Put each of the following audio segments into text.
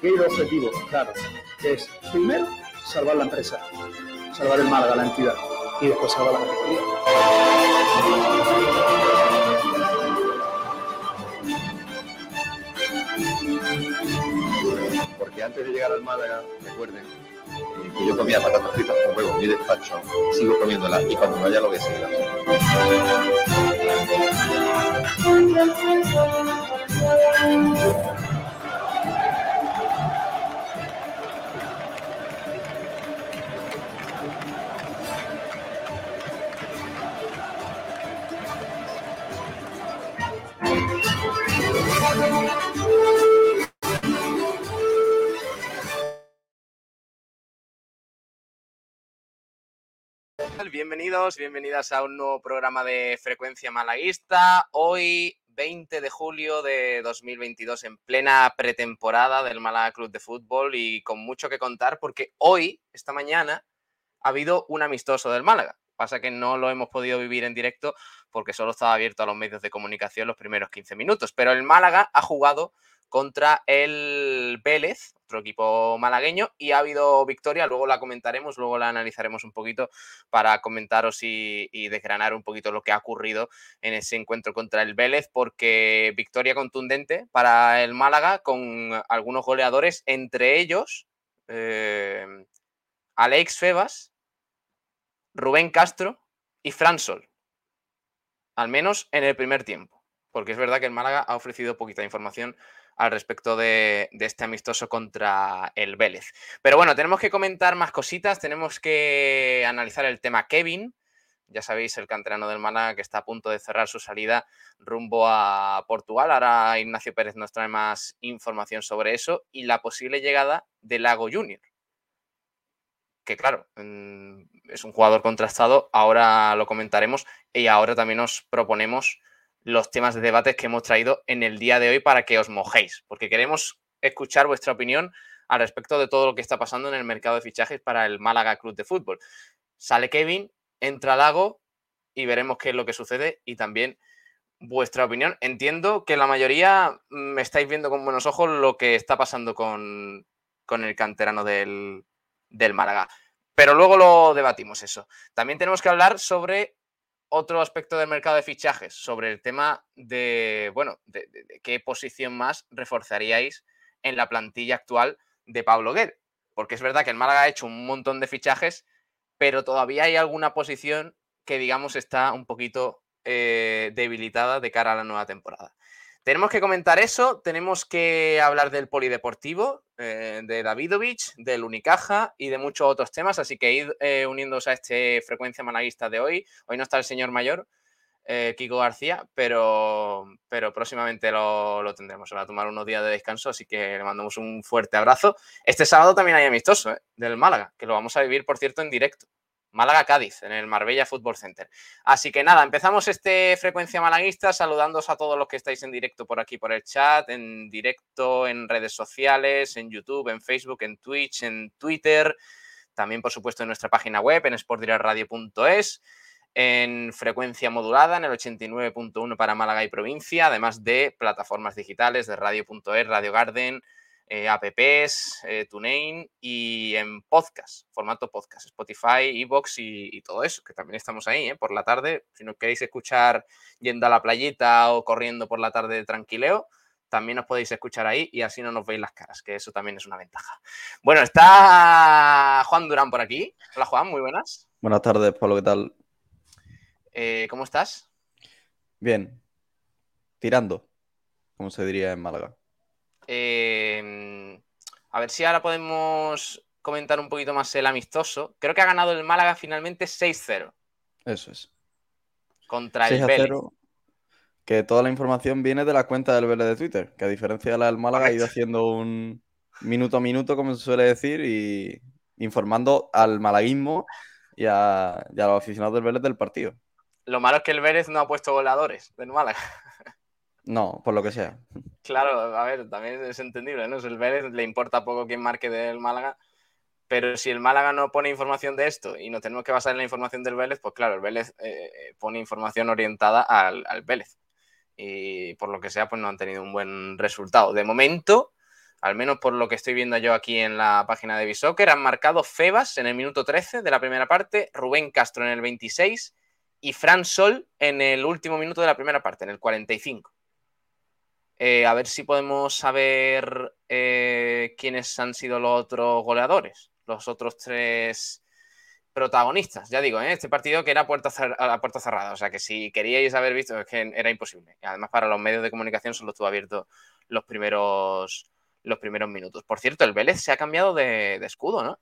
Aquí hay dos objetivos, claro, es primero salvar la empresa, salvar el Málaga, la entidad, y después salvar la categoría. Porque antes de llegar al Málaga, recuerden eh, que yo comía patatas fritas con huevo mi despacho, sigo comiéndolas y cuando vaya lo voy a seguir. Bienvenidos, bienvenidas a un nuevo programa de Frecuencia Malaguista. Hoy, 20 de julio de 2022, en plena pretemporada del Málaga Club de Fútbol y con mucho que contar porque hoy, esta mañana, ha habido un amistoso del Málaga. Pasa que no lo hemos podido vivir en directo porque solo estaba abierto a los medios de comunicación los primeros 15 minutos. Pero el Málaga ha jugado contra el Vélez, equipo malagueño, y ha habido victoria, luego la comentaremos, luego la analizaremos un poquito para comentaros y, desgranar un poquito lo que ha ocurrido en ese encuentro contra el Vélez, porque victoria contundente para el Málaga con algunos goleadores, entre ellos eh, Alex Febas, Rubén Castro y Fran Sol, al menos en el primer tiempo, porque es verdad que el Málaga ha ofrecido poquita información al respecto de, este amistoso contra el Vélez. Pero bueno, tenemos que comentar más cositas, tenemos que analizar el tema Kevin. Ya sabéis, el canterano del Málaga que está a punto de cerrar su salida rumbo a Portugal. Ahora Ignacio Pérez nos trae más información sobre eso y la posible llegada de Lago Junior. Que claro, mm, es un jugador contrastado, ahora lo comentaremos y ahora también nos proponemos los temas de debates que hemos traído en el día de hoy para que os mojéis, porque queremos escuchar vuestra opinión al respecto de todo lo que está pasando en el mercado de fichajes para el Málaga Club de Fútbol. Sale Kevin, entra Lago y veremos qué es lo que sucede y también vuestra opinión. Entiendo que la mayoría me estáis viendo con buenos ojos lo que está pasando con, con el canterano del, del Málaga. Pero luego lo debatimos eso. También tenemos que hablar sobre otro aspecto del mercado de fichajes, sobre el tema de, bueno, de, qué posición más reforzaríais en la plantilla actual de Pablo Guerre. Porque es verdad que el Málaga ha hecho un montón de fichajes, pero todavía hay alguna posición que, digamos, está un poquito eh, debilitada de cara a la nueva temporada. Tenemos que comentar eso, tenemos que hablar del polideportivo, eh, de Davidovich, del Unicaja y de muchos otros temas, así que id eh, uniéndose a este frecuencia malaguista de hoy. Hoy no está el señor mayor, eh, Kiko García, pero, pero próximamente lo, lo, tendremos. Se va a tomar unos días de descanso, así que le mandamos un fuerte abrazo. Este sábado también hay amistoso del Málaga, que lo vamos a vivir, por cierto, en directo. Málaga-Cádiz, en el Marbella Football Center. Así que nada, empezamos este Frecuencia Malaguista saludándoos a todos los que estáis en directo por aquí, por el chat, en directo en redes sociales, en YouTube, en Facebook, en Twitch, en Twitter, también por supuesto en nuestra página web, en sportdirectradio.es, en frecuencia modulada, en el 89.1 para Málaga y provincia, además de plataformas digitales de radio.es, Radio Garden, eh, apps, eh, TuneIn y en podcast, formato podcast, Spotify, Evox y, todo eso, que también estamos ahí ¿eh? por la tarde. Si no queréis escuchar yendo a la playita o corriendo por la tarde de tranquileo, también os podéis escuchar ahí y así no nos veis las caras, que eso también es una ventaja. Bueno, está Juan Durán por aquí. Hola Juan, muy buenas. Buenas tardes, Pablo, ¿qué tal? Eh, ¿Cómo estás? Bien, tirando, como se diría en Málaga. Em, a ver si ahora podemos comentar un poquito más el amistoso. Creo que ha ganado el Málaga finalmente 6-0. Eso es. Contra el Vélez. Que toda la información viene de la cuenta del Vélez de Twitter, que a diferencia de la del Málaga ha ido haciendo un minuto a minuto, como se suele decir, y informando al malaguismo y a, y a los aficionados del Vélez del partido. Lo malo es que el Vélez no ha puesto voladores del Málaga. No, por lo que sea. Claro, a ver, también es entendible, ¿no? El Vélez le importa poco quién marque del Málaga, pero si el Málaga no pone información de esto y nos tenemos que basar en la información del Vélez, pues claro, el Vélez eh, pone información orientada al, Vélez. Y por lo que sea, pues no han tenido un buen resultado. De momento, al menos por lo que estoy viendo yo aquí en la página de Bisoccer, han marcado Febas en el minuto 13 de la primera parte, Rubén Castro en el 26 y Fran Sol en el último minuto de la primera parte, en el 45. Eh, a ver si podemos saber eh, quiénes han sido los otros goleadores, los otros tres protagonistas. Ya digo, ¿eh? este partido que era puerta a puerta cerrada, o sea que si queríais haber visto es que era imposible. además para los medios de comunicación solo estuvo abierto los primeros, los primeros minutos. Por cierto, el Vélez se ha cambiado de, escudo, ¿no?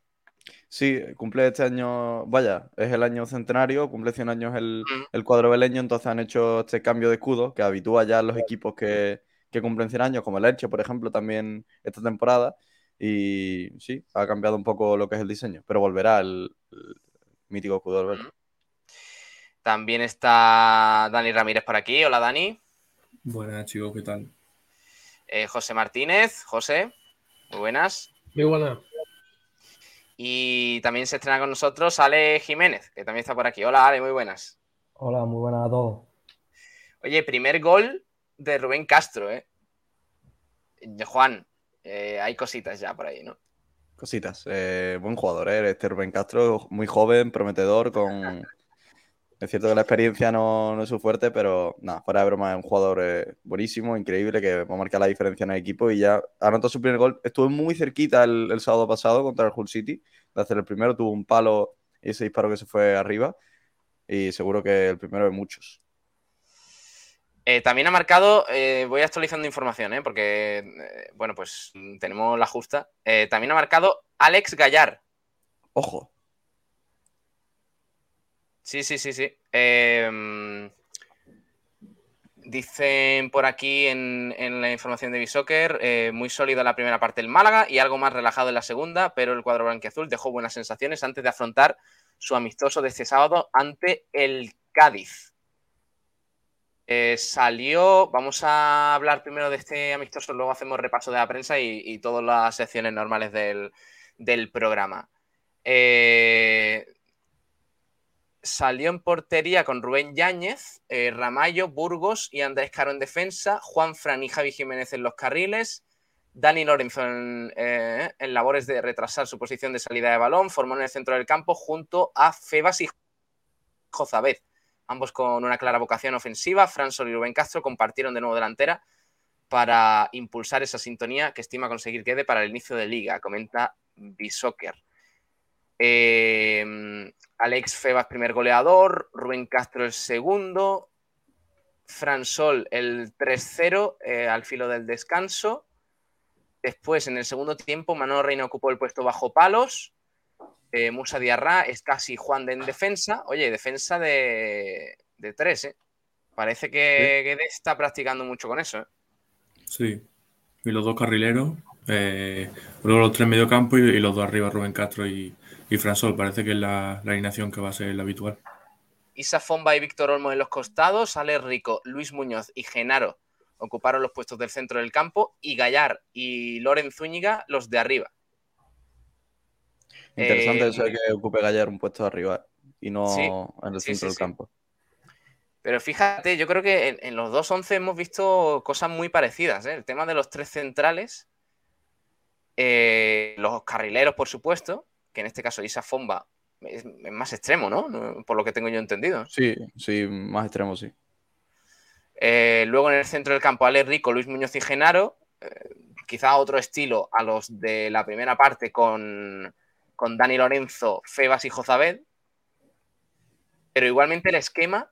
Sí, cumple este año, vaya, es el año centenario, cumple 100 años el, el cuadro veleño, entonces han hecho este cambio de escudo que habitúa ya a los equipos que, que cumplen 100 años, como el Elche, por ejemplo, también esta temporada. Y sí, ha cambiado un poco lo que es el diseño, pero volverá el, mítico escudo del También está Dani Ramírez por aquí. Hola, Dani. Buenas, chicos, ¿qué tal? Eh, José Martínez. José, muy buenas. Muy buenas. Y también se estrena con nosotros Ale Jiménez, que también está por aquí. Hola, Ale, muy buenas. Hola, muy buenas a todos. Oye, primer gol de Rubén Castro, ¿eh? Juan, eh, hay cositas ya por ahí, ¿no? Cositas. Eh, buen jugador, ¿eh? Este Rubén Castro, muy joven, prometedor, con... Es cierto que la experiencia no, es su fuerte, pero nada, fuera de broma, es un jugador eh, buenísimo, increíble, que va a marcar la diferencia en el equipo y ya anotó su primer gol. Estuvo muy cerquita el, el sábado pasado contra el Hull City de hacer el primero, tuvo un palo y ese disparo que se fue arriba y seguro que el primero de muchos. Eh, también ha marcado, eh, voy actualizando información, ¿eh? porque, bueno, pues tenemos la justa. también ha marcado Alex Gallar. Ojo. Sí, sí, sí, sí. Em, dicen por aquí en, la información de Bisoccer, muy sólida la primera parte del Málaga y algo más relajado en la segunda, pero el cuadro blanquiazul dejó buenas sensaciones antes de afrontar su amistoso de este sábado ante el Cádiz. Eh, salió, vamos a hablar primero de este amistoso, luego hacemos repaso de la prensa y, todas las secciones normales del, programa. Eh, salió en portería con Rubén Yáñez, eh, Ramallo, Burgos y Andrés Caro en defensa, Juan Fran y Javi Jiménez en los carriles, Dani Lorenzo en, en, labores de retrasar su posición de salida de balón, formó en el centro del campo junto a Febas y Jozabez ambos con una clara vocación ofensiva. Fran Sol y Rubén Castro compartieron de nuevo delantera para impulsar esa sintonía que estima conseguir quede para el inicio de liga, comenta Bisoccer. Eh, Alex Febas, primer goleador, Rubén Castro el segundo, Fran Sol el 3-0 eh, al filo del descanso. Después, en el segundo tiempo, Manolo Reina ocupó el puesto bajo palos eh, Musa Diarra, es casi Juan de en defensa. Oye, defensa de, tres, ¿eh? Parece que está practicando mucho con eso. ¿eh? Sí. Y los dos carrileros, eh, luego los tres mediocampo y, y los dos arriba, Rubén Castro y, y Fransol. Parece que es la, alineación que va a ser la habitual. Isa Fomba y Víctor Olmo en los costados, Ale Rico, Luis Muñoz y Genaro ocuparon los puestos del centro del campo y Gallar y Loren Zúñiga los de arriba. Interesante eso de eh, que ocupe Gallar un puesto arriba y no en el centro del campo. Pero fíjate, yo creo que en, los dos once hemos visto cosas muy parecidas. ¿eh? El tema de los tres centrales, eh, los carrileros, por supuesto, que en este caso Isa Fomba es, más extremo, ¿no? Por lo que tengo yo entendido. Sí, sí, más extremo, sí. luego en el centro del campo, Ale Rico, Luis Muñoz y Genaro. quizá otro estilo a los de la primera parte con con Dani Lorenzo, Febas y Jozabed. Pero igualmente el esquema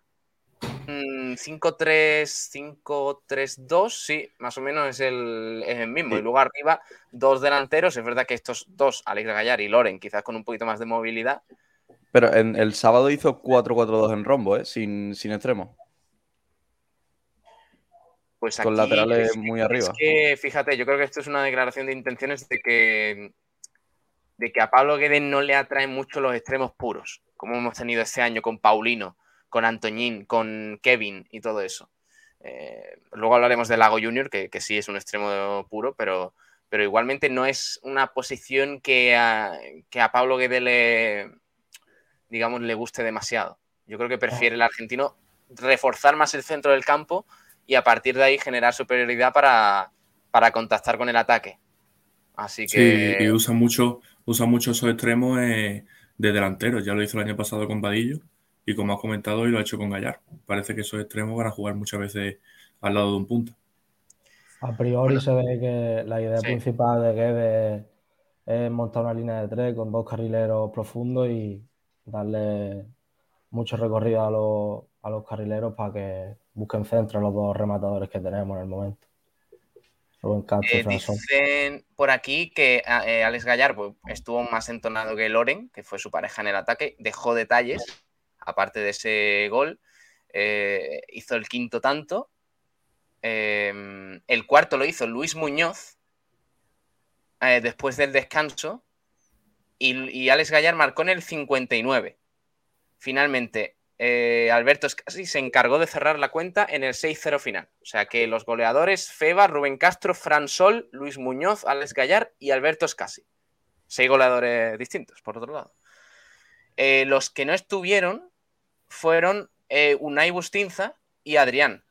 5-3, 5-3-2, sí, más o menos es el, mismo. Y luego arriba, dos delanteros. Es verdad que estos dos, Alex Gallar y Loren, quizás con un poquito más de movilidad. Pero en, el sábado hizo 4-4-2 en rombo, ¿eh? sin, sin extremo. Pues con laterales muy arriba. Es que, fíjate, yo creo que esto es una declaración de intenciones de que de que a Pablo Guedes no le atraen mucho los extremos puros, como hemos tenido este año con Paulino, con Antoñín, con Kevin y todo eso. Eh, luego hablaremos de Lago Junior, que, sí es un extremo puro, pero, pero igualmente no es una posición que a, que a Pablo Guedes le, digamos, le guste demasiado. Yo creo que prefiere el argentino reforzar más el centro del campo y a partir de ahí generar superioridad para, para contactar con el ataque. Así que. Sí, y usa mucho, usa mucho esos extremos eh, de delanteros. Ya lo hizo el año pasado con Vadillo y como has comentado, hoy lo ha hecho con Gallar. Parece que esos extremos van a jugar muchas veces al lado de un punta. A priori se ve que la idea principal de Guedes es montar una línea de tres con dos carrileros profundos y darle mucho recorrido a los, a los carrileros para que busquen centro los dos rematadores que tenemos en el momento. Eh, dicen por aquí que eh, Alex Gallar pues, estuvo más entonado que Loren, que fue su pareja en el ataque, dejó detalles, aparte de ese gol, eh, hizo el quinto tanto. Em, el cuarto lo hizo Luis Muñoz después del descanso y, y Alex Gallar marcó en el 59. Finalmente, eh, Alberto Escasi se encargó de cerrar la cuenta en el 6-0 final. O sea que los goleadores Feba, Rubén Castro, Fran Sol, Luis Muñoz, Alex Gallar y Alberto Escasi. Seis goleadores distintos, por otro lado. Eh, los que no estuvieron fueron eh, Unai Bustinza y Adrián.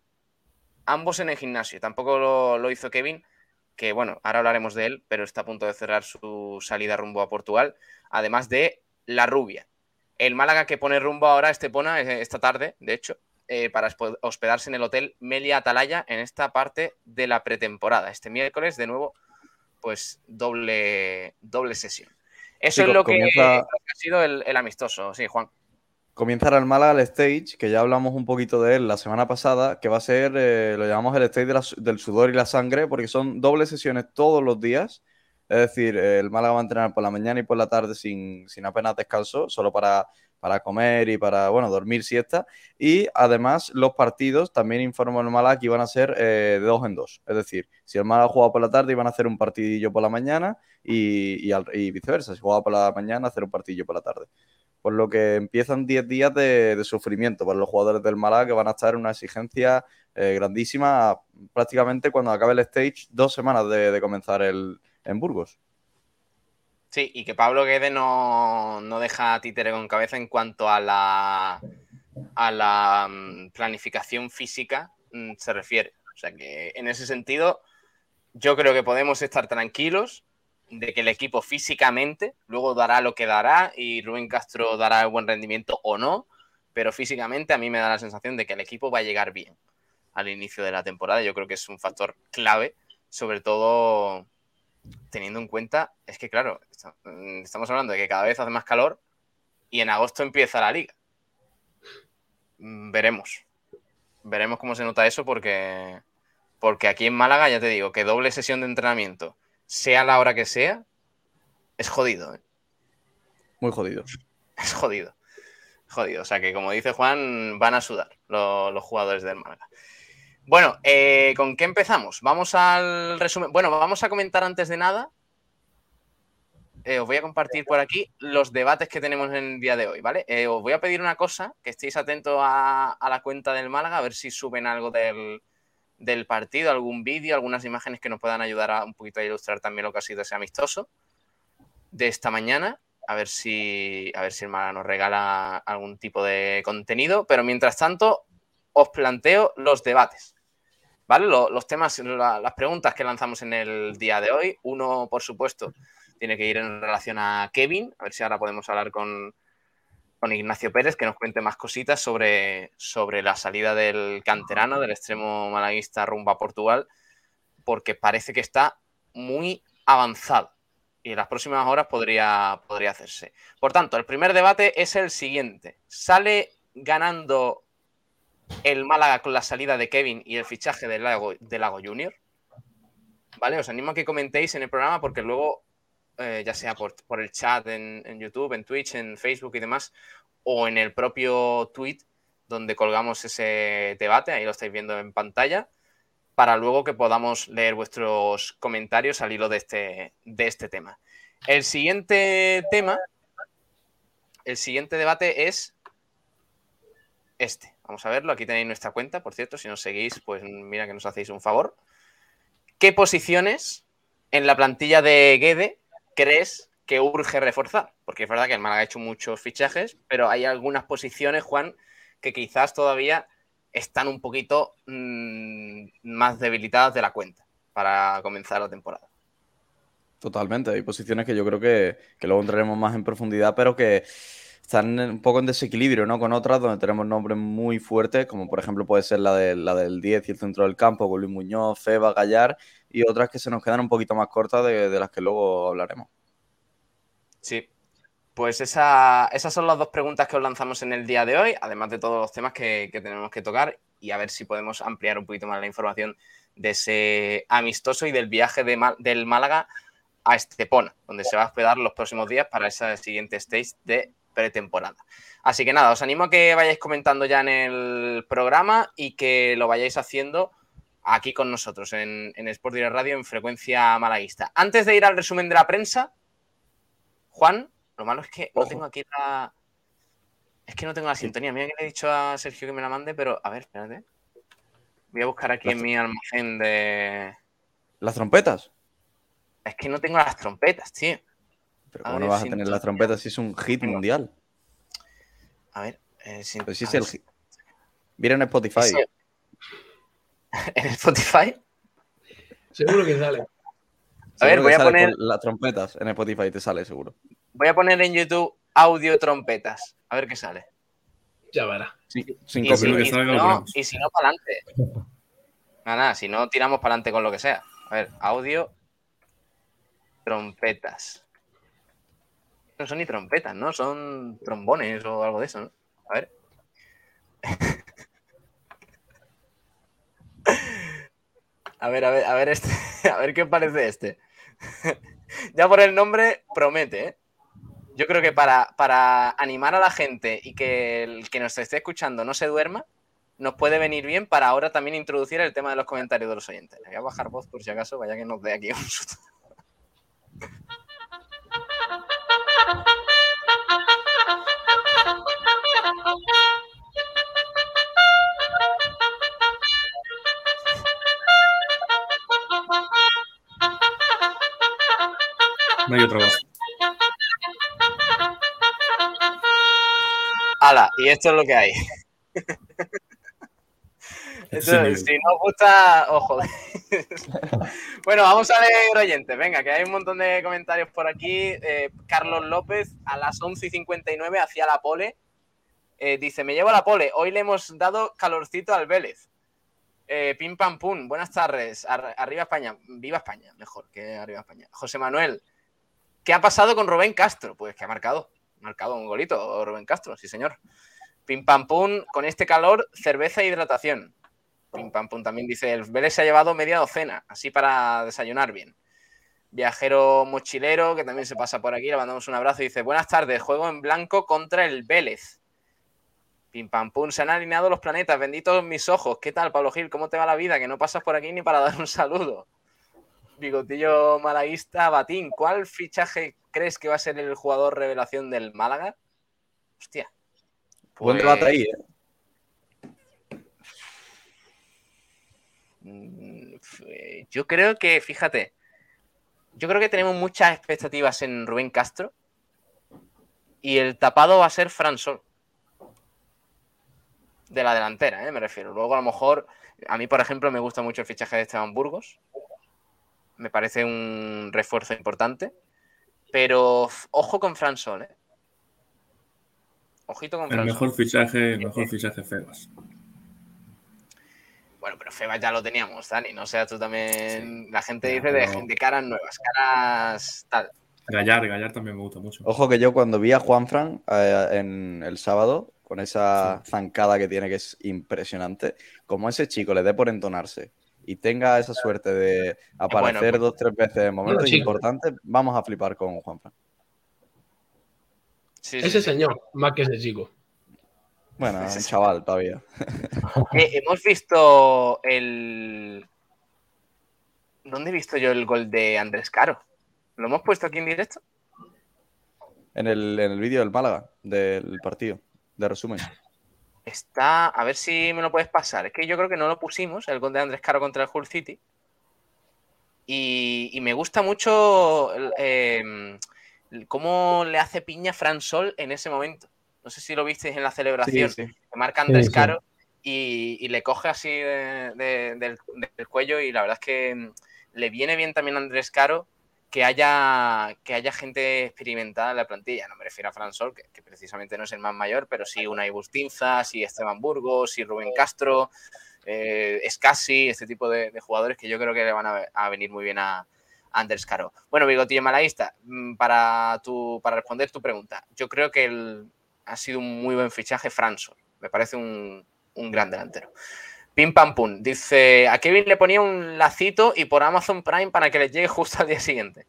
Ambos en el gimnasio. Tampoco lo, lo hizo Kevin, que bueno, ahora hablaremos de él, pero está a punto de cerrar su salida rumbo a Portugal. Además de La Rubia, el Málaga que pone rumbo ahora a Estepona eh, esta tarde, de hecho, eh, para hospedarse en el hotel Melia Atalaya en esta parte de la pretemporada. Este miércoles, de nuevo, pues doble, doble sesión. Eso es lo que, ha sido el, amistoso, sí, Juan. Comienza el Málaga el stage, que ya hablamos un poquito de él la semana pasada, que va a ser, eh, lo llamamos el stage del sudor y la sangre, porque son dobles sesiones todos los días es decir, el Málaga va a entrenar por la mañana y por la tarde sin, apenas descanso, solo para, para comer y para, bueno, dormir siesta. Y además los partidos, también informó el Málaga que iban a ser eh, de dos en dos. Es decir, si el Málaga jugaba por la tarde, iban a hacer un partidillo por la mañana y, viceversa. Si jugaba por la mañana, hacer un partidillo por la tarde. Por lo que empiezan 10 días de, sufrimiento para los jugadores del Málaga que van a estar en una exigencia eh, grandísima prácticamente cuando acabe el stage, dos semanas de comenzar el, en Burgos. Sí, y que Pablo Guede no, no deja títere con cabeza en cuanto a la, a la mm, planificación física mm, se refiere. O sea que en ese sentido, yo creo que podemos estar tranquilos de que el equipo físicamente luego dará lo que dará y Rubén Castro dará buen rendimiento o no, pero físicamente a mí me da la sensación de que el equipo va a llegar bien al inicio de la temporada. Yo creo que es un factor clave, sobre todo teniendo en cuenta, es que claro, mm, estamos hablando de que cada vez hace más calor y en agosto empieza la liga. Mm, veremos. Veremos cómo se nota eso porque, porque aquí en Málaga, ya te digo, que doble sesión de entrenamiento, sea la hora que sea, es jodido. ¿eh? Muy jodido. Es jodido. Jodido. O sea que, como dice Juan, van a sudar los jugadores del Málaga. Bueno, eh, ¿con qué empezamos? Vamos al resumen. Bueno, vamos a comentar antes de nada. Eh, os voy a compartir por aquí los debates que tenemos en el día de hoy, ¿vale? Eh, os voy a pedir una cosa, que estéis atentos a, la cuenta del Málaga, a ver si suben algo del, partido, algún vídeo, algunas imágenes que nos puedan ayudar a un poquito a ilustrar también lo que ha sido ese amistoso de esta mañana. A ver si, a ver si el Málaga nos regala algún tipo de contenido. Pero mientras tanto, os planteo los debates. ¿Vale? Los, temas, las preguntas que lanzamos en el día de hoy. Uno, por supuesto, tiene que ir en relación a Kevin. A ver si ahora podemos hablar con, Ignacio Pérez, que nos cuente más cositas sobre, sobre la salida del canterano, del extremo malaguista rumbo a Portugal, porque parece que está muy avanzado y en las próximas horas podría, podría hacerse. Por tanto, el primer debate es el siguiente. ¿Sale ganando el Málaga con la salida de Kevin y el fichaje de Lago, Junior. ¿Vale? Os animo a que comentéis en el programa porque luego, eh, ya sea por, el chat en, YouTube, en Twitch, en Facebook y demás, o en el propio tweet donde colgamos ese debate, ahí lo estáis viendo en pantalla, para luego que podamos leer vuestros comentarios al hilo de este, de este tema. El siguiente tema, el siguiente debate es este. Vamos a verlo, aquí tenéis nuestra cuenta, por cierto, si nos seguís, pues mira que nos hacéis un favor. ¿Qué posiciones en la plantilla de Guede crees que urge reforzar? Porque es verdad que el Málaga ha hecho muchos fichajes, pero hay algunas posiciones, Juan, que quizás todavía están un poquito mm, más debilitadas de la cuenta para comenzar la temporada. Totalmente, hay posiciones que yo creo que, que luego entraremos más en profundidad, pero que están un poco en desequilibrio, ¿no? Con otras donde tenemos nombres muy fuertes, como por ejemplo puede ser la, de, la del 10 y el centro del campo, con Luis Muñoz, Feba, Gallar, y otras que se nos quedan un poquito más cortas de, las que luego hablaremos. Sí, pues esa, esas son las dos preguntas que os lanzamos en el día de hoy, además de todos los temas que, que, tenemos que tocar y a ver si podemos ampliar un poquito más la información de ese amistoso y del viaje de, del Málaga a Estepona, donde se va a hospedar los próximos días para esa siguiente stage de pretemporada. Así que nada, os animo a que vayáis comentando ya en el programa y que lo vayáis haciendo aquí con nosotros en, en Sport Direct Radio en frecuencia malaguista. Antes de ir al resumen de la prensa, Juan, lo malo es que no tengo aquí la. Es que no tengo la sintonía. Mira que le he dicho a Sergio que me la mande, pero a ver, espérate. Voy a buscar aquí en mi almacén de. ¿Las trompetas? Es que no tengo las trompetas, tío. Pero ¿cómo no vas a tener las trompetas si es un hit mundial? A ver, eh, si, Pero si es el hit. Mira en Spotify. Eso- ¿En Spotify? Seguro que sale. A ver, voy a poner- Las trompetas en Spotify te sale seguro. Voy a poner en YouTube audio trompetas. A ver qué sale. Ya verá. Sin, sin Y si, y no, y si no, para adelante. Nada, nada, si no, tiramos para adelante con lo que sea. A ver, audio, trompetas. No son ni trompetas, ¿no? Son trombones o algo de eso, ¿no? A ver. A ver, a ver, a ver este. A ver qué parece este. ya por el nombre promete, ¿eh? Yo creo que para, para animar a la gente y que el que nos esté escuchando no se duerma, nos puede venir bien para ahora también introducir el tema de los comentarios de los oyentes. Voy a bajar voz por si acaso, vaya que nos dé aquí un susto. No hay otra voz. ¡Hala! Y esto es lo que hay. Si no os gusta, ojo. bueno, vamos a leer oyentes. Venga, que hay un montón de comentarios por aquí. Eh, Carlos López, a las 11 y 59, hacía la pole. Eh, dice: Me llevo la pole. Hoy le hemos dado calorcito al Vélez. Eh, pim pam pum, buenas tardes. Ar- arriba España. Viva España, mejor que arriba España. José Manuel, ¿qué ha pasado con Rubén Castro? Pues que ha marcado. Marcado un golito, Rubén Castro, sí, señor. Pim pam pum, con este calor, cerveza e hidratación. Pim pam pum también dice: el Vélez se ha llevado media docena, así para desayunar bien. Viajero mochilero, que también se pasa por aquí, le mandamos un abrazo y dice: Buenas tardes, juego en blanco contra el Vélez. Pim pam pum, se han alineado los planetas, benditos mis ojos. ¿Qué tal, Pablo Gil? ¿Cómo te va la vida? Que no pasas por aquí ni para dar un saludo. Bigotillo malaguista, Batín, ¿cuál fichaje crees que va a ser el jugador revelación del Málaga? Hostia. Buen Pues- ahí, ¿eh? Mm, Yo creo que, fíjate, yo creo que tenemos muchas expectativas en Rubén Castro y el tapado va a ser Fran Sol. De la delantera, ¿eh? me refiero. Luego, a lo mejor, a mí, por ejemplo, me gusta mucho el fichaje de Esteban Burgos. Me parece un refuerzo importante. Pero ojo con Fran Sol, ¿eh? Ojito con El Fran Sol. mejor fichaje, el mejor fichaje Febas. Bueno, pero Febas ya lo teníamos, Dani. No sea tú también. La gente dice de, pero- de caras nuevas, caras tal. Gallar, Gallar también me gusta mucho. Ojo que yo cuando vi a Juanfran eh, en el sábado, con esa zancada que tiene que es impresionante, como ese chico le dé por entonarse y tenga esa suerte de aparecer pues- dos, tres veces en momentos chico. importantes, vamos a flipar con Juanfran. Sí, sí, Ese sí. señor, más que ese chico. Bueno, un sí. chaval todavía. Eh, hemos visto el. ¿Dónde he visto yo el gol de Andrés Caro? ¿Lo hemos puesto aquí en directo? En el, en el vídeo del Málaga, del partido, de resumen. Está. A ver si me lo puedes pasar. Es que yo creo que no lo pusimos, el gol de Andrés Caro contra el Hull City. Y, y me gusta mucho eh, el cómo le hace piña Fran Sol en ese momento. No sé si lo visteis en la celebración. Sí, sí. que marca Andrés Sí. Caro y, y le coge así de- de- del, del cuello y la verdad es que mm, le viene bien también a Andrés Caro que haya, que haya gente experimentada en la plantilla. No me refiero a Fran Sol, que, precisamente no es el más mayor, pero sí una Bustinza, sí Esteban Burgos, sí Rubén Castro, eh, Escasi, este tipo de, jugadores que yo creo que le van a, venir muy bien a, Anders Caro. Bueno, Bigotillo Malaísta, mm, para, tu, para responder tu pregunta, yo creo que ha sido un muy buen fichaje Fran Sol. Me parece un, un gran delantero. Pim pam pum. Dice, a Kevin le ponía un lacito y por Amazon Prime para que le llegue justo al día siguiente.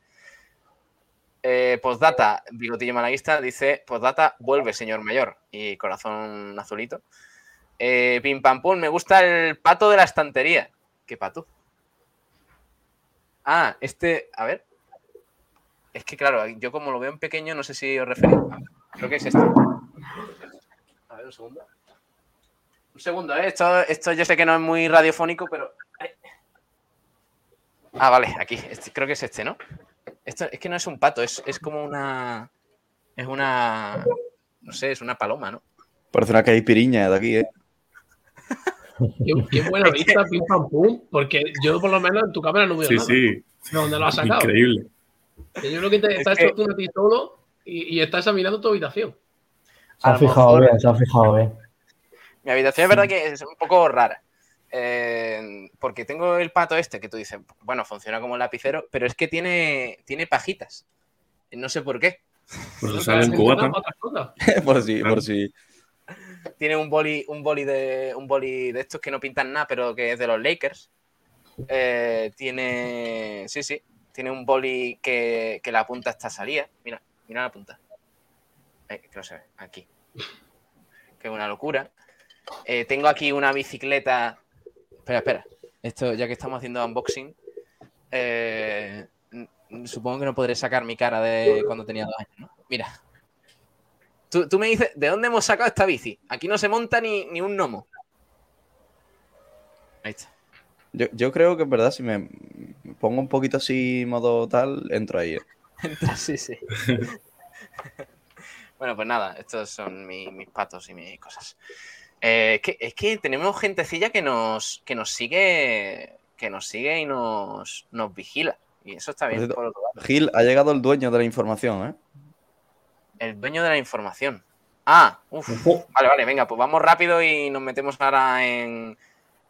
Eh, postdata, bigotillo malaguista, dice, postdata, vuelve, señor mayor. Y corazón azulito. Eh, pim pam pum, me gusta el pato de la estantería. ¿Qué pato? Ah, este, a ver. Es que claro, yo como lo veo en pequeño, no sé si os referís. Creo que es este. A ver, un segundo. Un segundo, ¿eh? esto, esto yo sé que no es muy radiofónico, pero. Ah, vale, aquí. Este, creo que es este, ¿no? Esto es que no es un pato, es, como una. Es una. No sé, es una paloma, ¿no? Parece una caipiriña de aquí, ¿eh? Qué, buena vista, pim pam pum, porque yo por lo menos en tu cámara no veo sí, nada. Sí, sí. ¿Dónde lo has sacado? Increíble. yo creo que te estás hecho tú a ti solo y, y estás examinando tu habitación. Se ha fijado bien, se ha fijado bien. Mi habitación es verdad que es un poco rara. Eh, porque tengo el pato este que tú dices, bueno, funciona como lapicero, pero es que tiene, tiene pajitas. No sé por qué. Pues sale en cubata. por si, por si. Tiene un boli, un boli de un boli de estos que no pintan nada, pero que es de los Lakers. Eh, tiene. Sí, sí. Tiene un boli que, la punta está salida. Mira, mira la punta. Eh, que no se ve. Aquí. Que es una locura. Eh, tengo aquí una bicicleta. Espera, espera. Esto, ya que estamos haciendo unboxing, eh, supongo que no podré sacar mi cara de cuando tenía dos años, ¿no? Mira. Tú, me dices, ¿de dónde hemos sacado esta bici? Aquí no se monta ni, un gnomo. Ahí está. Yo, creo que es verdad, si me pongo un poquito así, modo tal, entro ahí. ¿eh? sí, sí. bueno, pues nada, estos son mis patos y mis cosas. Eh, es, que, tenemos gentecilla que nos, que nos sigue que nos sigue y nos, nos vigila. Y eso está bien. Gil, ha llegado el dueño de la información, ¿eh? El dueño de la información. Ah, uff. Vale, vale, venga, pues vamos rápido y nos metemos ahora en,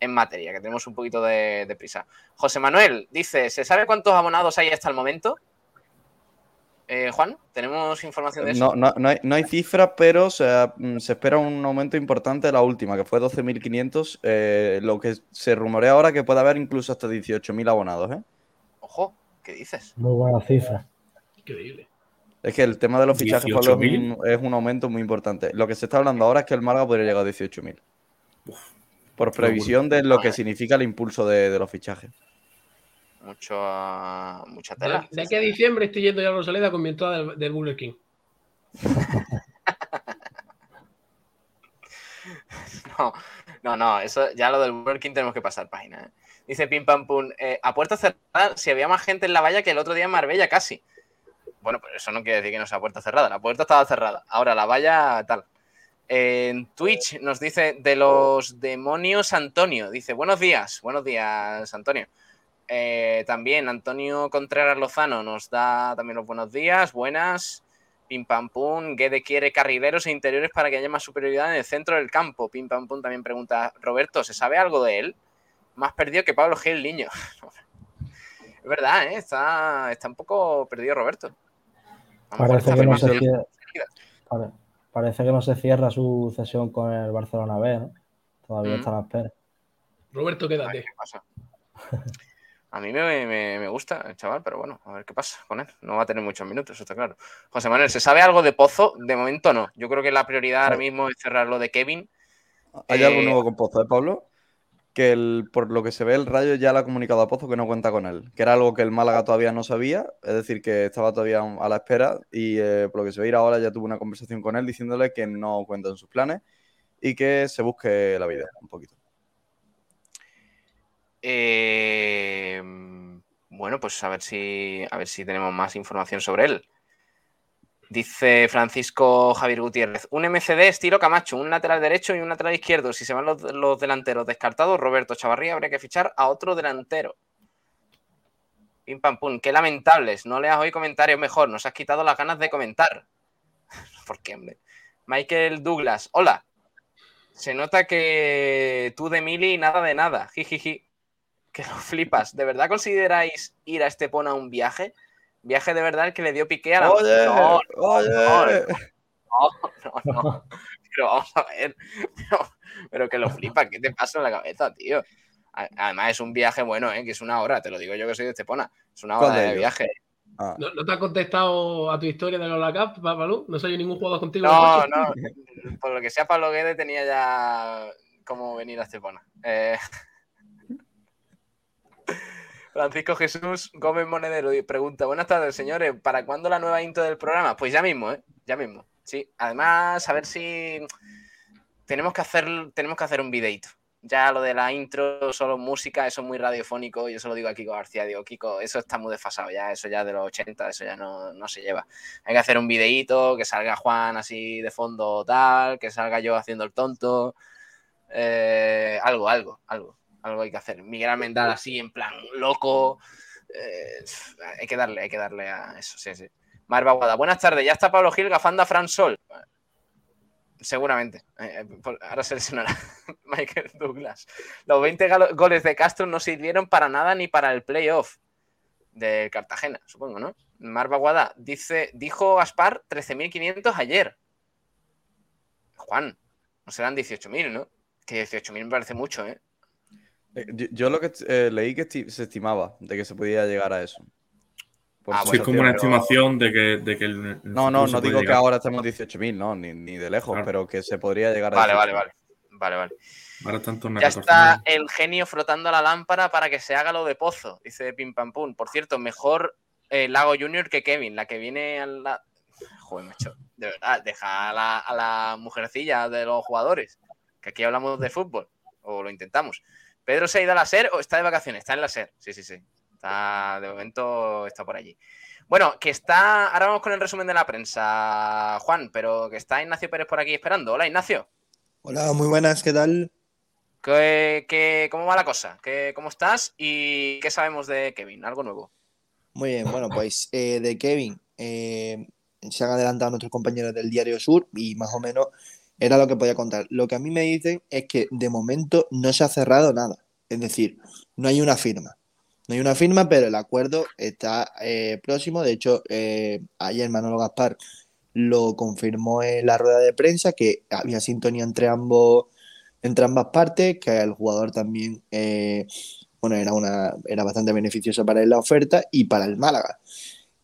materia, que tenemos un poquito de, de, prisa. José Manuel dice: ¿Se sabe cuántos abonados hay hasta el momento? Eh, Juan, ¿tenemos información de eso? No, no, hay, cifras, pero mm, se espera un aumento importante de la última, que fue 12.500. Eh, lo que se rumorea ahora que puede haber incluso hasta 18.000 abonados. ¿eh? Ojo, ¿qué dices? Muy buena cifra. Increíble. Es que el tema de los fichajes es un, es un aumento muy importante. Lo que se está hablando ahora es que el Málaga podría llegar a 18.000. Por previsión de lo que significa el impulso de los fichajes mucho, mucha tela. De, aquí a diciembre estoy yendo ya a Rosaleda con mi entrada del, Burger King. no, no, no, eso ya lo del Burger King tenemos que pasar página. ¿eh? Dice Pim Pam Pum, eh, a puerta cerrada, si había más gente en la valla que el otro día en Marbella casi. Bueno, pues eso no quiere decir que no sea puerta cerrada, la puerta estaba cerrada. Ahora la valla tal. En Twitch nos dice de los demonios Antonio. Dice, buenos días, buenos días, Antonio. Eh, también Antonio Contreras Lozano nos da también los buenos días, buenas. Pim pam pum, Guede quiere carrileros e interiores para que haya más superioridad en el centro del campo. Pim pam pum también pregunta, Roberto, ¿se sabe algo de él? Más perdido que Pablo Gil Niño. es verdad, ¿eh? está, está un poco perdido Roberto. Parece que, no se cierra, parece que no se cierra su cesión con el Barcelona B, Todavía mm. está a la espera. Roberto, quédate. ¿qué pasa? A mí me, gusta el chaval, pero bueno, a ver qué pasa con él. No va a tener muchos minutos, eso está claro. José Manuel, ¿se sabe algo de Pozo? De momento no. Yo creo que la prioridad ahora mismo es cerrar lo de Kevin. ¿Hay algo eh, nuevo con Pozo, eh, Pablo? Que el, por lo que se ve, el Rayo ya le ha comunicado a Pozo que no cuenta con él. Que era algo que el Málaga todavía no sabía, es decir, que estaba todavía a la espera. Y eh, por lo que se ve ahora ya tuvo una conversación con él diciéndole que no cuenta en sus planes y que se busque la vida un poquito. Eh, bueno, pues a ver si a ver si tenemos más información sobre él. Dice Francisco Javier Gutiérrez, un MCD estilo Camacho, un lateral derecho y un lateral izquierdo. Si se van los, delanteros descartados, Roberto Chavarría habría que fichar a otro delantero. Pim pam pum. Qué lamentables. No leas hoy comentarios mejor. Nos has quitado las ganas de comentar. ¿Por qué, hombre? Michael Douglas. Hola. Se nota que tú de Mili nada de nada. Jijiji. Que lo flipas. ¿De verdad consideráis ir a Estepona a un viaje? Viaje de verdad el que le dio pique a la. Oye, no, oye. no, no, no. Pero vamos a ver. Pero, pero que lo flipa. ¿Qué te pasa en la cabeza, tío? Además, es un viaje bueno, ¿eh? que es una hora. Te lo digo yo que soy de Estepona. Es una hora ¿Cuál de viaje. Ah, ¿No, no te ha contestado a tu historia de la Cup, Balú? ¿No soy ningún jugador contigo? No, no. Por lo que sea, Pablo Guede tenía ya cómo venir a Estepona. Eh, Francisco Jesús Gómez Monedero pregunta: Buenas tardes, señores. ¿Para cuándo la nueva intro del programa? Pues ya mismo, ¿eh? Ya mismo. Sí. Además, a ver si tenemos que hacer, tenemos que hacer un videito. Ya lo de la intro, solo música, eso es muy radiofónico. Yo se lo digo a Kiko García, digo, Kiko, eso está muy desfasado ya, eso ya de los 80, eso ya no, no se lleva. Hay que hacer un videíto, que salga Juan así de fondo tal, que salga yo haciendo el tonto. Eh, algo, algo, algo. Algo hay que hacer. Miguel Almendral así, en plan loco. Eh, hay que darle, hay que darle a eso, sí, sí. Marva Guada, buenas tardes. Ya está Pablo Gil gafando a Fran Sol. Seguramente. Eh, eh, ahora se lesionará Michael Douglas. Los 20 galo- goles de Castro no sirvieron para nada ni para el playoff de Cartagena, supongo, ¿no? Marva Guada dice, dijo Gaspar 13.500 ayer. Juan, no serán 18.000, ¿no? Que 18.000 me parece mucho, ¿eh? Eh, yo, yo lo que eh, leí que esti- se estimaba de que se podía llegar a eso. Por Ah, Sí, es como una pero- estimación de que, de que el, el No, no, no digo que ahora estemos 18.000, no, ni, ni de lejos, Claro. pero que se podría llegar a Vale, 18.000. vale, vale. Vale, vale. Ahora Ya 14.000. está el genio frotando la lámpara para que se haga lo de Pozo, dice Pim Pam Pum. Por cierto, mejor eh, Lago Junior que Kevin, la que viene a la. Joder, macho. De verdad, deja a la, a la mujercilla de los jugadores. Que aquí hablamos de fútbol. O lo intentamos. ¿Pedro se ha ido a la SER o está de vacaciones? Está en la SER. Sí, sí, sí. Está, de momento está por allí. Bueno, que está. Ahora vamos con el resumen de la prensa, Juan, pero que está Ignacio Pérez por aquí esperando. Hola, Ignacio. Hola, muy buenas, ¿qué tal? ¿Qué, qué- cómo va la cosa? ¿Qué, ¿Cómo estás? ¿Y qué sabemos de Kevin? ¿Algo nuevo? Muy bien, bueno, pues eh, de Kevin eh, se han adelantado nuestros compañeros del Diario Sur y más o menos era lo que podía contar. Lo que a mí me dicen es que de momento no se ha cerrado nada, es decir, no hay una firma. No hay una firma, pero el acuerdo está eh, próximo. De hecho, eh, ayer Manolo Gaspar lo confirmó en la rueda de prensa que había sintonía entre ambos, entre ambas partes, que el jugador también eh, bueno, era, una, era bastante beneficiosa para él la oferta y para el Málaga.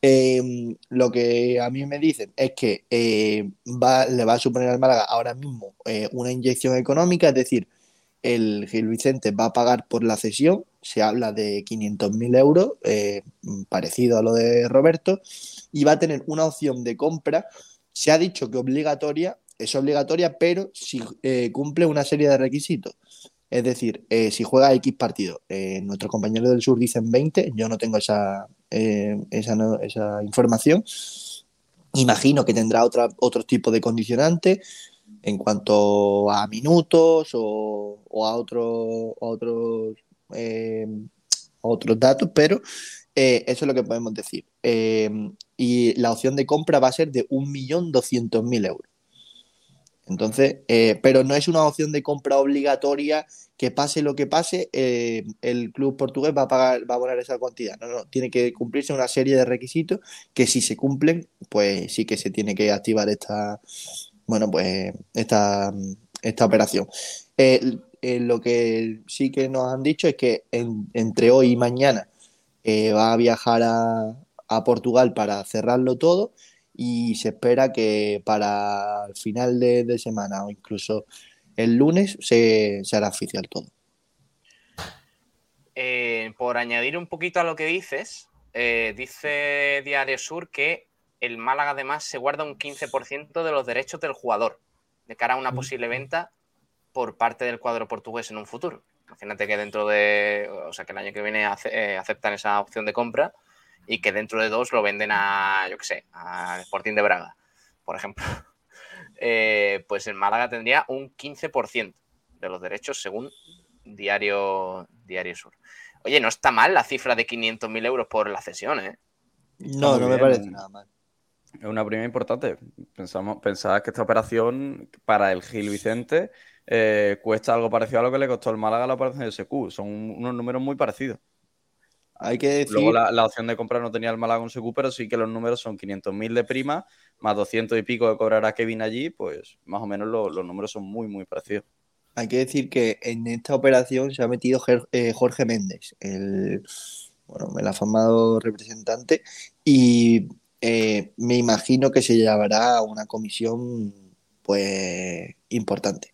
Eh, lo que a mí me dicen es que eh, va, le va a suponer al Málaga ahora mismo eh, una inyección económica, es decir, el Gil Vicente va a pagar por la cesión, se habla de 500.000 euros, eh, parecido a lo de Roberto, y va a tener una opción de compra. Se ha dicho que obligatoria, es obligatoria, pero si eh, cumple una serie de requisitos. Es decir, eh, si juega X partido, eh, nuestros compañeros del sur dicen 20, yo no tengo esa, eh, esa, esa información. Imagino que tendrá otra, otro tipo de condicionantes en cuanto a minutos o, o a, otro- otros, otros datos, pero eso es lo que podemos decir. Y la opción de compra va a ser de 1.200.000 euros. Entonces, eh, pero no es una opción de compra obligatoria que pase lo que pase, eh, el club portugués va a pagar, va a poner esa cantidad. No, no, tiene que cumplirse una serie de requisitos que si se cumplen, pues sí que se tiene que activar esta, bueno, pues esta, esta operación. Eh, lo que sí que nos han dicho es que en- entre hoy y mañana va a viajar a, a Portugal para cerrarlo todo y se espera que para el final de, de semana o incluso el lunes se, se hará oficial todo. Eh, por añadir un poquito a lo que dices, eh, dice Diario Sur que el Málaga además se guarda un 15% de los derechos del jugador de cara a una posible venta por parte del cuadro portugués en un futuro. Imagínate que dentro de, o sea, que el año que viene ace- eh, aceptan esa opción de compra y que dentro de dos lo venden a, yo qué sé, al Sporting de Braga, por ejemplo. Eh, pues el Málaga tendría un 15% de los derechos según Diario, Diario Sur. Oye, no está mal la cifra de 500.000 euros por la cesión, ¿eh? No, no me parece nada mal. Es una prima importante. Pensamos, pensaba que esta operación para el Gil Vicente eh, cuesta algo parecido a lo que le costó el Málaga la operación de SQ. Son unos números muy parecidos. Hay que decir... Luego la, opción de compra no tenía el Málaga con SQ, pero sí que los números son 500.000 de prima, más 200 y pico que cobrará Kevin allí, pues más o menos los números son muy, muy parecidos. Hay que decir que en esta operación se ha metido eh, Jorge Méndez, el, bueno, el afamado representante, y eh, me imagino que se llevará una comisión pues importante.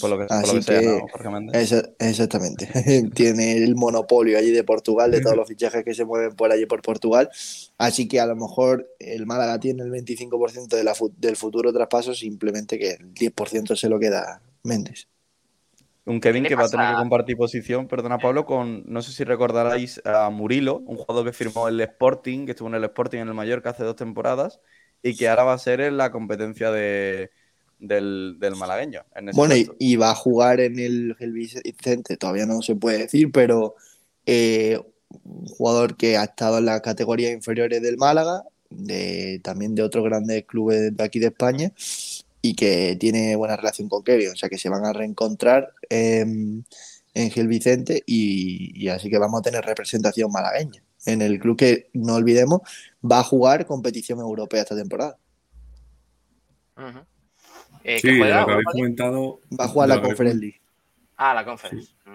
Por lo que, sea, Jorge Méndez. exactamente. Tiene el monopolio allí de Portugal, de todos los fichajes que se mueven por allí por Portugal. Así que a lo mejor el Málaga tiene el 25% de la, del futuro traspaso, simplemente que el 10% se lo queda Méndez. Un Kevin que va a tener que compartir posición, perdona Pablo, con, no sé si recordaráis a Murilo, un jugador que firmó el Sporting, que estuvo en el Sporting en el Mallorca hace dos temporadas, y que ahora va a ser en la competencia de, del, malagueño. bueno, y, va a jugar en el, el, Vicente, todavía no se puede decir, pero eh, un jugador que ha estado en las categorías inferiores del Málaga, de, también de otros grandes clubes de aquí de España, y que tiene buena relación con Kevin, o sea que se van a reencontrar en Gil Vicente y, así que vamos a tener representación malagueña en el club que, no olvidemos, va a jugar competición europea esta temporada. Eh, sí, de lo que habéis comentado... Va a jugar la Conference League. Ah, la Conference. Mm.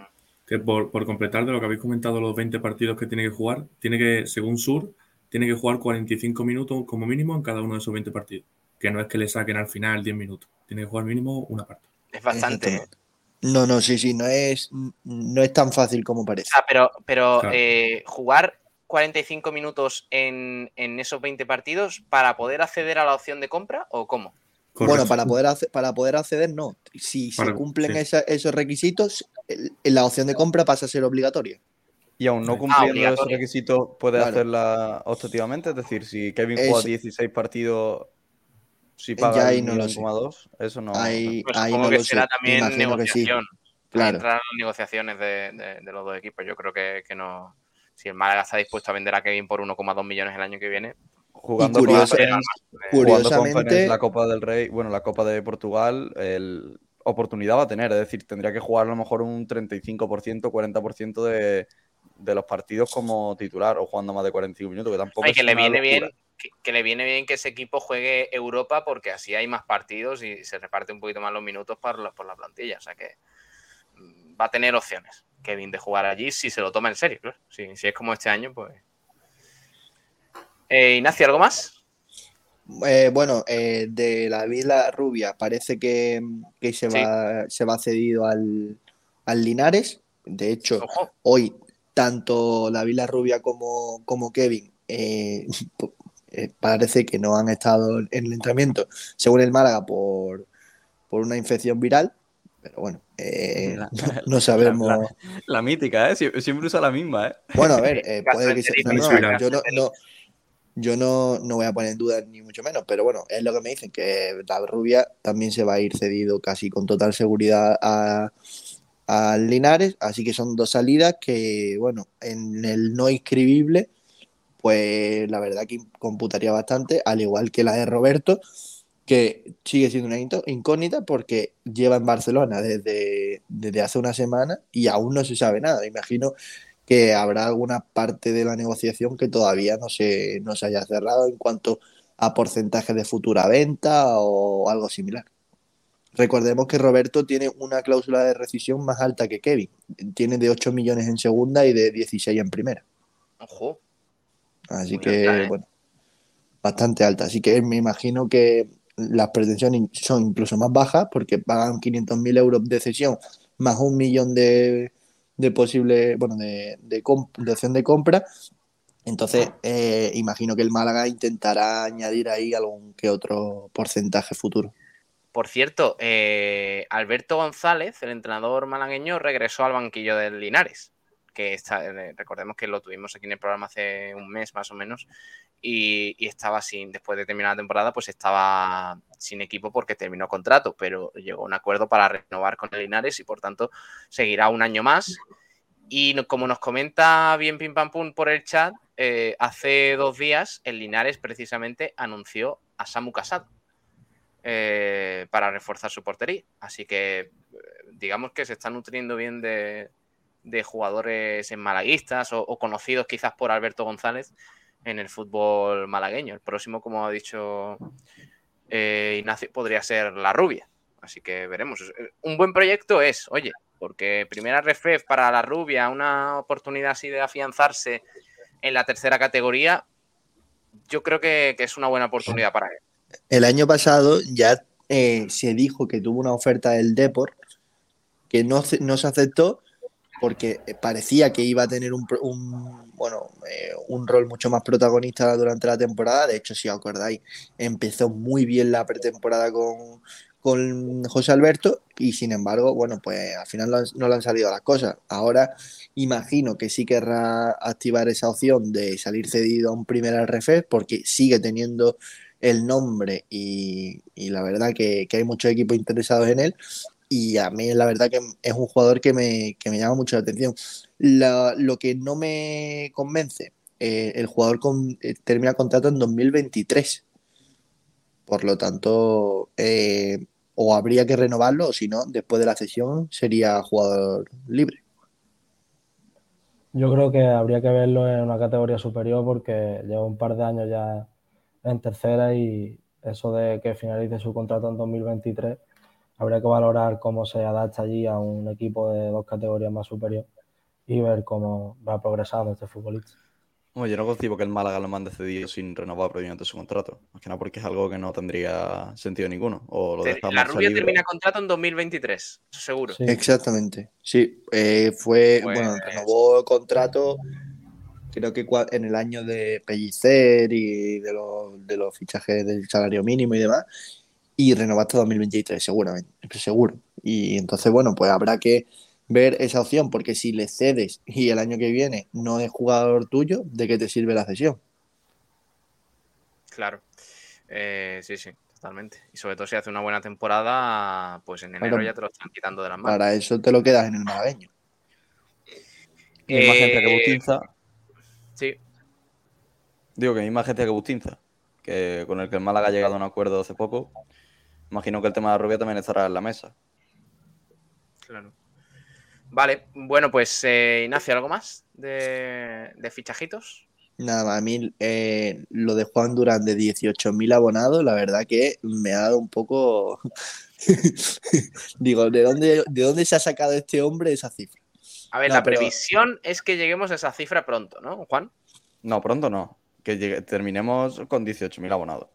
Que por, por, completar de lo que habéis comentado, los 20 partidos que tiene que jugar, tiene que, según Sur, tiene que jugar 45 minutos como mínimo en cada uno de esos 20 partidos que no es que le saquen al final 10 minutos. Tiene que jugar mínimo una parte. Es bastante. No, no, sí, sí, no es, no es tan fácil como parece. Ah, pero, pero eh, jugar 45 minutos en, esos 20 partidos para poder acceder a la opción de compra o cómo? Bueno, para poder, para poder acceder, no. Si se cumplen esos requisitos, la opción de compra pasa a ser obligatoria. Y aún no ah, cumpliendo esos requisitos, puede hacerla objetivamente. Es decir, si Kevin juega 16 partidos si paga ahí no 1,2, eso no. Ahí, pues ahí no que será también negociación. Claro. Entrar en negociaciones de, los dos equipos. Yo creo que, no. Si el Málaga está dispuesto a vender a Kevin por 1,2 millones el año que viene. Jugando, curiosamente, la Copa del Rey, bueno, la Copa de Portugal, el, oportunidad va a tener. Es decir, tendría que jugar a lo mejor un 35%, 40% de, de los partidos como titular o jugando más de 45 minutos, que tampoco es que le viene bien que, le viene bien que ese equipo juegue Europa porque así hay más partidos y se reparte un poquito más los minutos por la, por la plantilla. O sea que mm, va a tener opciones Kevin de jugar allí si se lo toma en serio. Si, es como este año, pues. Eh, Ignacio, ¿algo más? Eh, bueno, eh, de la Vila Rubia parece que, se, va, se va cedido al, Linares. De hecho, hoy tanto la Vila Rubia como, como Kevin eh, parece que no han estado en el entrenamiento, según el Málaga, por, por una infección viral. Pero bueno, eh, no sabemos. La, mítica, ¿eh? siempre usa la misma. ¿eh? Bueno, a ver, puede que sea. yo no, yo no, no, voy a poner en duda ni mucho menos, pero bueno, es lo que me dicen, que la rubia también se va a ir cedido casi con total seguridad a, a Linares, así que son dos salidas que, bueno, en el no inscribible pues la verdad que computaría bastante, al igual que la de Roberto, que sigue siendo una incógnita porque lleva en Barcelona desde, desde hace una semana y aún no se sabe nada. Imagino que habrá alguna parte de la negociación que todavía no se, no se haya cerrado en cuanto a porcentaje de futura venta o algo similar. Recordemos que Roberto tiene una cláusula de rescisión más alta que Kevin. Tiene de 8 millones en segunda y de 16 en primera. Ojo. Así que, ¿eh? bueno, bastante alta. Así que me imagino que las pretensiones son incluso más bajas porque pagan 500.000 euros de cesión más un millón de, de posible, bueno, de, de, opción de compra. Entonces, eh, imagino que el Málaga intentará añadir ahí algún que otro porcentaje futuro. Por cierto, eh, Alberto González, el entrenador malagueño, regresó al banquillo del Linares eh, recordemos que lo tuvimos aquí en el programa hace un mes más o menos, y, estaba sin, después de terminar la temporada, pues estaba sin equipo porque terminó contrato, pero llegó un acuerdo para renovar con el Linares y por tanto seguirá un año más. Y como nos comenta bien Pim Pam Pum por el chat, eh, hace dos días el Linares precisamente anunció a Samu Casado eh, para reforzar su portería. Así que digamos que se está nutriendo bien de, jugadores en malaguistas o, conocidos quizás por Alberto González en el fútbol malagueño. El próximo, como ha dicho Ignacio, podría ser la rubia. Así que veremos. Un buen proyecto es, oye, porque primera refref para la rubia, una oportunidad así de afianzarse en la tercera categoría, yo creo que, es una buena oportunidad para él. El año pasado ya eh, se dijo que tuvo una oferta del Deport que no, no se aceptó porque parecía que iba a tener un, bueno, eh, un rol mucho más protagonista durante la temporada. De hecho, si os acordáis, empezó muy bien la pretemporada con, con José Alberto y sin embargo, bueno, pues al final no le han salido las cosas. Ahora imagino que sí querrá activar esa opción de salir cedido a un primer RF porque sigue teniendo el nombre y, la verdad que, hay muchos equipos interesados en él y a mí la verdad que es un jugador que me, llama mucho la atención. lo que no me convence, eh, el jugador con, eh, termina contrato en 2023 por lo tanto, eh, o habría que renovarlo, o si no, después de la cesión sería jugador libre. Yo creo que habría que verlo en una categoría superior porque lleva un par de años ya en tercera y eso de que finalice su contrato en 2023, habría que valorar cómo se adapta allí a un equipo de dos categorías más superior y ver cómo va progresando este futbolista yo no concibo que el Málaga lo mande cedido sin renovar previamente su contrato. Más que nada porque es algo que no tendría sentido ninguno. O lo la Rubia termina contrato en 2023, seguro. Exactamente. Sí, eh, fue, pues bueno, renovó contrato creo que en el año de Pellicer y de los, de los fichajes del salario mínimo y demás. Y renovó hasta 2023, seguramente, seguro. Y entonces, bueno, pues habrá que ver esa opción, porque si le cedes y el año que viene no es jugador tuyo, ¿de qué te sirve la cesión? Claro, eh, sí, sí, totalmente. Y sobre todo si hace una buena temporada, pues en enero ya te lo están quitando de las manos. Para eso te lo quedas en el malagueño. Y más gente que Bustinza. Sí. Digo que hay más gente que Bustinza, que con el que el Málaga ha llegado a un acuerdo hace poco. Imagino que el tema de la rubia también estará en la mesa. Claro. Vale, bueno, pues eh, Ignacio, ¿algo más de, fichajitos? Nada, a mí eh, lo de Juan Durán de 18.000 abonados, la verdad que me ha dado un poco... Digo, ¿de dónde, ¿de dónde se ha sacado este hombre esa cifra? A ver, la previsión es que lleguemos a esa cifra pronto, ¿no, Juan? No, pronto no. Que terminemos con 18.000 abonados.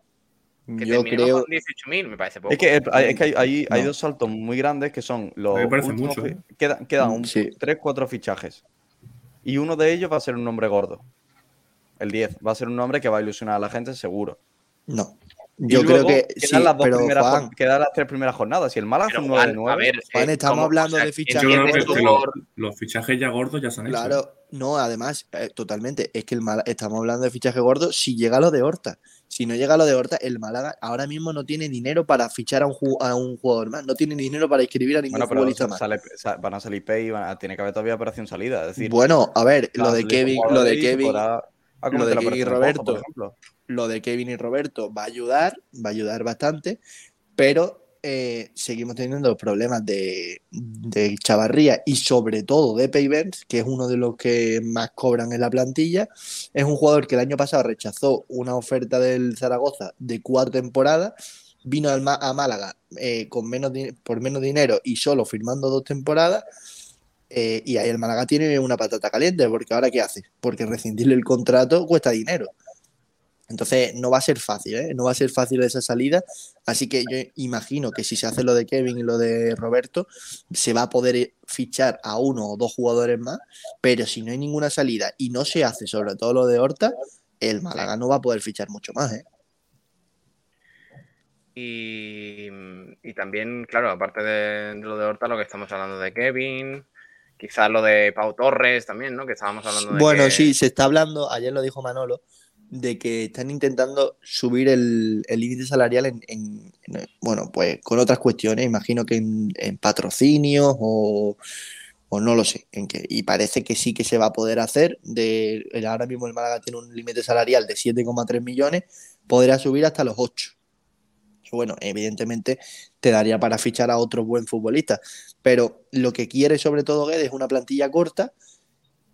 Que yo creo. Con 18.000, me parece poco. Es que, es que hay, hay, dos saltos muy grandes que son los. Me parece mucho. ¿eh? Quedan, quedan tres, cuatro fichajes. Y uno de ellos va a ser un nombre gordo. El 10. Va a ser un nombre que va a ilusionar a la gente, seguro. No. Yo creo que quedan, las dos primeras, quedan las tres primeras jornadas. Y el Málaga un 9 de 9. A ver, Juan, estamos hablando de fichajes. los, fichajes ya gordos ya se han hecho. Claro, no, además, eh, totalmente. Es que el estamos hablando de fichaje gordo si llega lo de Horta. Si no llega lo de Horta, el Málaga ahora mismo no tiene dinero para fichar a un, a un jugador más. No tiene dinero para inscribir a ningún futbolista más. van a salir pay y tiene que haber todavía operación salida. decir, bueno, a ver, lo de Kevin, lo de Kevin, lo de Kevin y Roberto, lo de Kevin y Roberto va a ayudar, va a ayudar bastante, pero eh, seguimos teniendo problemas de, Chavarría y sobre todo de Paybens, que es uno de los que más cobran en la plantilla. Es un jugador que el año pasado rechazó una oferta del Zaragoza de cuatro temporadas, vino a Málaga eh, con menos por menos dinero y solo firmando dos temporadas. Eh, y ahí el Málaga tiene una patata caliente, porque ahora ¿qué hace? Porque rescindirle el contrato cuesta dinero. Entonces no va a ser fácil, ¿eh? no va a ser fácil esa salida. Así que yo imagino que si se hace lo de Kevin y lo de Roberto, se va a poder fichar a uno o dos jugadores más. Pero si no hay ninguna salida y no se hace sobre todo lo de Horta, el Málaga no va a poder fichar mucho más. ¿eh? Y, también, claro, aparte de, lo de Horta, lo que estamos hablando de Kevin, quizás lo de Pau Torres también, ¿no? Que estábamos hablando de. Bueno, sí, se está hablando, ayer lo dijo Manolo, de que están intentando subir el límite salarial en, bueno, pues con otras cuestiones, imagino que en, patrocinios o, o no lo sé en qué. Y parece que sí que se va a poder hacer. De, ahora mismo el Málaga tiene un límite salarial de 7,3 millones, podría subir hasta los 8. Bueno, evidentemente te daría para fichar a otro buen futbolista, pero lo que quiere sobre todo Guedes es una plantilla corta,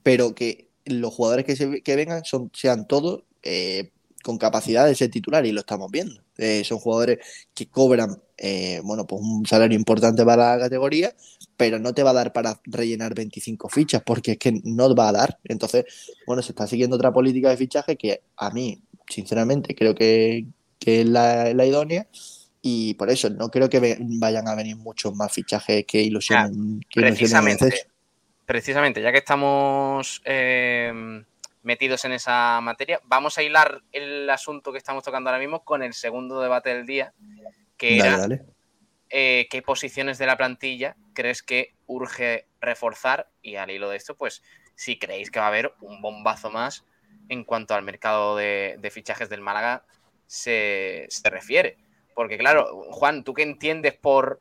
pero que los jugadores que, se, que vengan son, sean todos eh, con capacidad de ser titular y lo estamos viendo. Eh, son jugadores que cobran eh, bueno, pues un salario importante para la categoría, pero no te va a dar para rellenar 25 fichas, porque es que no va a dar. Entonces, bueno, se está siguiendo otra política de fichaje que a mí, sinceramente, creo que, es la, idónea. Y por eso no creo que vayan a venir muchos más fichajes que ilusionen. precisamente, precisamente, ya que estamos eh, metidos en esa materia, vamos a hilar el asunto que estamos tocando ahora mismo con el segundo debate del día, que era eh, qué posiciones de la plantilla crees que urge reforzar y al hilo de esto, pues si creéis que va a haber un bombazo más en cuanto al mercado de, fichajes del Málaga se, refiere. Porque claro, Juan, ¿tú qué entiendes por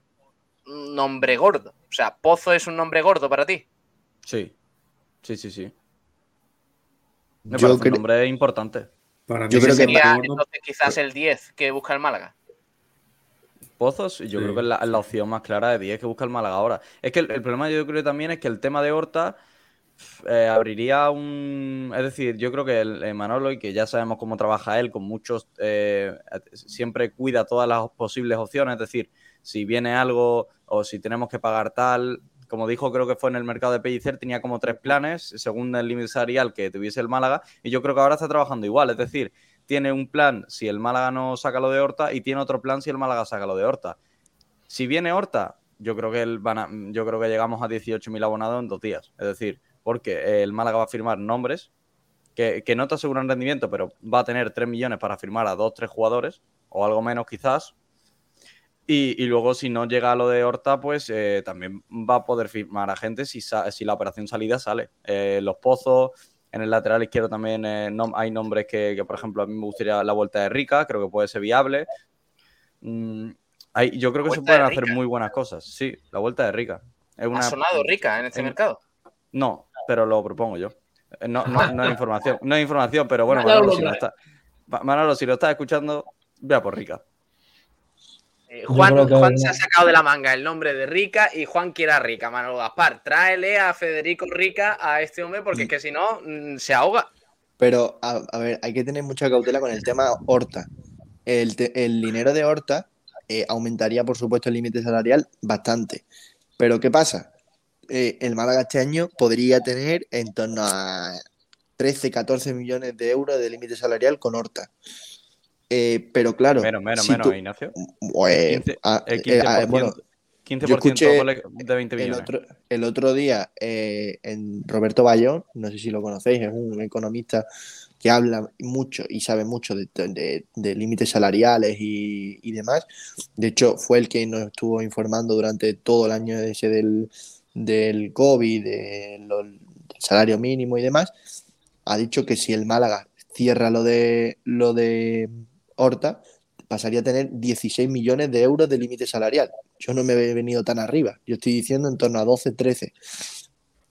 nombre gordo? O sea, ¿Pozo es un nombre gordo para ti? Sí, sí, sí, sí. Me parece un nombre importante. Para mí yo creo sería entonces quizás el 10 que busca el Málaga. Pozos, yo creo que es la, opción más clara de 10 que busca el Málaga ahora. Es que el, problema yo creo también es que el tema de Horta eh, abriría un... Es decir, yo creo que el, Manolo, y que ya sabemos cómo trabaja él, con muchos... Eh, siempre cuida todas las posibles opciones, es decir, si viene algo o si tenemos que pagar tal, como dijo, creo que fue en el mercado de Pellicer, tenía como tres planes, según el límite salarial que tuviese el Málaga, y yo creo que ahora está trabajando igual, es decir, tiene un plan si el Málaga no saca lo de Horta y tiene otro plan si el Málaga saca lo de Horta. Si viene Horta, yo creo que, el yo creo que llegamos a 18.000 abonados en dos días. Es decir, porque el Málaga va a firmar nombres que, no te aseguran rendimiento, pero va a tener 3 millones para firmar a dos, tres jugadores, o algo menos quizás. Y, luego, si no llega a lo de Horta, pues eh, también va a poder firmar a gente si, si la operación salida sale. Eh, los pozos, en el lateral izquierdo también eh, hay nombres que, por ejemplo, a mí me gustaría la vuelta de Rica, creo que puede ser viable. Mm, yo creo que se pueden hacer muy buenas cosas. Sí, la vuelta de Rica. ¿Ha sonado Rica en este mercado? No, pero lo propongo yo. Eh, no, no, hay información, no hay información, pero bueno, Manolo, si, lo está, Manolo, si lo estás escuchando, vea por Rica. Eh, Juan, se ha sacado de la manga el nombre de Rica y Juan quiere a Rica, Manolo Gaspar. Tráele a Federico Rica a este hombre porque es que si no mm, se ahoga. Pero, a, ver, hay que tener mucha cautela con el tema Horta. El, dinero de Horta eh, aumentaría, por supuesto, el límite salarial bastante. Pero, ¿qué pasa? Eh, el Málaga este año podría tener en torno a 13, 14 millones de euros de límite salarial con Horta. Eh, pero claro. Menos, menos, menos, Ignacio. Pues, 15, ah, el 15%, eh, ah, bueno, 15% de 20 millones. El otro, el otro día, eh, en Roberto Bayón, no sé si lo conocéis, es un economista que habla mucho y sabe mucho de, de, límites salariales y, y, demás. De hecho, fue el que nos estuvo informando durante todo el año ese del, del COVID, del salario mínimo y demás. Ha dicho que si el Málaga cierra lo de lo de Horta pasaría a tener 16 millones de euros de límite salarial. Yo no me he venido tan arriba. Yo estoy diciendo en torno a 12, 13.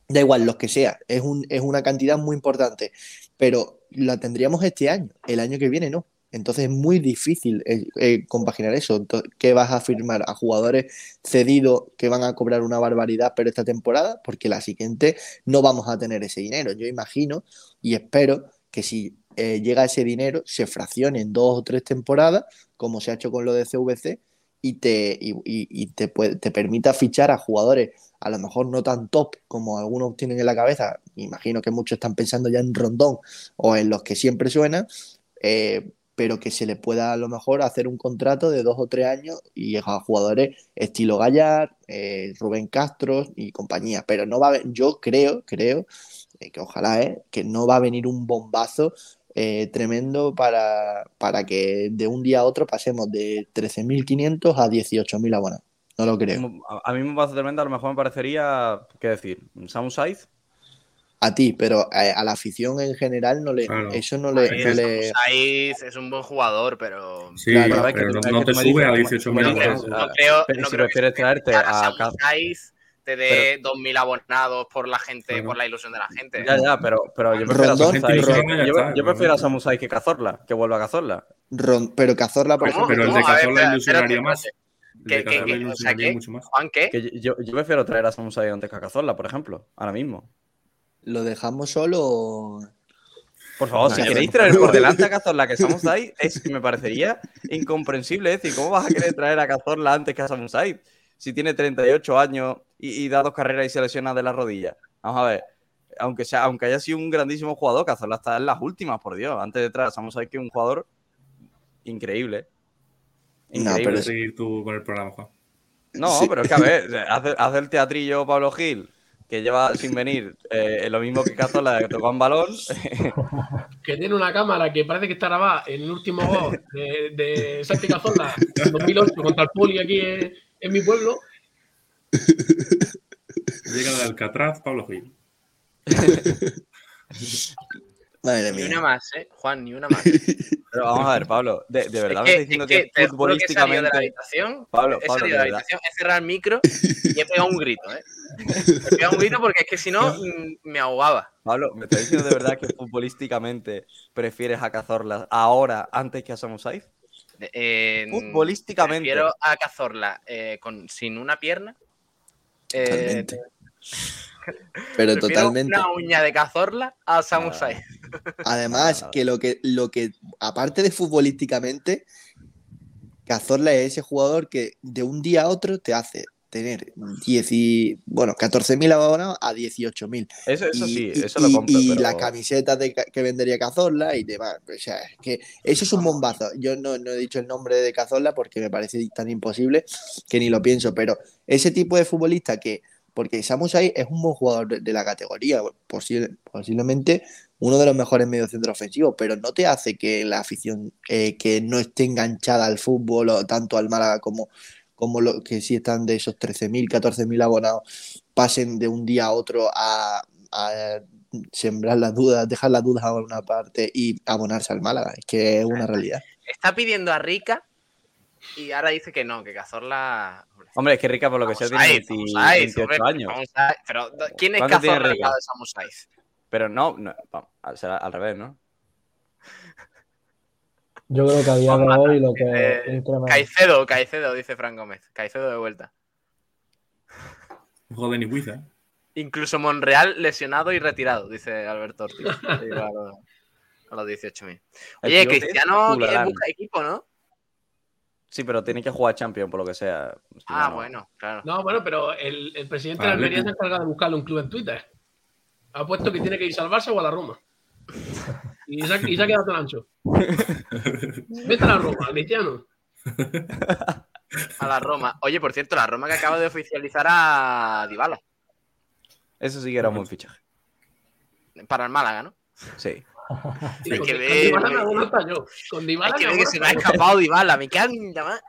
Da igual, los que sea. Es, un, es una cantidad muy importante. Pero la tendríamos este año. El año que viene no. Entonces es muy difícil eh, eh, compaginar eso. ¿Qué vas a firmar? ¿A jugadores cedidos que van a cobrar una barbaridad pero esta temporada? Porque la siguiente no vamos a tener ese dinero. Yo imagino y espero que si eh, llega ese dinero, se fraccione en dos o tres temporadas, como se ha hecho con lo de CVC, y te, y, te, te permita fichar a jugadores a lo mejor no tan top como algunos tienen en la cabeza, imagino que muchos están pensando ya en Rondón o en los que siempre suenan, eh, pero que se le pueda a lo mejor hacer un contrato de dos o tres años y a jugadores estilo Gallar, eh, Rubén Castro y compañía. Pero no va a yo creo, creo, que ojalá, eh, que no va a venir un bombazo eh, tremendo para, para que de un día a otro pasemos de 13.500 a 18.000 abonados. No lo creo. A mí me parece tremendo, a lo mejor me parecería, ¿qué decir? ¿Samu Saiz? A ti, pero a, la afición en general no le, eso no le... No Saiz es un buen jugador, pero... Sí, claro, pero no, te sube a 18.000 abonados. No, creo, no si prefieres traerte a... Saiz aparte de 2.000 abonados por la gente, por la ilusión de la gente. Ya, ya, pero, pero yo prefiero a Samusai. Rondón. que- yo, yo prefiero a Samusai que Cazorla, que vuelva a Cazorla. Ron- pero Cazorla, por ejemplo, Pero el de Cazorla ilusionaría más. más. Juan, ¿qué? Que yo, yo prefiero traer a Samusai antes que a Cazorla, por ejemplo, ahora mismo. ¿lo dejamos solo o- Por favor, No, si queréis traer por delante a Cazorla que Samusai, es, me parecería incomprensible. Es decir, ¿cómo vas a querer traer a Cazorla antes que a Samusai? Si tiene 38 años y, y da dos carreras y se lesiona de la rodilla. Vamos a ver. Aunque, sea, aunque haya sido un grandísimo jugador, Cazorla está en las últimas, por Dios. Antes de traer a Samusai, que es un jugador increíble. No, Increíble. pero Puedes seguir tú con el programa, Juan. No, Sí. pero es que a ver, hace, hace el teatrillo Pablo Gil, que lleva sin venir eh, lo mismo que Cazorla, que tocó un balón. Que tiene una cámara que parece que está grabada en el último gol de, de Santi Cazorla en 2008 contra el Poli aquí en, en mi pueblo. Llega de Alcatraz, Pablo Gil. Madre Ni mía. una más, ¿eh? Juan, ni una más. Pero vamos a ver, Pablo, de, de verdad me es estás diciendo es que que, te juro que he salido de la futbolísticamente. habitación, Pablo, he Pablo, salido de de la habitación, he cerrado el micro y he pegado un grito, ¿eh? He pegado un grito porque es que si no mm, me ahogaba. Pablo, ¿me estás diciendo de verdad que futbolísticamente prefieres a Cazorla ahora antes que a Samusai? Eh, Futbolísticamente. Prefiero a Cazorla eh, con, sin una pierna. Eh, Totalmente. Pero totalmente. Una uña de Cazorla a Samusai. Además, Nada. que lo que, lo que, aparte de futbolísticamente, Cazorla es ese jugador que de un día a otro te hace tener 10 y, bueno, 14.000 abonados a 18.000. Eso, eso y, sí, y- eso lo y- compro. y pero... las camisetas de que vendería Cazorla y demás. O sea, es que eso es un bombazo. Yo no, no he dicho el nombre de Cazorla porque me parece tan imposible que ni lo pienso, pero ese tipo de futbolista que, porque Samusai es un buen jugador de, de la categoría, posible- posiblemente uno de los mejores mediocentros ofensivos, pero no te hace que la afición eh, que no esté enganchada al fútbol o tanto al Málaga como, como lo que sí están de esos 13.000, 14.000 abonados, pasen de un día a otro a, a sembrar las dudas, dejar las dudas a una parte y abonarse al Málaga. Es que es una realidad. Está pidiendo a Rica y ahora dice que no, que Cazorla. Hombre, es que Rica, por lo que sea, tiene Samusai, 20 Samusai, 28 hombre, años. Pero, ¿quién es ¿Cuánto tiene Cazorla Rica? de Samusai? Pero no, no vamos, será al revés, ¿no? Yo creo que a día de hoy lo que eh. Caicedo, Caicedo, dice Fran Gómez. Caicedo de vuelta. Joder, ni Wiza. Incluso Monreal lesionado y retirado, dice Alberto Ortiz. A los 18.000. El Oye, Cristiano quiere buscar equipo, ¿no? Sí, pero tiene que jugar Champions, por lo que sea. Si Ah, no, no. bueno, claro. No, bueno, pero el, el presidente de Vale. Almería se encarga de buscarle un club en Twitter. Ha puesto que tiene que ir salvarse o a la Roma. Y se ha, y se ha quedado tan ancho. Vete a la Roma, Cristiano. A la Roma. Oye, por cierto, la Roma que acaba de oficializar a Dybala Eso sí que era un buen fichaje. para el Málaga, ¿no? Sí. Sí, Hay con, que con ver, Dybala me güey. hago hasta yo. Con Dybala Hay que ver que se me ha escapado Dybala, me cago en la ma-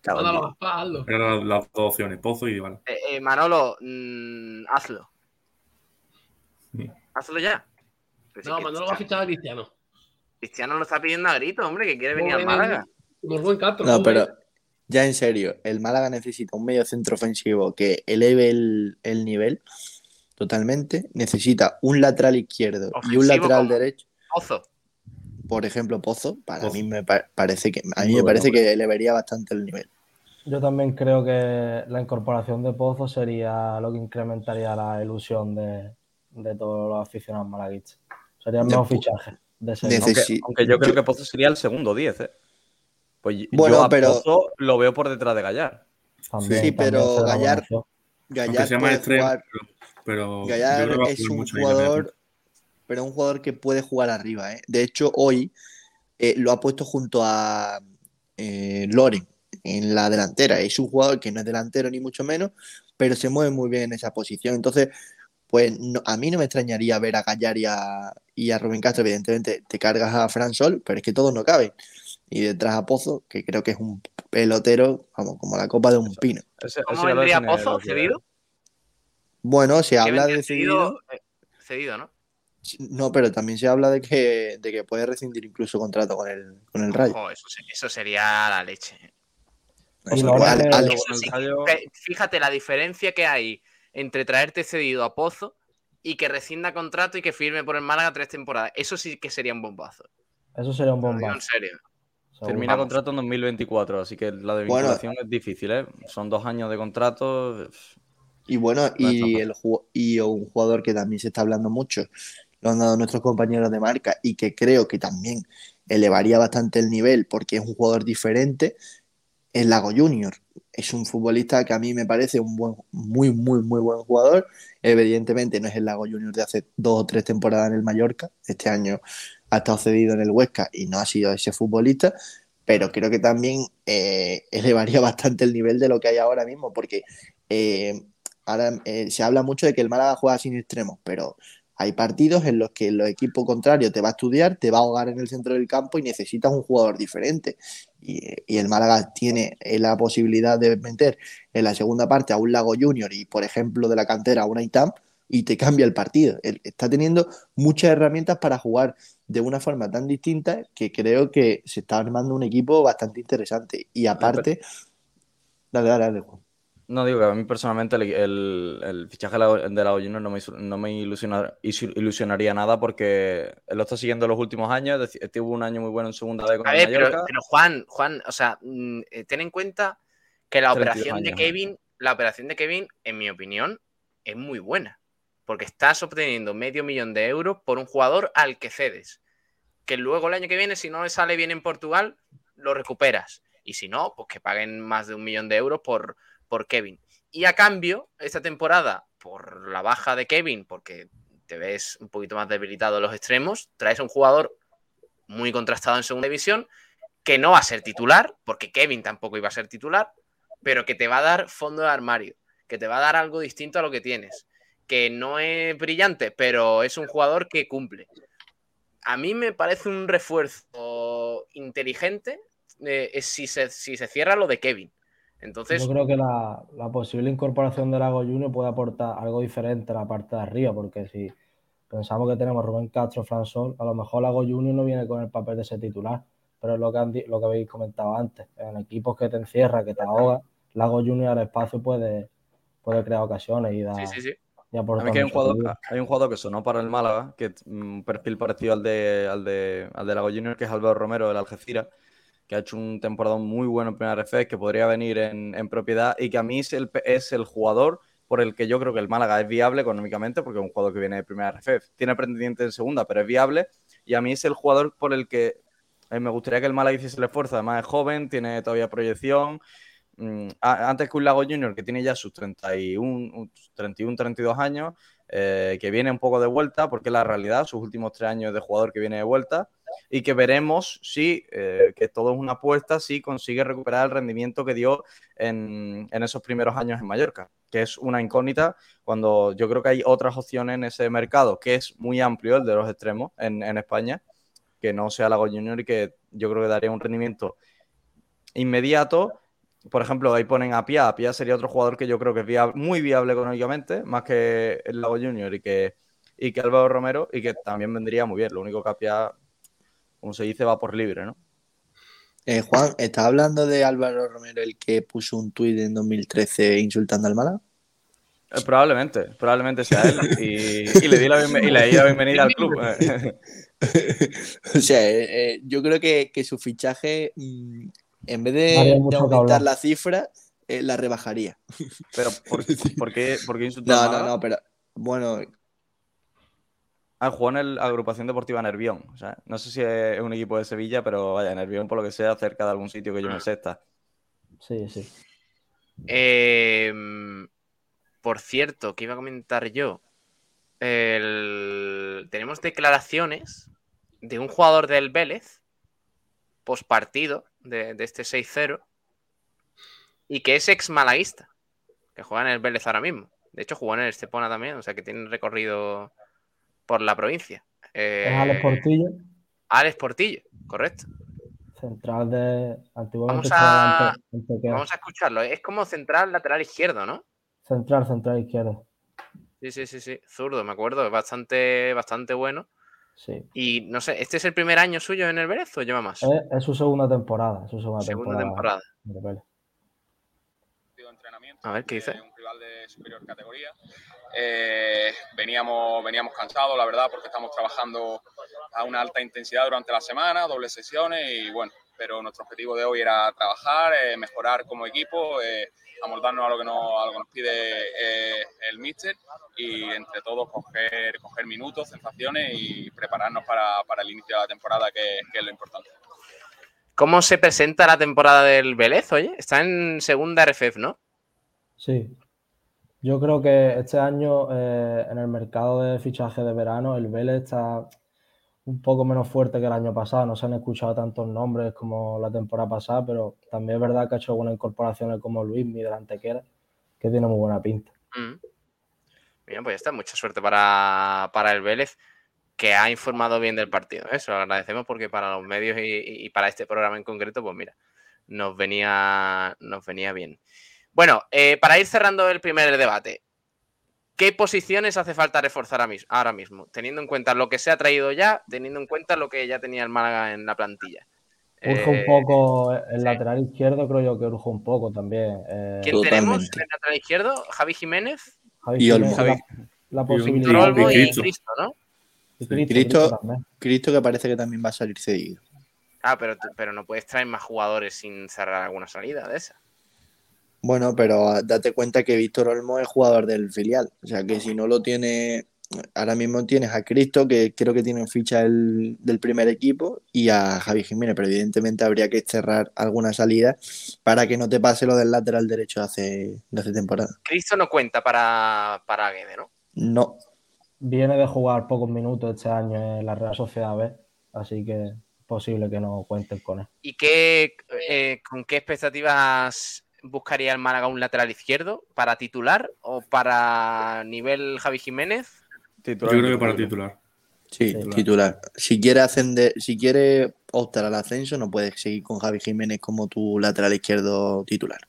Cago en Mándalo Dios. a hazlo. Eran las dos opciones, Pozo y Dybala. Eh, eh, Manolo, mm, hazlo. Sí. Hazlo ya. Pero si No, que Manolo va a fichar a Cristiano. Cristiano lo está pidiendo a grito, hombre, que quiere venir al Málaga. Buen. No, ¿no? pero ya en serio, el Málaga necesita un medio centro ofensivo que eleve el, el nivel totalmente. Necesita un lateral izquierdo y un lateral derecho. Pozo. Por ejemplo, Pozo, para Pozo. mí me pa- parece que a mí Muy me parece que elevaría bastante el nivel. Yo también creo que la incorporación de Pozo sería lo que incrementaría la ilusión de, de todos los aficionados malaguistas. Sería el mejor pu- fichaje de. Neces- Aunque, yo creo que Pozo sería el segundo 10, ¿eh? Pues yo- Bueno, yo a pero- Pozo lo veo por detrás de Gallar. También- Sí, pero Gallar- Gallar sea más puede extremo, jugar, pero, pero yo Gallar es un jugador, pero un jugador que puede jugar arriba. ¿eh? De hecho, hoy eh, lo ha puesto junto a eh, Loren en la delantera. Es un jugador que no es delantero ni mucho menos, pero se mueve muy bien en esa posición. Entonces, pues no- a mí no me extrañaría ver a Gallar y a, y a Rubén Castro. Evidentemente, te cargas a Fran Sol, pero es que todos no caben. Y detrás a Pozo, que creo que es un pelotero, vamos, como la copa de un pino. ¿Cómo vendría Pozo? ¿Cedido? Bueno, se habla de cedido. eh, cedido, ¿no? No, pero también se habla de que, de que puede rescindir incluso contrato con el, con el Rayo. Ojo, eso, eso sería la leche. fíjate la diferencia que hay entre traerte cedido a Pozo y que rescinda contrato y que firme por el Málaga tres temporadas. Eso sí que sería un bombazo. Eso sería un bombazo. En serio. Termina contrato en 2024, así que la de vinculación es difícil, ¿eh? Son dos años de contrato. Y bueno, y, el, y un jugador que también se está hablando mucho, lo han dado nuestros compañeros de marca y que creo que también elevaría bastante el nivel porque es un jugador diferente, es Lago Junior. Es un futbolista que a mí me parece un buen, muy, muy, muy buen jugador. Evidentemente no es el Lago Junior de hace dos o tres temporadas en el Mallorca. Este año ha estado cedido en el Huesca y no ha sido ese futbolista, pero creo que también eh, elevaría bastante el nivel de lo que hay ahora mismo, porque eh, ahora eh, se habla mucho de que el Málaga juega sin extremos, pero hay partidos en los que el equipo contrario te va a estudiar, te va a ahogar en el centro del campo y necesitas un jugador diferente. Y, el Málaga tiene la posibilidad de meter en la segunda parte a un Lago Junior y, por ejemplo, de la cantera a una ITAM y te cambia el partido. está teniendo muchas herramientas para jugar de una forma tan distinta que creo que se está armando un equipo bastante interesante. Y aparte, dale, dale, dale, No, digo que a mí personalmente el, fichaje de la Junior no me, no me ilusionaría nada porque él lo está siguiendo los últimos años. Tuvo un año muy bueno en segunda vez con a ver, pero, pero, Juan, Juan, o sea, mm, eh, ten en cuenta que la operación de Kevin, la operación de Kevin, en mi opinión, es muy buena porque estás obteniendo medio millón de euros por un jugador al que cedes. Que luego el año que viene, si no le sale bien en Portugal, lo recuperas. Y si no, pues que paguen más de un millón de euros por, por Kevin. Y a cambio, esta temporada, por la baja de Kevin, porque te ves un poquito más debilitado en los extremos, traes un jugador muy contrastado en segunda división, que no va a ser titular, porque Kevin tampoco iba a ser titular, pero que te va a dar fondo de armario, que te va a dar algo distinto a lo que tienes que no es brillante, pero es un jugador que cumple. A mí me parece un refuerzo inteligente eh, si, se, si se cierra lo de Kevin. Entonces... Yo creo que la, posible incorporación de Lago Junior puede aportar algo diferente a la parte de arriba, porque si pensamos que tenemos Rubén Castro, Fransol, a lo mejor Lago Junior no viene con el papel de ese titular, pero es lo que, lo que habéis comentado antes. En equipos que te encierra, que te ahoga, Lago Junior al espacio puede, puede crear ocasiones y dar, sí, sí, sí hay, un jugador, que sonó para el Málaga, que un perfil parecido al de, al de, al de Lago Junior, que es Álvaro Romero del Algeciras, que ha hecho un temporada muy bueno en Primera RF, que podría venir en, propiedad y que a mí es el, es el jugador por el que yo creo que el Málaga es viable económicamente, porque es un jugador que viene de Primera RF. Tiene pretendiente en segunda, pero es viable. Y a mí es el jugador por el que eh, me gustaría que el Málaga hiciese el esfuerzo. Además es joven, tiene todavía proyección Mm, antes que un Lago Junior que tiene ya sus 31, 31 32 años, eh, que viene un poco de vuelta, porque la realidad, sus últimos tres años de jugador que viene de vuelta, y que veremos si, eh, que todo es una apuesta, si consigue recuperar el rendimiento que dio en, esos primeros años en Mallorca, que es una incógnita, cuando yo creo que hay otras opciones en ese mercado, que es muy amplio, el de los extremos en, en España, que no sea Lago Junior y que yo creo que daría un rendimiento inmediato por ejemplo, ahí ponen a Pia. Pia sería otro jugador que yo creo que es muy viable económicamente, más que el Lago Junior y que, y que Álvaro Romero, y que también vendría muy bien. Lo único que a Pia, como se dice, va por libre, ¿no? Eh, Juan, ¿estás hablando de Álvaro Romero, el que puso un tuit en 2013 insultando al Mala? Eh, probablemente, probablemente sea él. Y, le di la, bienvenida al club. o sea, eh, yo creo que, su fichaje mm, en vez de, aumentar la cifra, eh, la rebajaría. Pero, ¿por, qué, por No, no, no, pero bueno. Ah, jugó en la agrupación deportiva Nervión. O sea, no sé si es un equipo de Sevilla, pero vaya, Nervión, por lo que sea, cerca de algún sitio que yo no sé está. Sí, sí. Em, por cierto, que iba a comentar yo. Tenemos declaraciones de un jugador del Vélez post partido de, este 6-0 y que es ex malaguista, que juega en el Vélez ahora mismo. De hecho, jugó en el Estepona también, o sea que tiene recorrido por la provincia. Eh, ¿Es Alex Portillo? Alex Portillo, correcto. Central de vamos a, vamos a escucharlo. Es como central lateral izquierdo, ¿no? Central, central izquierdo. Sí, sí, sí, sí. Zurdo, me acuerdo. Es bastante, bastante bueno. Y no sé, ¿este es el primer año suyo en el Vélez o lleva más? Es, su segunda temporada. su segunda, temporada. entrenamiento. A ver, ¿qué dice? Un rival de superior categoría. Eh, veníamos, veníamos cansados, la verdad, porque estamos trabajando a una alta intensidad durante la semana, dobles sesiones y bueno, pero nuestro objetivo de hoy era trabajar, eh, mejorar como equipo, eh, amoldarnos a lo que nos, a lo que nos pide eh, el míster y entre todos coger, coger minutos, sensaciones y prepararnos para, para el inicio de la temporada, que, que es lo importante. ¿Cómo se presenta la temporada del Vélez, oye? Está en segunda RFF, ¿no? Sí. Yo creo que este año eh, en el mercado de fichaje de verano el Vélez está un poco menos fuerte que el año pasado. No se han escuchado tantos nombres como la temporada pasada, pero también es verdad que ha hecho algunas incorporaciones como Luis, mi delante que que tiene muy buena pinta. Mm. Bien, pues ya está. Mucha suerte para, para el Vélez que ha informado bien del partido. Eso ¿eh? lo agradecemos porque para los medios y, y, para este programa en concreto, pues mira, nos venía, nos venía bien. Bueno, eh, para ir cerrando el primer debate, ¿qué posiciones hace falta reforzar ahora mismo? Teniendo en cuenta lo que se ha traído ya, teniendo en cuenta lo que ya tenía el Málaga en la plantilla. Urge eh, un poco el sí. lateral izquierdo, creo yo que urge un poco también. Eh, ¿Quién Totalmente. tenemos en el lateral izquierdo? Javi Jiménez. Javi Jiménez, Javi. La, la posibilidad. Olmo y Cristo, ¿no? Cristo, Cristo, Cristo, que parece que también va a salir cedido. Ah, pero, pero no puedes traer más jugadores sin cerrar alguna salida de esa. Bueno, pero date cuenta que Víctor Olmo es jugador del filial. O sea que si no lo tiene. Ahora mismo tienes a Cristo, que creo que tiene ficha el, del primer equipo, y a Javi Jiménez, pero evidentemente habría que cerrar alguna salida para que no te pase lo del lateral derecho de hace, de hace temporada. Cristo no cuenta para, para Guede, ¿no? No, viene de jugar pocos minutos este año en la Real Sociedad B, así que es posible que no cuenten con él. ¿Y qué, eh, con qué expectativas buscaría el Málaga un lateral izquierdo? ¿Para titular o para nivel Javi Jiménez? Titular, Yo creo que para titular. Sí, titular. titular. Si quiere ascender, si quiere optar al ascenso, no puedes seguir con Javi Jiménez como tu lateral izquierdo titular.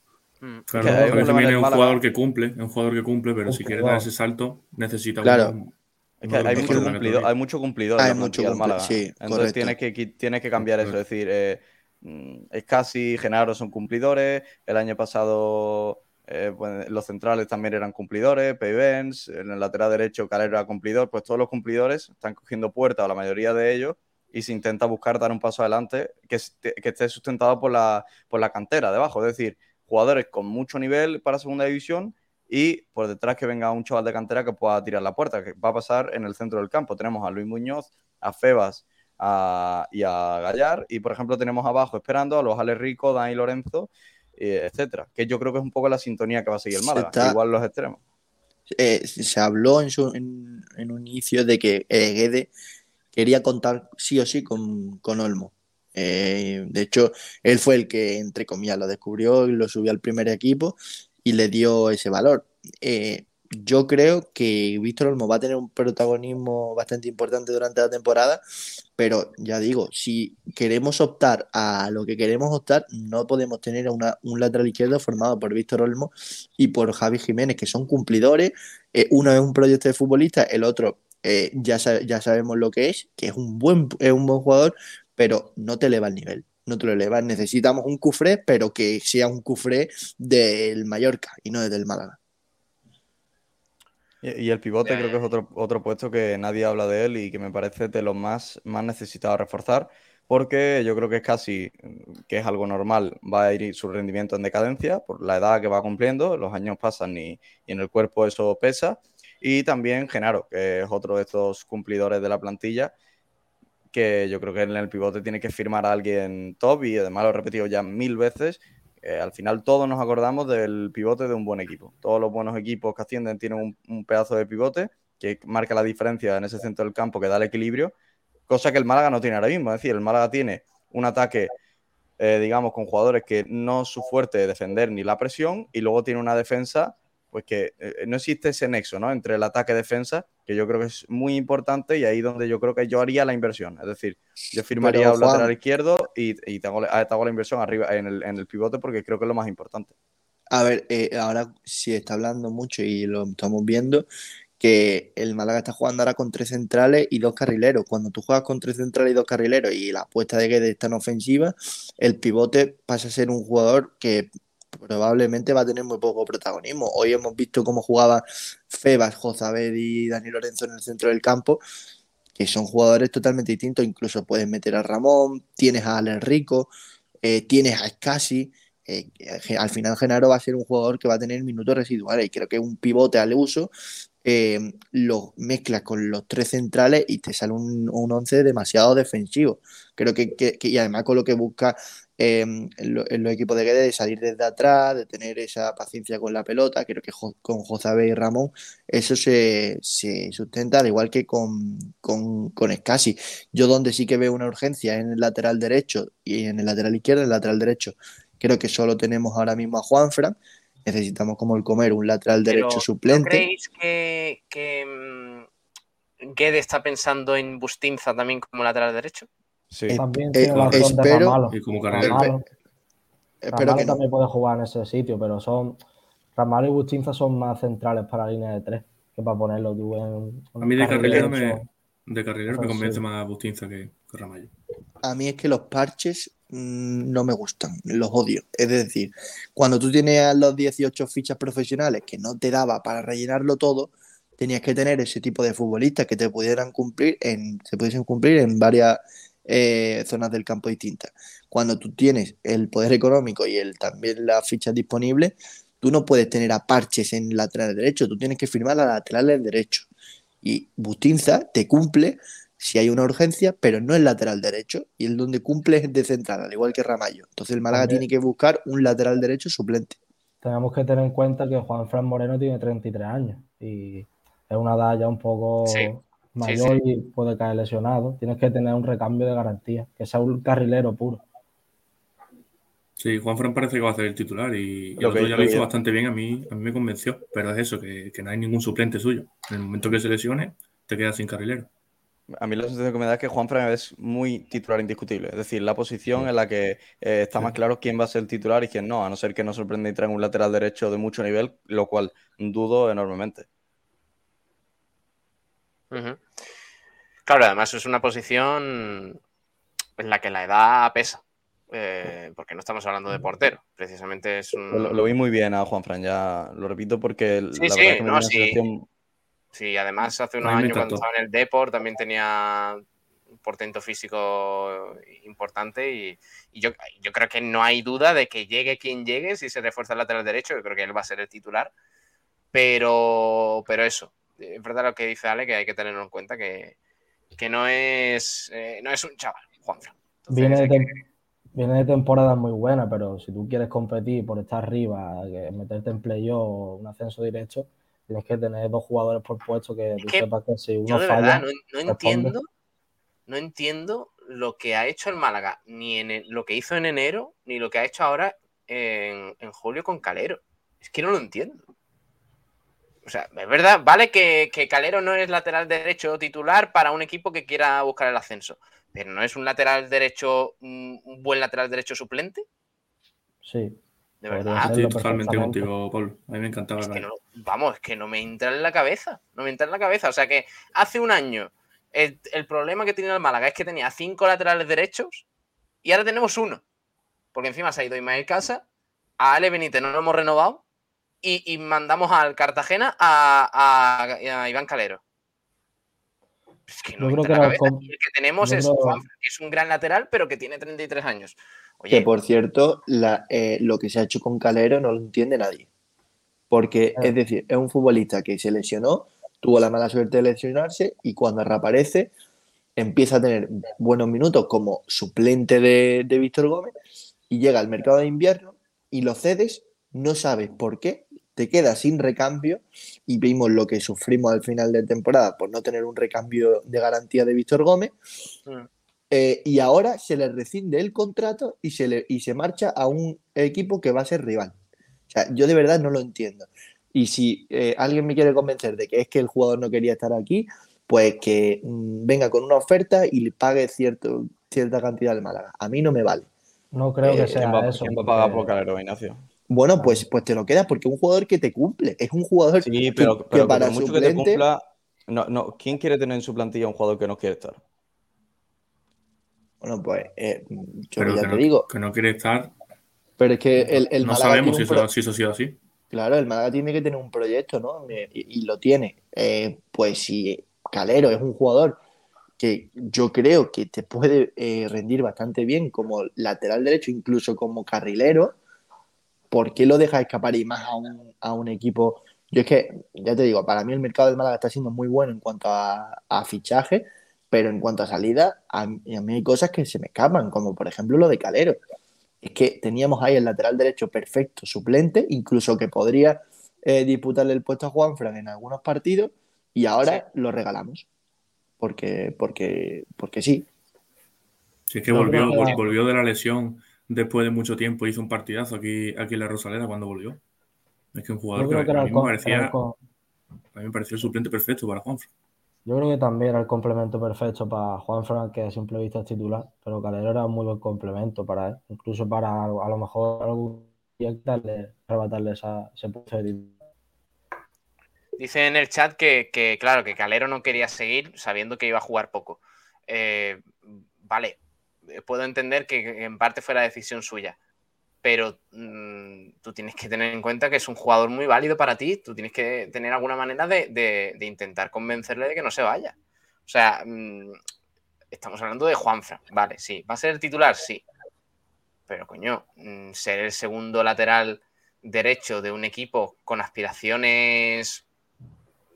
Claro, Javi Jiménez es un jugador que cumple, es un jugador que cumple, pero si quiere dar ese salto, necesita claro. un, es que hay, mucho cumplido, hay mucho cumplidor hay en mucho del Málaga. Sí, Entonces tienes que, tienes que cambiar eso. Es decir, eh, es casi Genaro son cumplidores. El año pasado eh, pues, los centrales también eran cumplidores. Payvens, en el lateral derecho Calero era cumplidor. Pues todos los cumplidores están cogiendo puerta, o la mayoría de ellos, y se intenta buscar dar un paso adelante que, que esté sustentado por la, por la cantera debajo. Es decir, jugadores con mucho nivel para segunda división y por detrás que venga un chaval de cantera que pueda tirar la puerta, que va a pasar en el centro del campo. Tenemos a Luis Muñoz, a Febas a, y a Gallar, y por ejemplo tenemos abajo esperando a los Ale Rico, Dani Lorenzo, eh, etcétera, que yo creo que es un poco la sintonía que va a seguir el Málaga, Está... igual los extremos. Eh, se habló en, su, en, en, un inicio de que eh, Guede quería contar sí o sí con, con Olmo. Eh, de hecho, él fue el que, entre comillas, lo descubrió y lo subió al primer equipo y le dio ese valor. Eh, yo creo que Víctor Olmo va a tener un protagonismo bastante importante durante la temporada, pero ya digo, si queremos optar a lo que queremos optar, no podemos tener una, un lateral izquierdo formado por Víctor Olmo y por Javi Jiménez, que son cumplidores. Eh, uno es un proyecto de futbolista, el otro eh, ya, ya sabemos lo que es, que es un buen, es un buen jugador, pero no te eleva el nivel no te lo elevas. Necesitamos un cufré, pero que sea un cufré del Mallorca y no del Málaga. Y, y el pivote creo que es otro, otro puesto que nadie habla de él y que me parece de los más, más necesitados reforzar, porque yo creo que es casi, que es algo normal, va a ir su rendimiento en decadencia por la edad que va cumpliendo, los años pasan y, y en el cuerpo eso pesa. Y también Genaro, que es otro de estos cumplidores de la plantilla, que yo creo que en el pivote tiene que firmar a alguien top y además lo he repetido ya mil veces. Eh, al final todos nos acordamos del pivote de un buen equipo. Todos los buenos equipos que ascienden tienen un, pedazo de pivote que marca la diferencia en ese centro del campo, que da el equilibrio, cosa que el Málaga no tiene ahora mismo. Es decir, el Málaga tiene un ataque, eh, digamos, con jugadores que no es su fuerte defender ni la presión y luego tiene una defensa pues que eh, no existe ese nexo ¿no? entre el ataque y defensa, que yo creo que es muy importante y ahí donde yo creo que yo haría la inversión. Es decir, yo firmaría Pero, un lateral izquierdo y, y te, hago, la inversión arriba en el, en el, pivote porque creo que es lo más importante. A ver, eh, ahora sí está hablando mucho y lo estamos viendo, que el Málaga está jugando ahora con tres centrales y dos carrileros. Cuando tú juegas con tres centrales y dos carrileros y la apuesta de que está en ofensiva, el pivote pasa a ser un jugador que probablemente va a tener muy poco protagonismo. Hoy hemos visto cómo jugaban Febas, Jozabed y Dani Lorenzo en el centro del campo, que son jugadores totalmente distintos. Incluso puedes meter a Ramón, tienes a Alex Rico, eh, tienes a Scassi. Eh, al final Genaro va a ser un jugador que va a tener minutos residuales y creo que un pivote al uso eh, lo mezclas con los tres centrales y te sale un, un once demasiado defensivo. Creo que, y además con lo que busca eh, en, los equipos de Guedes de salir desde atrás, de tener esa paciencia con la pelota, creo que con Josabe y Ramón eso se, sustenta al igual que con, con, con Escasi. Yo donde sí que veo una urgencia en el lateral derecho y en el lateral izquierdo, en el lateral derecho, creo que solo tenemos ahora mismo a Juanfran necesitamos como el comer un lateral derecho suplente. ¿no creéis que, que mm, Guede está pensando en Bustinza también como lateral derecho? Sí. También eh, tiene la espero, y como Ramalo. Que también puede jugar en ese sitio, pero son Ramalo y Bustinza son más centrales para la línea de tres que para ponerlo tú en, A mí de carrilero, me, de carrilero me convence más Bustinza que, que Ramallo. A mí es que los parches Mm, no me gustan, los odio. Es decir, cuando tú tienes los 18 fichas profesionales que no te daba para rellenarlo todo, tenías que tener ese tipo de futbolistas que te pudieran cumplir en, se pudiesen cumplir en varias eh, zonas del campo distintas. Cuando tú tienes el poder económico y el, también las fichas disponibles, tú no puedes tener a parches en lateral derecho, tú tienes que firmar a lateral derecho. Y Bustinza te cumple si hay una urgencia, pero no es lateral derecho. Y el donde cumple es de central, al igual que Ramallo. Entonces el Málaga tiene que buscar un lateral derecho suplente. Tenemos que tener en cuenta que Juan Fran Moreno tiene 33 años y es una edad ya un poco mayor y puede caer lesionado. Tienes que tener un recambio de garantía, que sea un carrilero puro. Sí, Juan Fran parece que va a hacer el titular y, lo que ya lo hizo bastante bien, a mí, a mí me convenció, pero es eso, que, que no hay ningún suplente suyo. En el momento que se lesione, te quedas sin carrilero. A mí la sensación que me da es que Juanfran es muy titular indiscutible. Es decir, la posición en la que eh, está más claro quién va a ser el titular y quién no, a no ser que nos sorprenda y traiga un lateral derecho de mucho nivel, lo cual dudo enormemente. Claro, además es una posición en la que la edad pesa. Eh, porque no estamos hablando de portero, precisamente es un... Lo, vi muy bien a Juanfran, ya lo repito porque sí, la verdad es que me no, sí. Sí, además hace unos años cuando estaba en el Deport también tenía un portento físico importante y, yo, creo que no hay duda de que llegue quien llegue, si se refuerza el lateral derecho, yo creo que él va a ser el titular. Pero, pero eso, es verdad lo que dice Ale, que hay que tenerlo en cuenta, que, no, es, eh, no es un chaval, Juanfran. Viene de, viene de temporada muy buena, pero si tú quieres competir por estar arriba, meterte en playoff, un ascenso directo, tienes que tener dos jugadores por puesto que tú sepas que si uno yo de falla, verdad no, entiendo, no entiendo lo que ha hecho el Málaga, ni en lo que hizo en enero, ni lo que ha hecho ahora en, julio con Calero. Es que no lo entiendo. O sea, es verdad, vale que, Calero no es lateral derecho titular para un equipo que quiera buscar el ascenso, pero no es un lateral derecho, un buen lateral derecho suplente. Sí. De verdad. Estoy totalmente contigo, Paul. A mí me encantaba. vamos, es que no me entra en la cabeza. No me entra en la cabeza. O sea que hace un año el, problema que tenía el Málaga es que tenía cinco laterales derechos y ahora tenemos uno. Porque encima se ha ido Ismael Casa, a Ale Benítez no lo hemos renovado y, mandamos al Cartagena a, Iván Calero. Es que no entra en la cabeza. el que tenemos es, es un gran lateral, pero que tiene 33 años. Que por cierto, eh, lo que se ha hecho con Calero no lo entiende nadie. Porque, ah. es decir, es un futbolista que se lesionó, tuvo la mala suerte de lesionarse y cuando reaparece empieza a tener buenos minutos como suplente de, Víctor Gómez y llega al mercado de invierno y lo cedes, no sabes por qué, te quedas sin recambio y vimos lo que sufrimos al final de temporada por no tener un recambio de garantía de Víctor Gómez. Mm. Eh, y ahora se le rescinde el contrato y se, le, y se marcha a un equipo que va a ser rival. O sea, yo de verdad no lo entiendo. Y si eh, alguien me quiere convencer de que es que el jugador no quería estar aquí, pues que mm, venga con una oferta y le pague cierto, cierta cantidad de Málaga. A mí no me vale. No creo que eh, sea va, eso. Va a por Calero, Ignacio? Bueno, pues, pues te lo quedas porque es un jugador que te cumple. Es un jugador sí, pero, que, para mucho que te cumpla, no, no, ¿quién quiere tener en su plantilla un jugador que no quiere estar? Bueno, pues eh, yo ya te digo. Que no quiere estar Pero es que el, el no Málaga sabemos tiene si un pro- eso, si eso ha sido así. Claro, el Málaga tiene que tener un proyecto, ¿no? Y, y lo tiene. Eh, pues si Calero es un jugador que yo creo que te puede eh, rendir bastante bien como lateral derecho, incluso como carrilero, ¿por qué lo dejas escapar y más a un, a un equipo? Yo es que, ya te digo, para mí el mercado del Málaga está siendo muy bueno en cuanto a, a fichaje, pero en cuanto a salida, a, mí- a mí hay cosas que se me escapan, como por ejemplo lo de Calero. Es que teníamos ahí el lateral derecho perfecto, suplente, incluso que podría eh, disputarle el puesto a Juanfran en algunos partidos, y ahora lo regalamos. Porque, porque, porque sí. Si es que volvió, volvió de la lesión después de mucho tiempo, hizo un partidazo aquí, aquí en la Rosaleda cuando volvió. Es que un jugador Yo que creo que a era mí el, me parecía, a mí me pareció el suplente perfecto para Juanfran. Yo creo que también era el complemento perfecto para Juan Fran, que a simple vista es titular, pero Calero era un muy buen complemento para él, incluso para a lo mejor algún día darle, arrebatarle esa, ese puesto de titular. Dice en el chat que, que, claro, que Calero no quería seguir sabiendo que iba a jugar poco. Eh, vale, puedo entender que en parte fuera decisión suya, pero mm, tú tienes que tener en cuenta que es un jugador muy válido para ti, tú tienes que tener alguna manera de intentar convencerle de que no se vaya. O sea, mm, estamos hablando de Juanfran, vale, sí. ¿Va a ser el titular? Sí. Pero coño, mm, ser el segundo lateral derecho de un equipo con aspiraciones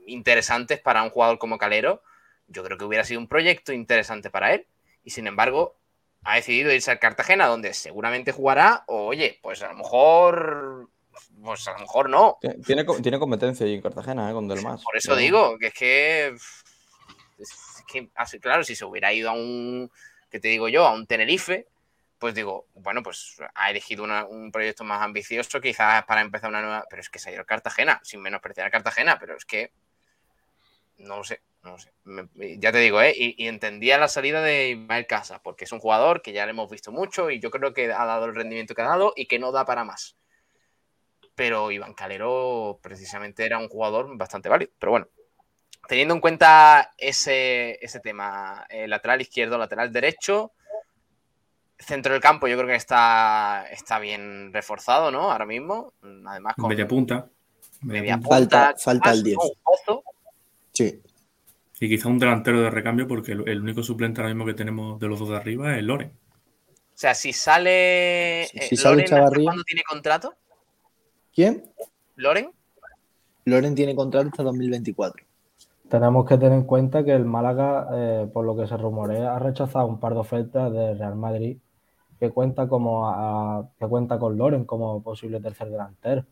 interesantes para un jugador como Calero, yo creo que hubiera sido un proyecto interesante para él. Y sin embargo, ha decidido irse al Cartagena, donde seguramente jugará, o oye, pues a lo mejor, pues a lo mejor no. Tiene- Tiene, co- tiene competencia allí en Cartagena, ¿eh? Con Del. Por eso Pero- digo, que es que, es que, así, claro, si se hubiera ido a un, que te digo yo, a un Tenerife, pues digo, bueno, pues ha elegido una- un proyecto más ambicioso, quizás para empezar una nueva, pero es que se ha ido al Cartagena, sin menospreciar a Cartagena, pero es que, no lo sé, no sé. Me- ya te digo, ¿eh? Y, y entendía la salida de Ismael Casa, porque es un jugador que ya le hemos visto mucho y yo creo que ha dado el rendimiento que ha dado y que no da para más. Pero Iván Calero precisamente era un jugador bastante válido. Pero bueno, teniendo en cuenta ese, ese tema, eh, lateral izquierdo, lateral derecho, centro del campo yo creo que está, está bien reforzado, ¿no? Ahora mismo. Además con Media punta. media punta. Falta- falta el quizás, 10. ¿no? Un Pozo. Sí. Y quizá un delantero de recambio, porque el, el único suplente ahora mismo que tenemos de los dos de arriba es Loren. O sea, si sale Si- eh, si sale Loren, ¿hasta Chavarría. cuándo tiene contrato? ¿Quién? ¿Loren? Loren tiene contrato hasta 2024. Tenemos que tener en cuenta que el Málaga, eh, por lo que se rumorea, ha rechazado un par de ofertas de Real Madrid que cuenta como a- que cuenta con Loren como posible tercer delantero.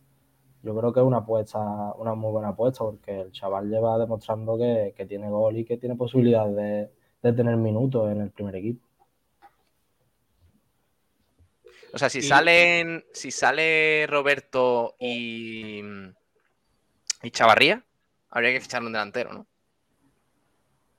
Yo creo que es una apuesta, una muy buena apuesta, porque el chaval lleva demostrando que, que tiene gol y que tiene posibilidad de, de tener minutos en el primer equipo. O sea, si Y- salen, si sale Roberto y, y Chavarría, habría que fichar un delantero, ¿no?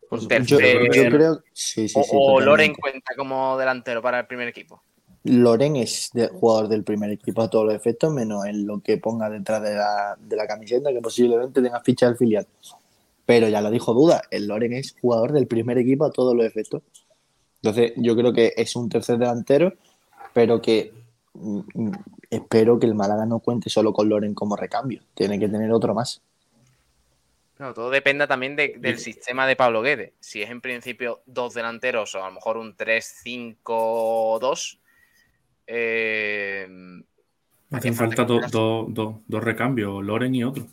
Por. Yo, yo creo. Sí, sí, o sí. o. Loren cuenta como delantero para el primer equipo. Loren es de- jugador del primer equipo a todos los efectos, menos en lo que ponga detrás de la, de la camiseta, que posiblemente tenga ficha del filial. Pero ya lo dijo Duda, el Loren es jugador del primer equipo a todos los efectos. Entonces, yo creo que es un tercer delantero, pero que mm, mm, espero que el Málaga no cuente solo con Loren como recambio. Tiene que tener otro más. Claro, todo depende también de- del sistema de Pablo Guedes. Si es en principio dos delanteros o a lo mejor un 3-5-2, eh, Hacen falta que do- do- do- dos recambios, Loren y otro.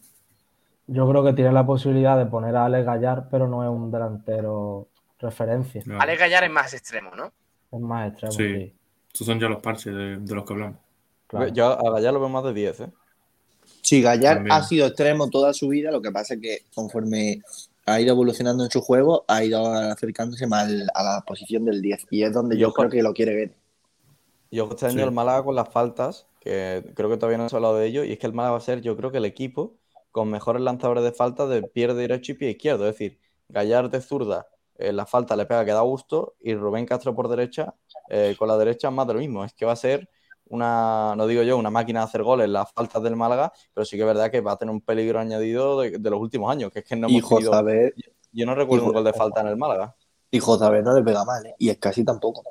Yo creo que tiene la posibilidad de poner a Alex Gallar, pero no es un delantero referencia. Claro. Alex Gallar es más extremo, ¿no? Es más extremo, Sí. sí. Estos son ya los parches de, de los que hablamos. claro. Yo a Gallar lo veo más de 10, ¿eh? Sí, Gallar También. ha sido extremo toda su vida, lo que pasa es que conforme ha ido evolucionando en su juego, ha ido acercándose más a la posición del 10. Y es donde yo creo que lo quiere ver. Y ojo, este año Sí. el Málaga con las faltas, que creo que todavía no se ha hablado de ello, y es que el Málaga va a ser, yo creo que el equipo con mejores lanzadores de falta de pie derecho y pie izquierdo. Es decir, Gallar de zurda, eh, la falta le pega que da gusto, y Rubén Castro por derecha, eh, con la derecha más de lo mismo. Es que va a ser una, no digo yo, una máquina de hacer goles las faltas del Málaga, pero sí que es verdad que va a tener un peligro añadido de, de los últimos años, que es que no hemos tenido- Jozabed, Yo no recuerdo un gol de falta en el Málaga. y Jozabed no le pega mal, ¿eh? y es casi tampoco.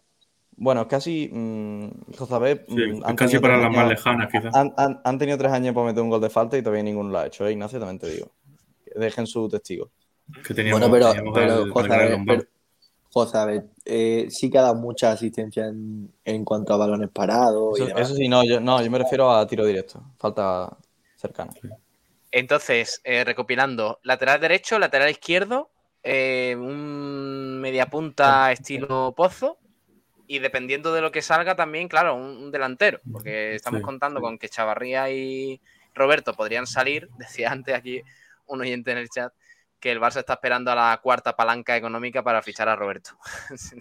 Bueno, es casi. Mmm, José sí, mm, casi para las más lejanas, quizás. Han, han, han, tenido tres años para meter un gol de falta y todavía ninguno lo ha hecho, ¿eh? Ignacio, también te digo. Dejen su testigo. Que teníamos, bueno, pero, pero, ver, eh, sí que ha dado mucha asistencia en, en cuanto a balones parados. Eso, eso, sí, no yo, no, yo me refiero a tiro directo. Falta cercana. Entonces, eh, recopilando, lateral derecho, lateral izquierdo, eh, un mediapunta estilo pozo y dependiendo de lo que salga también, claro, un, un delantero, porque estamos sí. contando con que Chavarría y Roberto podrían salir, decía antes aquí un oyente en el chat, que el Barça está esperando a la cuarta palanca económica para fichar a Roberto. sí.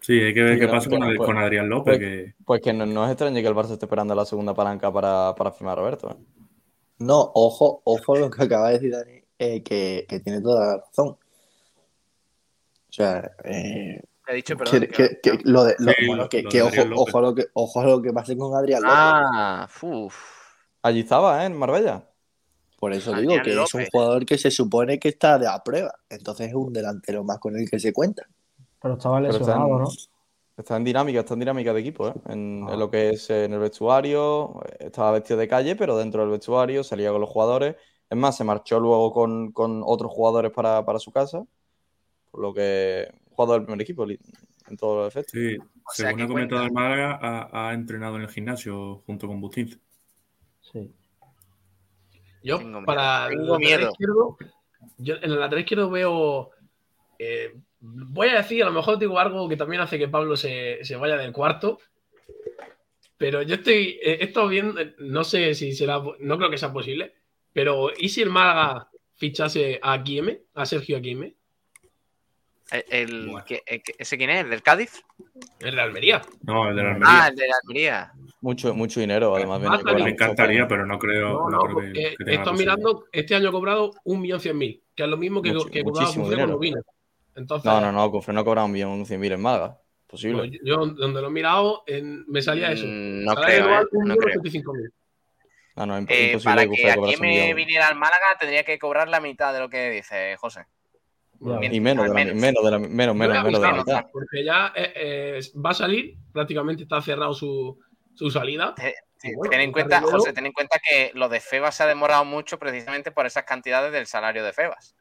sí. hay que ver qué pasa con, pues, con, Adrián López. Pues que, pues que no, no, es extraño que el Barça esté esperando a la segunda palanca para, para firmar a Roberto. ¿eh? No, ojo, ojo lo que acaba de decir Dani, eh, que, que, tiene toda la razón. O sea, eh, he dicho, perdón, que, que, que, lo de, lo, sí, bueno, que, lo que ojo, ojo, lo que ojo lo que pase con Adrián López. Ah, uff. Allí estaba, ¿eh? En Marbella. Por eso Adrián digo que López. es un jugador que se supone que está de a prueba. Entonces es un delantero más con el que se cuenta. Pero estaba lesionado, Pero está en, ¿no? Está en dinámica, está en dinámica de equipo, ¿eh? En, ah. en, lo que es en el vestuario. Estaba vestido de calle, pero dentro del vestuario salía con los jugadores. Es más, se marchó luego con, con otros jugadores para, para, su casa. Por lo que jugador del primer equipo en todos los efectos. Sí, o sea, según ha comentado el Málaga, ha, ha, entrenado en el gimnasio junto con Butinz. Sí. Yo, Tengo para miedo. el lateral izquierdo, yo en el lateral izquierdo veo. Eh, voy a decir, a lo mejor digo algo que también hace que Pablo se, se vaya del cuarto. Pero yo estoy. Eh, he estado viendo. No sé si será. No creo que sea posible. Pero, ¿y si el Málaga fichase a Guilleme? A Sergio Aguime? ¿El, el, el, ¿Ese quién es? ¿El del Cádiz? El de Almería. No, el de Almería. Ah, el de Almería. Mucho, mucho dinero, además. Me, me encantaría, pero no creo, no, no, creo que, que Estoy mirando, este año ha cobrado 1.100.000, que es lo mismo que, mucho, que cobraba Lubina. Entonces, no, no, no, Cufre no cobraba un millón, 100.000 en Málaga. Posible. No, yo, donde lo he mirado, en, me salía eso. Mm, no creo, eh, no creo. No, no, eh, imposible para que, que aquí me viniera al Málaga tendría que cobrar la mitad de lo que dice José. Bueno, y menos de, la, menos de la, menos, menos, menos de la mitad. Porque ya eh, eh, va a salir, prácticamente está cerrado su, su salida. Sí, bueno, ten en cuenta, José, ten en cuenta que lo de Febas se ha demorado mucho precisamente por esas cantidades del salario de Febas.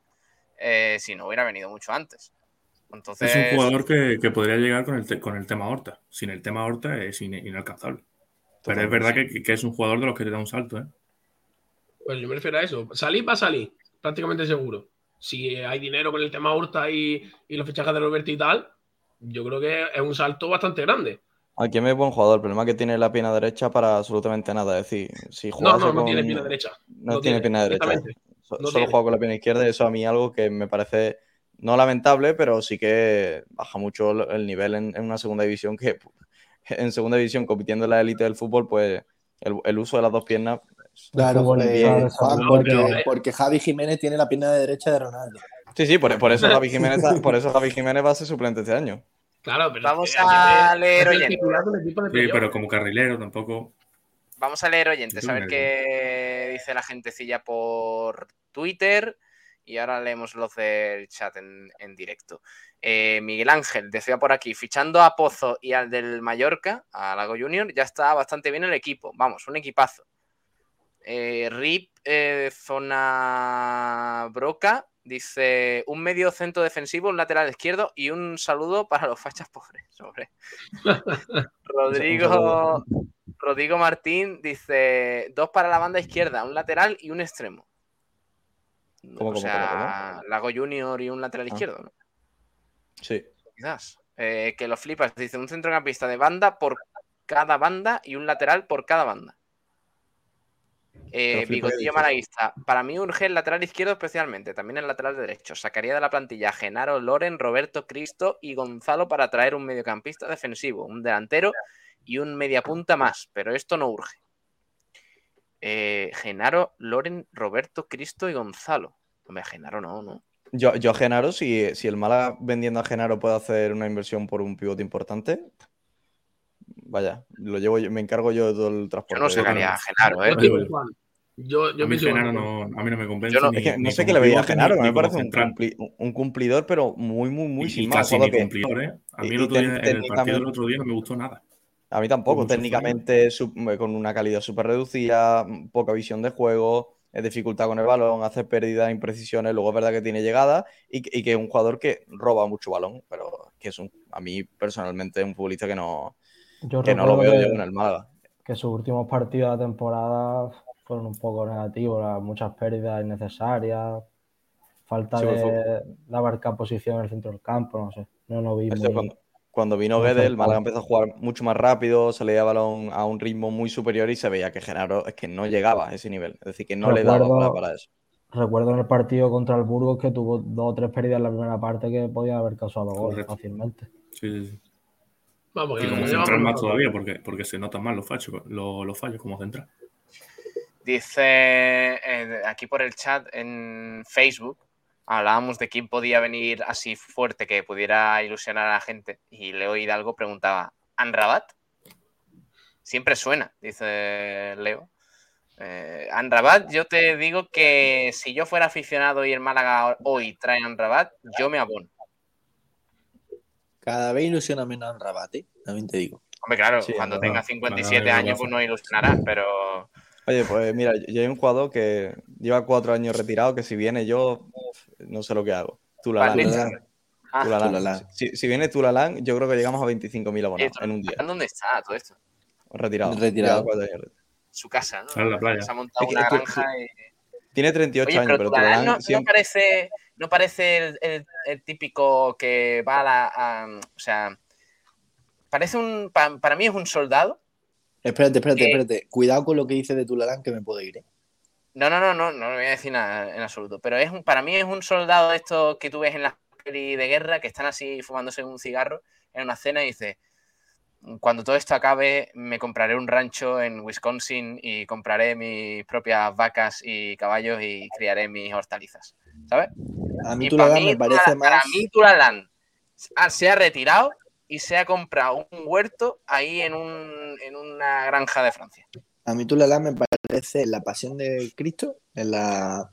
Eh, si no hubiera venido mucho antes. Entonces... Es un jugador que, que podría llegar con el, te, con el tema Horta. Sin el tema Horta es in, inalcanzable. Pero es verdad que, que, es un jugador de los que te da un salto, ¿eh? Pues yo me refiero a eso. Salir va a salir, prácticamente seguro si hay dinero con el tema Horta y, y los fichajes de Roberto y tal, yo creo que es un salto bastante grande. Aquí me es buen jugador, el problema es que tiene la pierna derecha para absolutamente nada. Es decir, si juega no, no, no con... tiene pierna derecha. No, no tiene, pierna derecha. So, no solo juega con la pierna izquierda y eso a mí algo que me parece no lamentable, pero sí que baja mucho el nivel en, en una segunda división que en segunda división compitiendo en la élite del fútbol, pues el, el, uso de las dos piernas Claro, eh, Juan, porque, porque, Javi Jiménez tiene la pierna de derecha de Ronaldo. Sí, sí, por, por, eso, Javi Jiménez, por eso Javi Jiménez va a ser suplente este año. Claro, pero vamos a leer oyentes. Sí, pero como carrilero tampoco. Vamos a leer oyentes, a ver qué dice la gentecilla por Twitter. Y ahora leemos los del chat en, en directo. Eh, Miguel Ángel decía por aquí, fichando a Pozo y al del Mallorca, a Lago Junior, ya está bastante bien el equipo. Vamos, un equipazo. Eh, Rip eh, Zona Broca dice un medio centro defensivo, un lateral izquierdo y un saludo para los fachas pobres. Sobre. Rodrigo, Rodrigo Martín dice dos para la banda izquierda, un lateral y un extremo. ¿Cómo, o cómo, sea, cómo, Lago Junior y un lateral ah. izquierdo, ¿no? Sí. Quizás. Eh, que lo flipas. Dice un centrocampista de banda por cada banda y un lateral por cada banda. Eh, Bigotillo Malaguista. Para mí urge el lateral izquierdo especialmente, también el lateral derecho. Sacaría de la plantilla a Genaro, Loren, Roberto, Cristo y Gonzalo para traer un mediocampista defensivo, un delantero y un mediapunta más, pero esto no urge. Eh, Genaro, Loren, Roberto, Cristo y Gonzalo. Hombre, Genaro no, no. Yo, yo a Genaro, si, si el Málaga vendiendo a Genaro puede hacer una inversión por un pivote importante, vaya, lo llevo yo, me encargo yo de todo el transporte. Yo no sacaría a Genaro, ¿eh? Yo, yo a, mí. Genaro no, a mí no me convence. Yo no- ni- Es que ni no sé qué le veía a Genaro, ni- me parece un, central. cumpli- un cumplidor, pero muy, muy, muy Y sin más. casi ni que- cumplidor, ¿eh? A mí y- el otro día, ten- en el partido del otro día no me gustó nada. A mí tampoco, técnicamente sub- con una calidad súper reducida, poca visión de juego, eh, dificultad con el balón, hace pérdidas, imprecisiones, luego es verdad que tiene llegada y, que- y que es un jugador que roba mucho balón, pero que es un, a mí personalmente es un futbolista que no, Yo que no lo veo que- yo en el Málaga. que sus últimos partidos de temporada fueron un poco negativos, muchas pérdidas innecesarias, falta Sí, de, de abarcar posición en el centro del campo, no sé. No lo vi Eso muy- cuando, cuando vino Guedes, el. Málaga empezó a jugar mucho más rápido, se le daba balón a un ritmo muy superior y se veía que Genaro es que no llegaba a ese nivel, es decir, que no le daba para, para eso. Recuerdo en el partido contra el Burgos que tuvo dos o tres pérdidas en la primera parte que podía haber causado gol Correcto. fácilmente. Sí, sí, sí. Vamos, Y que como central más todavía, porque, porque se notan más los fallos, los, los fallos como central. Dice eh, aquí por el chat en Facebook, hablábamos de quién podía venir así fuerte que pudiera ilusionar a la gente. Y Leo Hidalgo preguntaba, ¿Anrabat? Siempre suena, dice Leo. Eh, Anrabat, yo te digo que si yo fuera aficionado y el Málaga hoy trae Anrabat, yo me abono. Cada vez ilusiona menos en Rabate, también te digo. Hombre, claro, Sí, cuando Anrabat. tenga 57 Málaga, años, pues no ilusionará, pero Oye, pues mira, yo hay un jugador que lleva cuatro años retirado que si viene yo, no sé lo que hago. Tulalán. Ah, Tulalán. Tulalán. Si, si viene Tulalán, yo creo que llegamos a 25.000 abonados en un día. ¿dónde está todo esto? Retirado. Retirado. Su casa, ¿no? Está en la playa. Se ha montado Es que- una granja y... Tiene 38 Oye, años, pero pero Tulalán Tulalán no, no siempre... parece, no parece el, el- el típico que va a la... a- o sea, parece un... pa- para mí es un soldado. Espérate, espérate, Eh. espérate. Cuidado con lo que dice de Tulalán que me puedo ir. ¿eh? No, no, no, no, no le voy a decir nada en absoluto. Pero es un, para mí es un soldado de estos que tú ves en las peli de guerra que están así fumándose un cigarro en una cena y dice... Cuando todo esto acabe, me compraré un rancho en Wisconsin y compraré mis propias vacas y caballos y criaré mis hortalizas. ¿Sabes? A mí para Tulalán mí, me parece Tula- para más. mí Tulalán ah, se ha retirado y se ha comprado un huerto ahí en, un, en una granja de Francia. A mí Tulalán me parece la pasión de Cristo, en la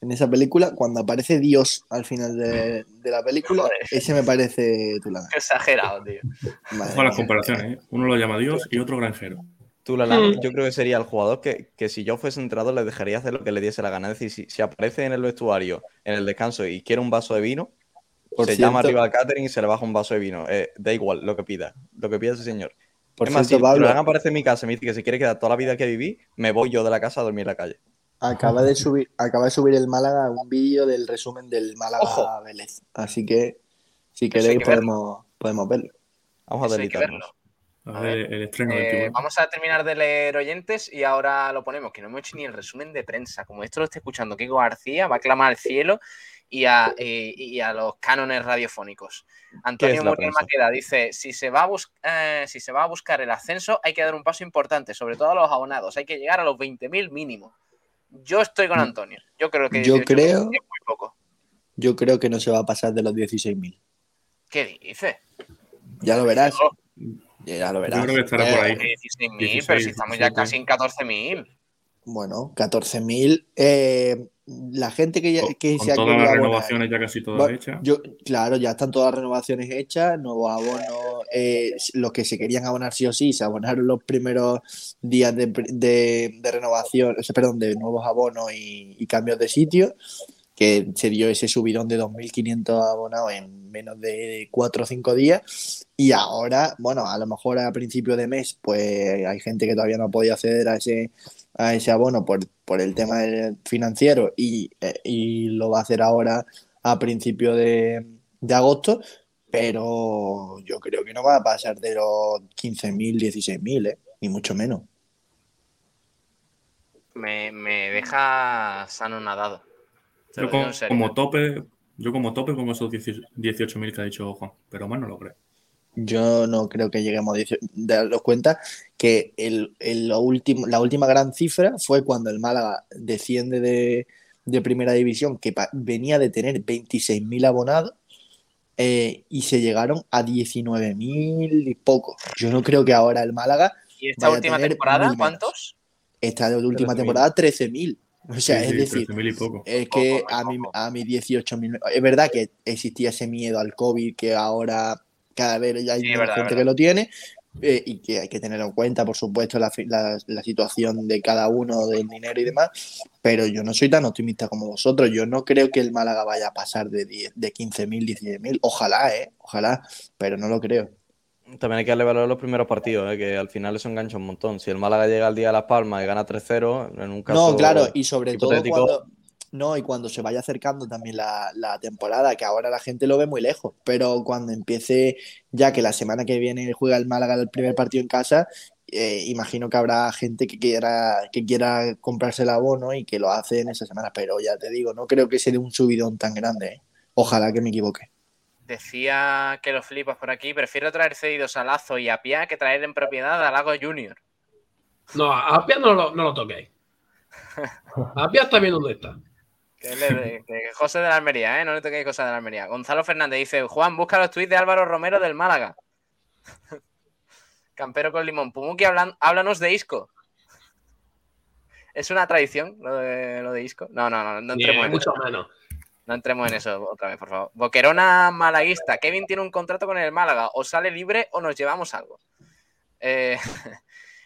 en esa película, cuando aparece Dios al final de, de la película, Joder. ese me parece Tulalán. Qué exagerado, tío. Ojo a las comparaciones, ¿eh? Uno lo llama Dios y otro granjero. Mm. yo creo que sería el jugador que, que si yo fuese entrenador le dejaría hacer lo que le diese la gana. Es decir, si, si aparece en el vestuario, en el descanso y quiere un vaso de vino, Por se cierto- llama arriba al catering y se le baja un vaso de vino. Eh, da igual lo que pida, lo que pida ese señor. Por es más, cierto, si Pablo, Tulalán aparece en mi casa y me dice que si quiere quedar toda la vida que viví, me voy yo de la casa a dormir en la calle. acaba de subir, acaba de subir el Málaga un vídeo del resumen del Málaga Ojo. Vélez. Así que si queréis que verlo. podemos, podemos verlo. Vamos a deleitarnos. Verlo. A A ver, el estreno del Eh, vamos a terminar de leer oyentes y ahora lo ponemos, que no hemos hecho ni el resumen de prensa. Como esto lo esté escuchando Kiko García, va a clamar al cielo y a, y- y a los cánones radiofónicos. Antonio Muriel? Maqueda dice, si se, va a bus- eh, si se va a buscar el ascenso hay que dar un paso importante, sobre todo a los abonados. Hay que llegar a los 20.000 mínimo. Yo estoy con Antonio. Yo creo que Yo 18.000 creo- es muy poco. Yo creo que no se va a pasar de los 16.000. ¿Qué dice? Ya lo verás. Ya lo Yo verás. creo que estará por ahí. 16.000, pero si estamos ya 17. casi en 14.000. Bueno, 14.000. Eh, la gente que, ya, que Con se ha todas las renovaciones ya casi todas Bueno, hechas. Yo, claro, ya están todas las renovaciones hechas, nuevos abonos, eh, los que se querían abonar sí o sí, se abonaron los primeros días de, de- de renovación, perdón, de nuevos abonos y, y cambios de sitio, que se dio ese subidón de 2.500 abonados en menos de 4 o 5 días, y ahora, bueno, a lo mejor a principio de mes, pues hay gente que todavía no podido acceder a ese, a ese abono por, por el tema financiero y, eh, y lo va a hacer ahora a principio de, de agosto, pero yo creo que no va a pasar de los 15.000, 16.000, ¿eh? ni mucho menos. Me, me deja sano nadado. Te Yo como, como tope, yo como tope pongo esos 18.000 que ha dicho Juan, pero más no lo creo. Yo no creo que lleguemos a 18. Daros cuenta que el, el- lo último, la última gran cifra fue cuando el Málaga desciende de, de primera división, que venía de tener 26.000 abonados eh, y se llegaron a 19.000 y poco. Yo no creo que ahora el Málaga ¿Y esta vaya a última tener temporada cuántos? esta última temporada 13.000. O sea, Sí, es sí, decir, 13.000 y poco. es que Poco, a mí, poco. a mí 18.000. Es verdad que existía ese miedo al COVID que ahora cada vez ya hay Sí, verdad, gente verdad. que lo tiene eh, y que hay que tenerlo en cuenta, por supuesto, la, la- la situación de cada uno, del dinero y demás. Pero yo no soy tan optimista como vosotros. Yo no creo que el Málaga vaya a pasar de, 10 de 15.000, 16.000. Ojalá, ¿eh? Ojalá, pero no lo creo. También hay que darle valor a los primeros partidos, ¿eh? que al final eso engancha un montón. Si el Málaga llega al día de Las Palmas y gana 3-0, en un caso. No, claro, y sobre todo cuando. No, y cuando se vaya acercando también la, la temporada, que ahora la gente lo ve muy lejos, pero cuando empiece, ya que la semana que viene juega el Málaga el primer partido en casa, eh, imagino que habrá gente que quiera, que quiera comprarse el abono y que lo hace en esa semana, pero ya te digo, no creo que sea de un subidón tan grande. ¿eh? Ojalá que me equivoque. Decía que lo flipas por aquí. Prefiero traer cedidos a Lazo y a Pia que traer en propiedad a Lago Junior. No, a Apia no lo, no lo toquéis. A Apia está bien donde está. Que, le- que José de la Almería, ¿eh? No le toquéis cosas de la Almería. Gonzalo Fernández dice: Juan, busca los tweets de Álvaro Romero del Málaga. Campero con limón. Pumuki, hablan- háblanos de Isco. ¿Es una tradición lo de, lo de Isco? No, no, no, no entremos en mucho menos. No entremos en eso otra vez, por favor. Boquerona malaguista. Kevin tiene un contrato con el Málaga. O sale libre o nos llevamos algo. Eh,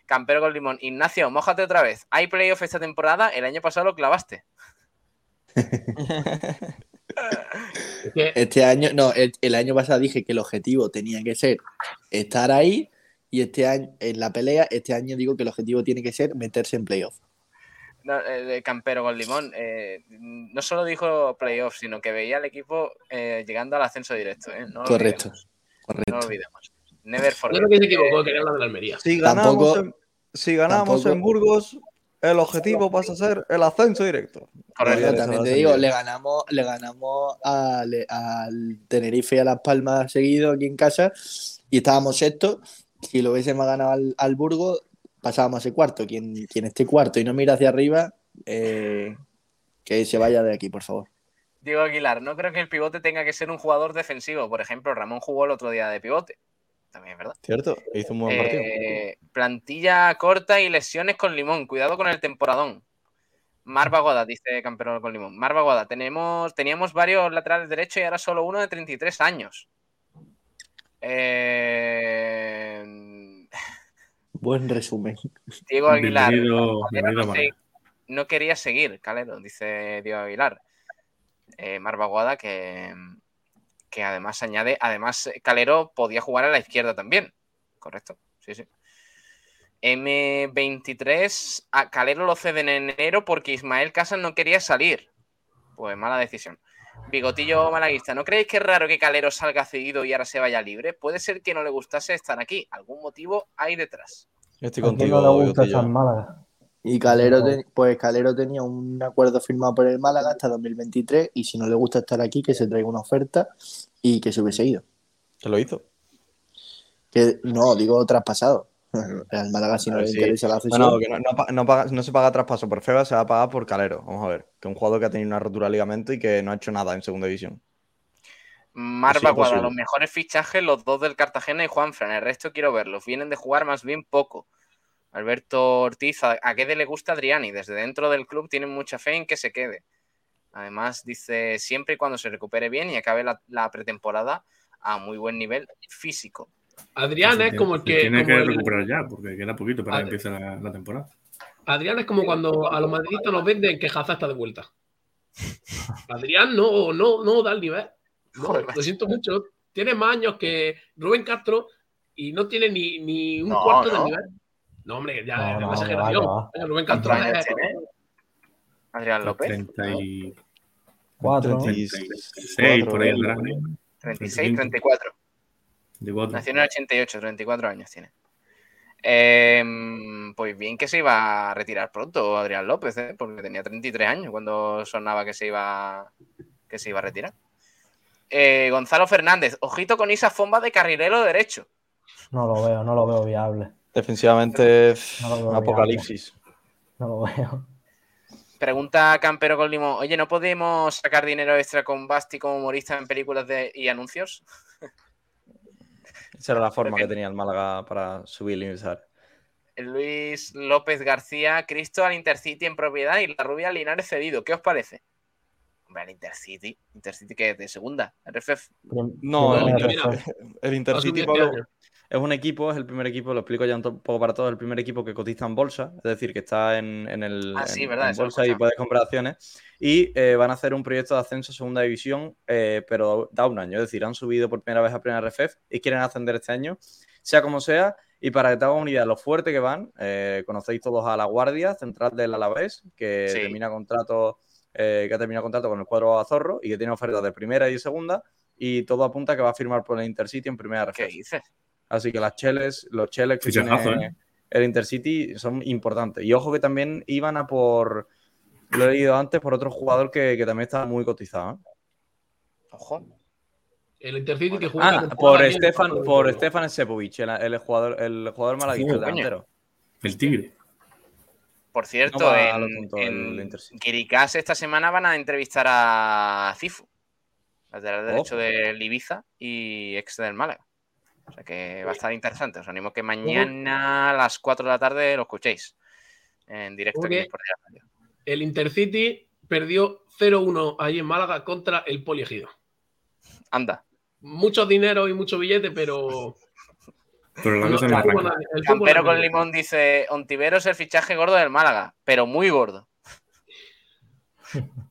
Campero con limón. Ignacio, mójate otra vez. ¿Hay playoff esta temporada? El año pasado lo clavaste. Este año, no, el, el año pasado dije que el objetivo tenía que ser estar ahí y este año, en la pelea, este año digo que el objetivo tiene que ser meterse en playoff. No, eh, de Campero con limón. eh, no solo dijo playoff, sino que veía al equipo eh, llegando al ascenso directo. ¿eh? No Correcto, olvidemos, correcto. No lo olvidemos. Never yo forget. creo que se equivocó, quería hablar de la Almería. Si Tampoco- ganamos, en, si ganamos tampoco- en Burgos, el objetivo pasa a ser el ascenso directo. Correcto. También te digo, le ganamos, le ganamos al, al Tenerife y a Las Palmas seguido aquí en casa y estábamos sextos. Si lo hubiésemos ganado al, al Burgos, pasábamos a ese cuarto. Quien, quien esté cuarto y no mira hacia arriba, eh, que se vaya de aquí, por favor. Diego Aguilar, no creo que el pivote tenga que ser un jugador defensivo. Por ejemplo, Ramón jugó el otro día de pivote. También es verdad. ¿Cierto? Hizo un buen partido. Eh, plantilla corta y lesiones con limón. Cuidado con el temporadón. Marva Goda, dice Campero con limón. Marva Goda, tenemos, teníamos varios laterales derechos y ahora solo uno de 33 años. Eh, Buen resumen. Diego Aguilar. Bienvenido, bienvenido no, Málaga. se- no quería seguir, Calero, dice Diego Aguilar. Eh, Marva Guada, que, que además añade, además Calero podía jugar a la izquierda también. Correcto, sí, sí. M23, a Calero lo ceden en enero porque Ismael Casas no quería salir. Pues mala decisión. Bigotillo malaguista, ¿no creéis que es raro que Calero salga cedido y ahora se vaya libre? Puede ser que no le gustase estar aquí. Algún motivo hay detrás. Estoy ¿A quién contigo, no le gusta en Málaga? Y Calero, pues Calero tenía un acuerdo firmado por el Málaga hasta 2023 y si no le gusta estar aquí, que se traiga una oferta y que se hubiese ido. ¿Se lo hizo? Que no, digo traspasado. Al Málaga si no A ver, le sí. interesa la cesión. Bueno, que no, no pa- no paga- no se paga traspaso por Feba, se va a pagar por Calero. Vamos a ver. Que es un jugador que ha tenido una rotura de ligamento y que no ha hecho nada en segunda división. Marva Guada, los mejores fichajes, los dos del Cartagena y Juanfran. El resto quiero verlos. Vienen de jugar más bien poco. Alberto Ortiz, a, a Guede le gusta Adriani. Desde dentro del club tienen mucha fe en que se quede. Además, dice siempre y cuando se recupere bien y acabe la, la pretemporada a muy buen nivel físico. Adrián es como el que. tiene que recuperar ya, porque queda poquito para que empiece la, la temporada. Adrián es como cuando a los madridistas nos venden que Hazard está de vuelta. Adrián no, no, no da el nivel. No, Joder, lo siento mucho. Tiene más años que Rubén Castro y no tiene ni, ni un No, cuarto no. del nivel. No, hombre, ya No, es va. Oye, Rubén ¿Cuántos Castro es, tiene? Adrián López. 30 y... Cuatro, ¿no? 36, por ahí andará. 36, 34. 34. Nació en el 88, 34 años tiene. Eh, pues bien que se iba a retirar pronto Adrián López, ¿eh? porque tenía 33 años cuando sonaba que se iba, que se iba a retirar. Eh, Gonzalo Fernández, ojito con esa fomba de carrilero derecho. No lo veo, no lo veo viable. Defensivamente, No veo apocalipsis. No lo veo. Pregunta Campero con Limón, oye, ¿no podemos sacar dinero extra con Basti como humorista en películas de- y anuncios? Esa era la forma que tenía el Málaga para subir y ingresar. Luis López García, Cristo al Intercity en propiedad y la rubia Linares cedido. ¿Qué os parece? Hombre, el Intercity. ¿Intercity que es de segunda? ¿RFF? No, el, Mira, Inter- el Intercity Pablo. Es un equipo, es el primer equipo, lo explico ya un poco para todos, el primer equipo que cotiza en bolsa, es decir, que está en, en el, Ah, sí, en- verdad, en eso lo he bolsa y puedes comprar acciones. Y eh, van a hacer un proyecto de ascenso a segunda división, eh, pero da un año, es decir, han subido por primera vez a primera RFF y quieren ascender este año, sea como sea. Y para que te hagas una idea de lo fuerte que van, eh, conocéis todos a La Guardia, central del Alavés, que Sí. termina contrato, eh, que ha terminado contrato con el cuadro Azorro y que tiene ofertas de primera y segunda. Y todo apunta a que va a firmar por el Intercity en primera ¿Qué RFF. dices? Así que las cheles, los cheles que Fichajazo, tiene ¿eh? el Intercity son importantes. Y ojo que también iban a por, lo he leído antes, por otro jugador que, que también está muy cotizado. ¿eh? Ojo. El Intercity que juega. Ah, por aquí en Stefan, Copa del por. Stefan Sepovic, el, el jugador, el jugador malaguista, el delantero. El Tigre. Por cierto, No en, en el Intercity. Quiricas esta semana van a entrevistar a Cifu, lateral derecho Ojo. del Ibiza y ex del Málaga. O sea que va a estar interesante. Os animo que mañana a las 4 de la tarde lo escuchéis en directo aquí Radio. El Intercity perdió 0-1 ahí en Málaga contra el Poliegido. Anda. Mucho dinero y mucho billete, pero. Pero la no- cosa el no arranca. el Campero con limón dice: Ontivero es el fichaje gordo del Málaga, pero muy gordo.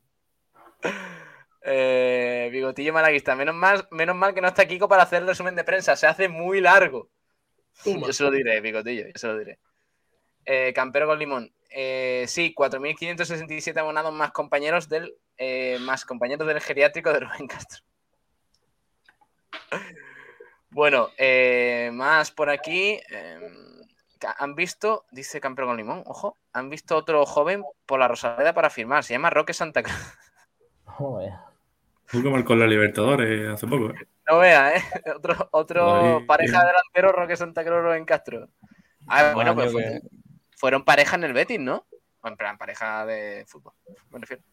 Eh, bigotillo malaguista. Menos mal, menos mal que no está Kiko para hacer el resumen de prensa. Se hace muy largo. Toma. Yo se lo diré, bigotillo, yo se lo diré. Eh, Campero con limón. Eh, sí, 4.567 abonados más compañeros del más compañeros del geriátrico de Rubén Castro. Bueno, más por aquí. han visto, dice Campero con limón, ojo, han visto otro joven por la Rosaleda para firmar. Se llama Roque Santa Cruz. Nunca marcó la Libertadores hace poco. ¿eh? No vea, ¿eh? Otro, otro Ahí, pareja bien. delantero, Roque Santa Cruz, Rubén Castro. Ah, bueno, pues año fue- que- fueron pareja en el Betis, ¿no? O en plan, pareja de fútbol, me refiero.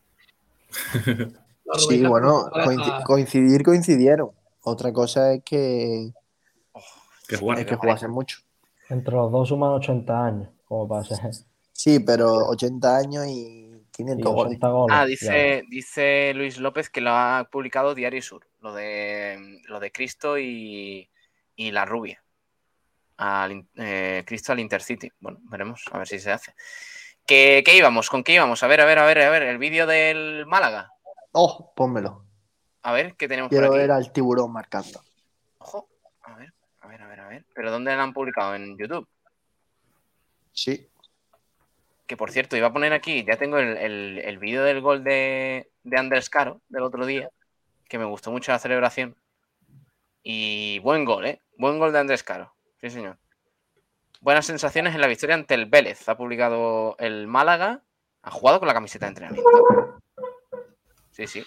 Sí, bueno, coincidir, coincidieron. Otra cosa es que, Que jugar. es que jugasen mucho. Entre los dos suman 80 años, como ser. Sí, pero 80 años Y 500 goles. 80 goles. Ah, ya. dice, dice Luis López que lo ha publicado Diario Sur, lo de lo de Cristo y, y la rubia. Al, eh, Cristo al Intercity. Bueno, veremos, a ver si se hace. ¿Qué, qué íbamos? ¿Con qué íbamos? A ver, a ver, a ver, a ver, el vídeo del Málaga. Oh, pónmelo. A ver, ¿qué tenemos por Quiero aquí? ver al tiburón marcando. Ojo, a ver, a ver, a ver, a ver. ¿Pero dónde lo han publicado? ¿En YouTube? Sí. Que por cierto, iba a poner aquí, ya tengo el, el- vídeo del gol de, de Andrés Caro del otro día, que me gustó mucho la celebración. Y buen gol, ¿eh? Buen gol de Andrés Caro. Sí, señor. Buenas sensaciones en la victoria ante el Vélez. Ha publicado el Málaga. Ha jugado con la camiseta de entrenamiento. Sí, sí.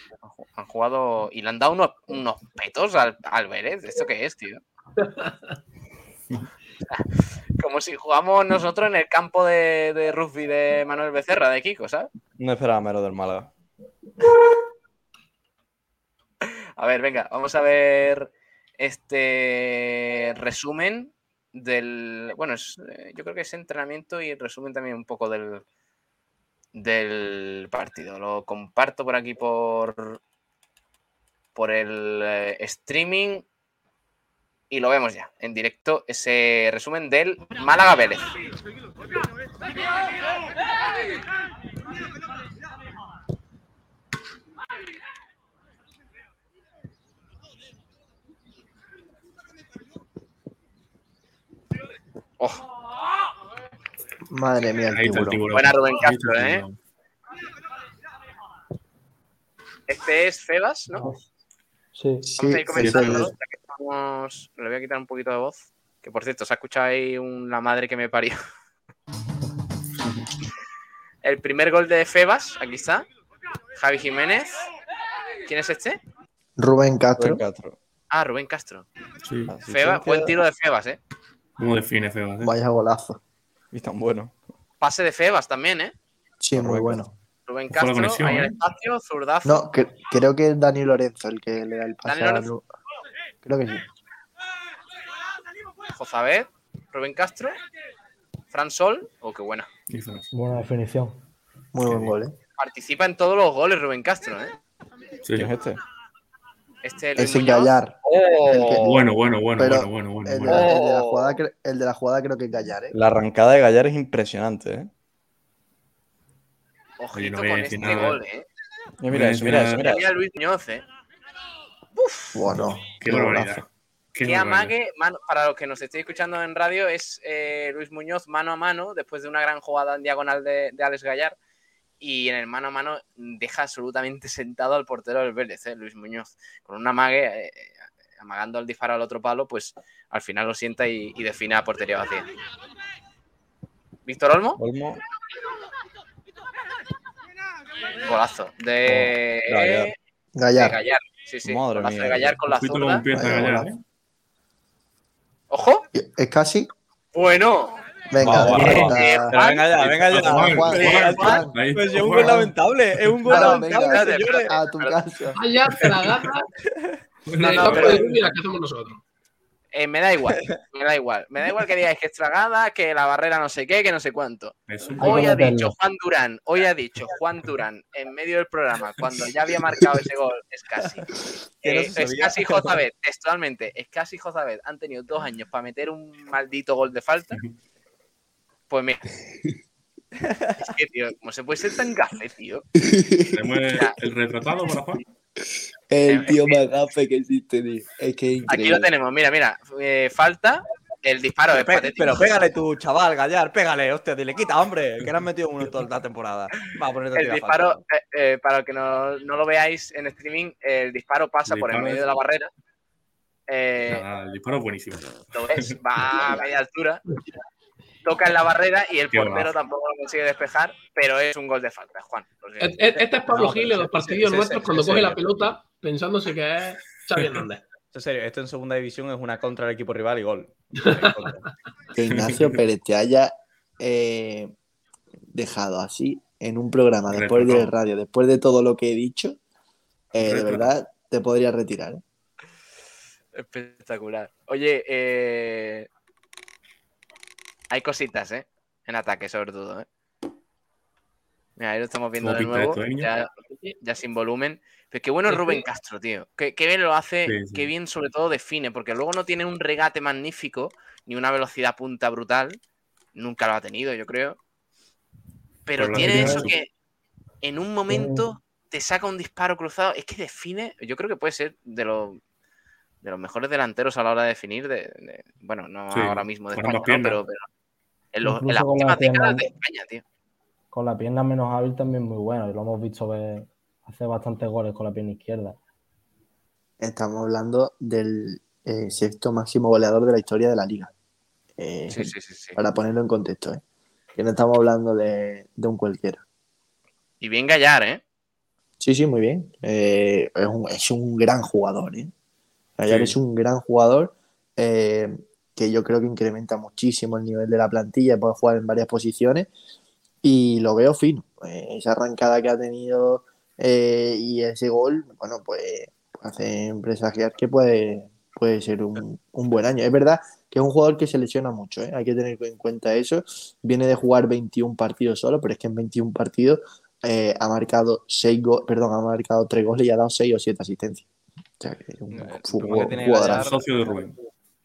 Han jugado y le han dado unos, unos petos al, al Vélez. ¿Esto qué es, tío? Como si jugamos nosotros en el campo de, de rugby de Manuel Becerra, de Kiko, ¿sabes? No esperaba menos del Málaga. A ver, venga, vamos a ver este resumen del. Bueno, es, eh, yo creo que es entrenamiento y resumen también un poco del, del partido. Lo comparto por aquí por, por el eh, streaming y lo vemos ya en directo. Ese resumen del Málaga Vélez. Oh, Madre mía, el tiburón. Buena Rubén Castro, ¿eh? este es Febas, ¿no? Sí. Sí, Vamos a estamos- Le voy a quitar un poquito de voz. Que por cierto, se ha escuchado ahí un- la madre que me parió. El primer gol de Febas, aquí está. Javi Jiménez. ¿Quién es este? Rubén Castro. Rubén Castro. Ah, Rubén Castro. Sí. Así Febas, buen tiro de Febas, ¿eh? ¿Cómo define Febas? eh? Vaya golazo. Y tan bueno. Pase de Febas también, ¿eh? Sí, muy Rubén bueno. Rubén Castro, conexión, ahí en el espacio, zurdazo. No, que- creo que es Dani Lorenzo el que le da el pase. ¿Dani a Lorenzo? Creo que sí. Jozabed, Rubén Castro. Fran Sol, oh, qué buena. Buena definición. Muy buen gol, ¿eh? Participa en todos los goles Rubén Castro, ¿eh? Sí. ¿Quién es este? Este es el Gallar. Oh. Bueno, bueno, bueno, Pero bueno, bueno, bueno. El, de bueno. la, el de la jugada, cre- el de la jugada creo que es Gallar, ¿eh? La arrancada de Gallar es impresionante, ¿eh? Ojito Oye, no con este nada. gol, ¿eh? Mira eso, mira eso, mira. Luis Muñoz, ¿eh? Bueno, Qué qué barbaridad. Qué amague, mano- para los que nos estéis escuchando en radio, es eh, Luis Muñoz mano a mano, después de una gran jugada en diagonal de, de Alex Gallar. Y en el mano a mano deja absolutamente sentado al portero del Vélez, eh, Luis Muñoz. Con un amague, eh, amagando el disparo al otro palo, pues al final lo sienta y, y define a portería vacía. Víctor Olmo, Olmo, golazo. De, Oh, Gallar. de Gallar. Sí, sí. Madre golazo mía, de Gallar con la zurda. Gallar. ¿eh? ¡Ojo! Es casi. Bueno. Venga, venga, vamos. venga. Ya, venga ya. Juan, Juan, Juan, Pues es un gol lamentable, es un gol lamentable, venga, señores. a tu casa. Vaya tragada de No, no, pero- la que hacemos nosotros. Eh, me da igual, me da igual. Me da igual que digáis que es tragada, que la barrera no sé qué, que no sé cuánto. Hoy ha dicho Juan Durán, hoy ha dicho Juan Durán en medio del programa, cuando ya había marcado ese gol, es casi. Eh, es casi Jozabed, textualmente, es casi Jozabed. Han tenido dos años para meter un maldito gol de falta. Pues mira. Es que, tío, ¿cómo se puede ser tan gafe, tío? Tenemos el retratado para Juan. El tío más gafe que existe, tío. Es que es Aquí lo tenemos, mira, mira. eh, falta, el disparo es Pe- patético. Pero pégale tú, chaval, Gallar, pégale, hostia, dile, quita, hombre, que le has metido uno toda la temporada. Va ponerte El disparo, eh, eh, para que no, no lo veáis en streaming, el disparo pasa El por el medio es- de la barrera. Eh, Nada, el disparo es buenísimo. lo ves, va a media altura, toca en la barrera y el Qué portero tampoco lo consigue despejar, pero es un gol de falta, Juan. Este es Pablo No, pero Gil en los partidos nuestros cuando coge la pelota pensándose que es Xavi Hernández. En serio, esto en segunda división es una contra el equipo rival y gol. Que Ignacio Pérez te haya eh, dejado así en un programa después de radio, después de todo lo que he dicho, eh, de verdad te podría retirar. ¿eh? Espectacular. Oye, eh, hay cositas, ¿eh? En ataque, sobre todo, ¿eh? Mira, ahí lo estamos viendo ¿Cómo de nuevo, esto, eh, niño? ya, ya sin volumen. Pero qué bueno es Rubén Castro, tío. Qué, qué bien lo hace, Sí, sí. qué bien sobre todo define, porque luego no tiene un regate magnífico, ni una velocidad punta brutal. Nunca lo ha tenido, yo creo. Pero tiene eso que en un momento te saca un disparo cruzado. Es que define, yo creo que puede ser de los de los mejores delanteros a la hora de definir, de, de- bueno, no Sí, ahora mismo de España, pero, pero en, los- en Incluso las últimas décadas de España, tío. Con la pierna menos hábil también muy bueno. Y lo hemos visto ver, hacer bastantes goles con la pierna izquierda. Estamos hablando del eh, sexto máximo goleador de la historia de la liga. Eh, Sí, sí, sí, sí. Para ponerlo en contexto, ¿eh? que no estamos hablando de, de un cualquiera. Y bien Gallar, ¿eh? Sí, sí, muy bien. Eh, es, un, es un gran jugador. ¿eh? Gallar Sí. es un gran jugador eh, que yo creo que incrementa muchísimo el nivel de la plantilla, puede jugar en varias posiciones y lo veo fino. Eh, esa arrancada que ha tenido eh, y ese gol, bueno, pues hace presagiar que puede, puede ser un, un buen año. Es verdad que es un jugador que se lesiona mucho, ¿eh? hay que tener en cuenta eso. Viene de jugar 21 partidos solo, pero es que en 21 partidos eh, ha marcado seis go- perdón, ha marcado tres goles y ha dado seis o siete asistencias. O sea, que es un, El problema que. Gallar- Socio de Rubén.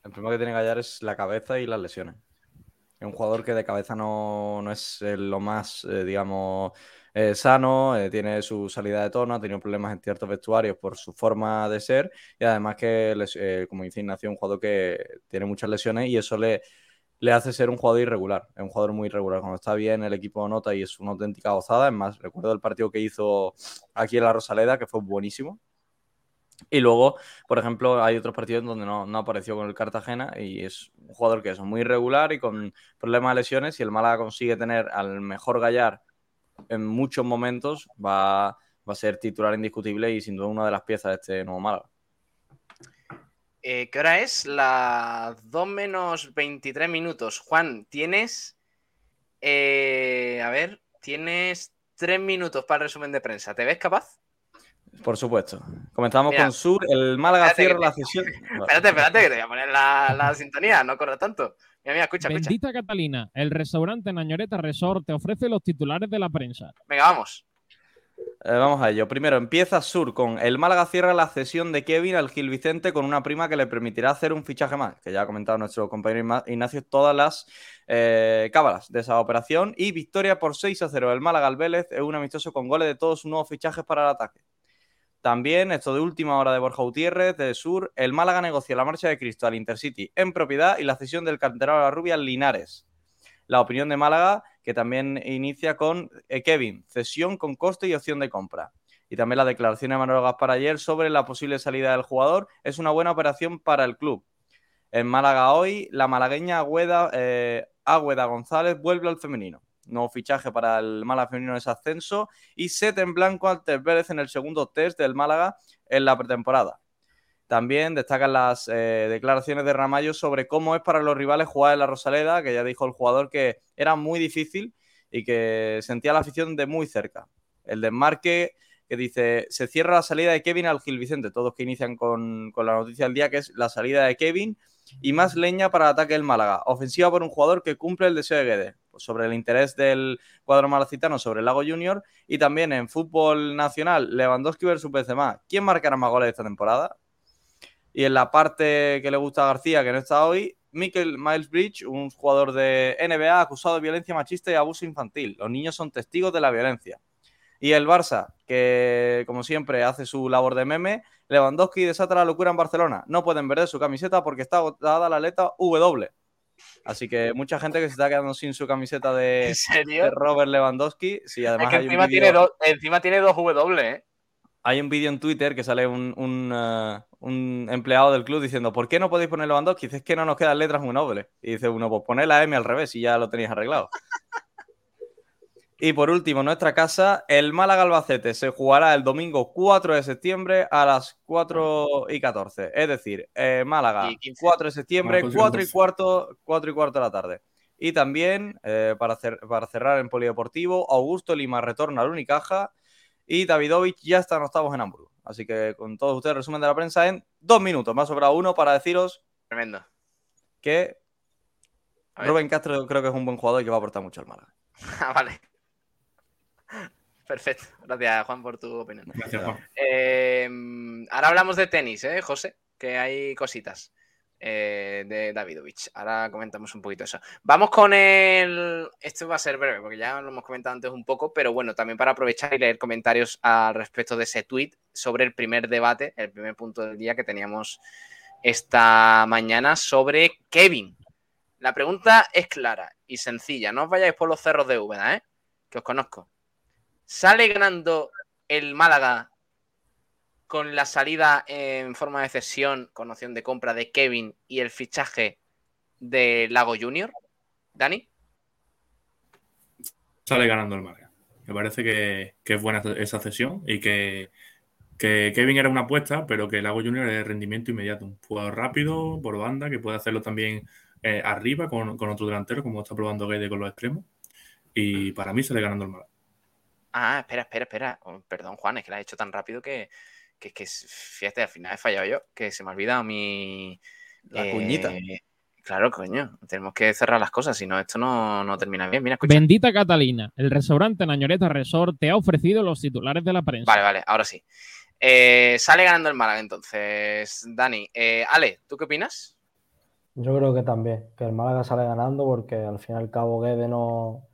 El problema que tiene Gallar es la cabeza y las lesiones. Es un jugador que de cabeza no, no es lo más, eh, digamos, eh, sano, eh, tiene su salida de tono, ha tenido problemas en ciertos vestuarios por su forma de ser y además que, eh, como dice Ignacio, un jugador que tiene muchas lesiones y eso le, le hace ser un jugador irregular. Es un jugador muy irregular. Cuando está bien, el equipo nota y es una auténtica gozada. Es más, recuerdo el partido que hizo aquí en la Rosaleda, que fue buenísimo. Y luego, por ejemplo, hay otros partidos donde no, no apareció con el Cartagena y es un jugador que es muy irregular y con problemas de lesiones. Si el Málaga consigue tener al mejor Gallar en muchos momentos, va, va a ser titular indiscutible y sin duda una de las piezas de este nuevo Málaga. Eh, ¿Qué hora es? Las 2 menos 23 minutos. Juan, tienes. eh, a ver, tienes 3 minutos para el resumen de prensa. ¿Te ves capaz? Por supuesto. Comenzamos Mira, con Sur. El Málaga cierra la sesión. Espérate, espérate, que te voy a poner la, la sintonía, no corre tanto. Mira, mira, escucha, escucha. Bendita Catalina, el restaurante Nañoreta Resort te ofrece los titulares de la prensa. Venga, vamos. Eh, vamos a ello. Primero, empieza Sur con el Málaga cierra la cesión de Kevin al Gil Vicente con una prima que le permitirá hacer un fichaje más, que ya ha comentado nuestro compañero Ignacio todas las eh, cábalas de esa operación. Y victoria por 6 a 0 el Málaga al Vélez es un amistoso con goles de todos sus nuevos fichajes para el ataque. También, esto de última hora de Borja Gutiérrez, de Sur, el Málaga negocia la marcha de Cristo al Intercity en propiedad y la cesión del canterano de la Rubia Linares. La opinión de Málaga, que también inicia con eh, Kevin, cesión con coste y opción de compra. Y también la declaración de Manuel Gaspar ayer sobre la posible salida del jugador es una buena operación para el club. En Málaga hoy, la malagueña Agüeda, eh, González vuelve al femenino nuevo fichaje para el Málaga femenino es ascenso y set en blanco ante Vélez en el segundo test del Málaga en la pretemporada. También destacan las eh, declaraciones de Ramallo sobre cómo es para los rivales jugar en la Rosaleda, que ya dijo el jugador que era muy difícil y que sentía la afición de muy cerca. El desmarque que dice, se cierra la salida de Kevin al Gil Vicente, todos que inician con, con la noticia del día, que es la salida de Kevin y más leña para el ataque del Málaga. Ofensiva por un jugador que cumple el deseo de Guede. Sobre el interés del cuadro malacitano sobre el Lago Junior. Y también en fútbol nacional, Lewandowski versus Benzema. ¿Quién marcará más goles esta temporada? Y en la parte que le gusta a García, que no está hoy, Michael Miles Bridge, un jugador de NBA acusado de violencia machista y abuso infantil. Los niños son testigos de la violencia. Y el Barça, que como siempre hace su labor de meme, Lewandowski desata la locura en Barcelona. No pueden ver su camiseta porque está agotada la letra W. Así que mucha gente que se está quedando sin su camiseta de, Robert Lewandowski. Sí, además que encima, tiene encima tiene dos W, ¿eh? Hay un vídeo en Twitter que sale un, uh, un, empleado del club diciendo ¿por qué no podéis poner Lewandowski? Dice, es que no nos quedan letras muy nobles. Y dice uno, pues poner la M al revés y ya lo tenéis arreglado. Y por último, nuestra casa, el Málaga Albacete se jugará el domingo 4 de septiembre a las 4 y 14. Es decir, eh, Málaga, 4 de septiembre, 4 y cuarto, 4 y cuarto de la tarde. Y también, eh, para, para, cerrar en Polideportivo, Augusto Lima retorna al Unicaja y Davidovich ya está en octavos en Hamburgo. Así que con todos ustedes, resumen de la prensa en dos minutos. Me ha sobrado uno para deciros Tremendo. que Rubén Castro creo que es un buen jugador y que va a aportar mucho al Málaga. Ah, vale. Perfecto. Gracias, Juan, por tu opinión. Gracias, Juan. Em, ahora hablamos de tenis, ¿eh, José? Que hay cositas eh, de Davidovich. Ahora comentamos un poquito eso. Vamos con el. Esto va a ser breve, porque ya lo hemos comentado antes un poco, pero bueno, también para aprovechar y leer comentarios al respecto de ese tweet sobre el primer debate, el primer punto del día que teníamos esta mañana sobre Kevin. La pregunta es clara y sencilla. No os vayáis por los cerros de Úbeda, ¿eh? Que os conozco. ¿Sale ganando el Málaga con la salida en forma de cesión con opción de compra de Kevin y el fichaje de Lago Junior? ¿Dani? Sale ganando el Málaga. Me parece que, es buena esa cesión y que, Kevin era una apuesta, pero que Lago Junior es rendimiento inmediato. Un jugador rápido, por banda, que puede hacerlo también eh, arriba con, otro delantero, como está probando Guede con los extremos. Y para mí sale ganando el Málaga. Ah, espera, espera, espera. Oh, perdón, Juan, es que lo has hecho tan rápido que, que, que, fíjate, al final he fallado yo, que se me ha olvidado mi... La cuñita. Eh, claro, coño, tenemos que cerrar las cosas, si no, esto no, termina bien. Mira, escucha. Bendita Catalina, el restaurante Nañoreta Resort te ha ofrecido los titulares de la prensa. Vale, vale, ahora sí. Eh, sale ganando el Málaga entonces, Dani. Eh, Ale, ¿tú qué opinas? Yo creo que también, que el Málaga sale ganando porque al fin y al cabo Guede no,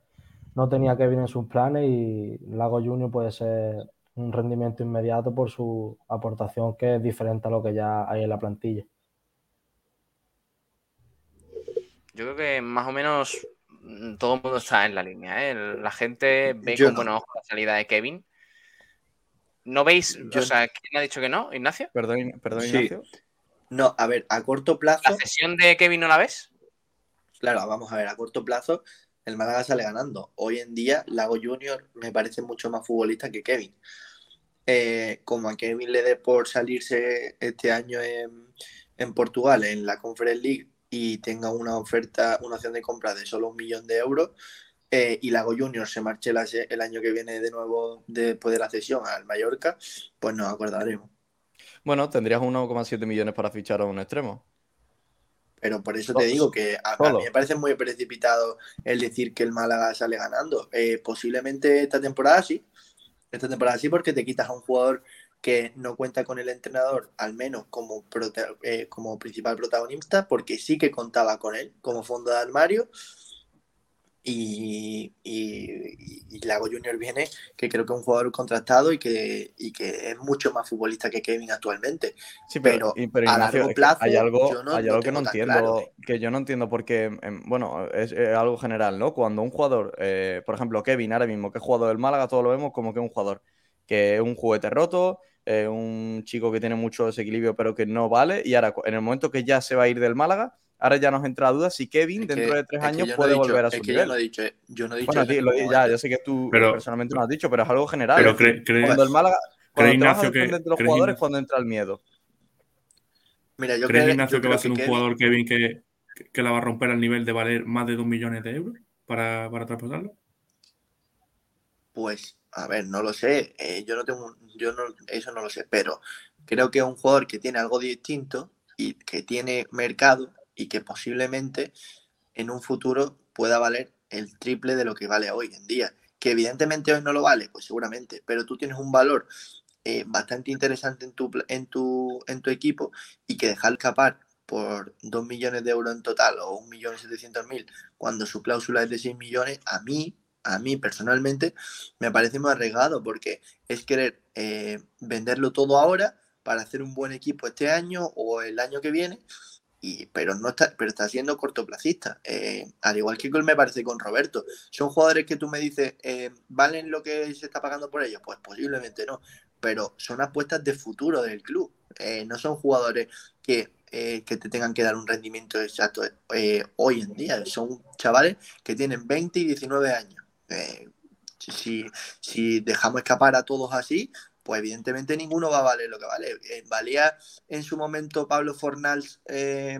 no tenía Kevin en sus planes y Lago Junior puede ser un rendimiento inmediato por su aportación que es diferente a lo que ya hay en la plantilla. Yo creo que más o menos mm, todo el mundo está en la línea. ¿eh? La gente ve con buenos ojos la salida de Kevin. ¿No veis? O sea, ¿quién ha dicho que no? ¿Ignacio? Perdón, perdón Ignacio. No, a ver, a corto plazo. ¿La sesión de Kevin no la ves? Claro, vamos a ver, a corto plazo el Málaga sale ganando. Hoy en día, Lago Junior me parece mucho más futbolista que Kevin. Eh, como a Kevin le dé por salirse este año en, Portugal, en la Conference League, y tenga una oferta, una opción de compra de solo un millón de euros, eh, y Lago Junior se marche el año que viene de nuevo después de la cesión al Mallorca, pues nos acordaremos. Bueno, tendrías 1,7 millones para fichar a un extremo. Pero por eso te digo que a, a mí me parece muy precipitado el decir que el Málaga sale ganando. Eh, posiblemente esta temporada sí. Esta temporada sí, porque te quitas a un jugador que no cuenta con el entrenador, al menos como, eh, como principal protagonista, porque sí que contaba con él como fondo de armario. Y, y, Lago Junior viene, que creo que es un jugador contrastado y que, y que es mucho más futbolista que Kevin actualmente. Sí, pero, a largo plazo hay algo, hay algo que no entiendo, ¿eh? que yo no entiendo porque, em, bueno, es, algo general, ¿no? Cuando un jugador, eh, por ejemplo, Kevin ahora mismo, que es jugador del Málaga, todos lo vemos como que es un jugador que es un juguete roto, eh, un chico que tiene mucho desequilibrio pero que no vale. Y ahora, en el momento que ya se va a ir del Málaga, ahora ya nos entra la duda si Kevin dentro de tres años puede volver a su nivel. Yo no he dicho, yo no he dicho bueno, ya, yo sé que tú personalmente no lo has dicho, pero es algo general. Pero cuando el Málaga, cuando Ignacio que, de los jugadores, cuando entra el miedo. Mira, yo ¿Crees, Ignacio, que va a ser un jugador, Kevin, que, que, la va a romper al nivel de valer más de dos millones de euros para, para traspasarlo? Pues a ver, no lo sé, eh, yo no tengo, yo no, eso no lo sé, pero creo que es un jugador que tiene algo distinto y que tiene mercado y que posiblemente en un futuro pueda valer el triple de lo que vale hoy en día. Que evidentemente hoy no lo vale, pues seguramente, pero tú tienes un valor eh, bastante interesante en tu, en, tu, en tu equipo y que dejar escapar por 2 millones de euros en total o 1.700.000 cuando su cláusula es de 6 millones, a mí a mí personalmente me parece muy arriesgado porque es querer eh, venderlo todo ahora para hacer un buen equipo este año o el año que viene, y, pero no está, pero está siendo cortoplacista. Eh, al igual que me parece con Roberto. ¿Son jugadores que tú me dices, eh, ¿valen lo que se está pagando por ellos? Pues posiblemente no, pero son apuestas de futuro del club. no son jugadores que que te tengan que dar un rendimiento exacto hoy en día. Son chavales que tienen 20 y 19 años. Eh, si, si dejamos escapar a todos así, pues evidentemente ninguno va a valer lo que vale. Eh, valía en su momento Pablo Fornals eh,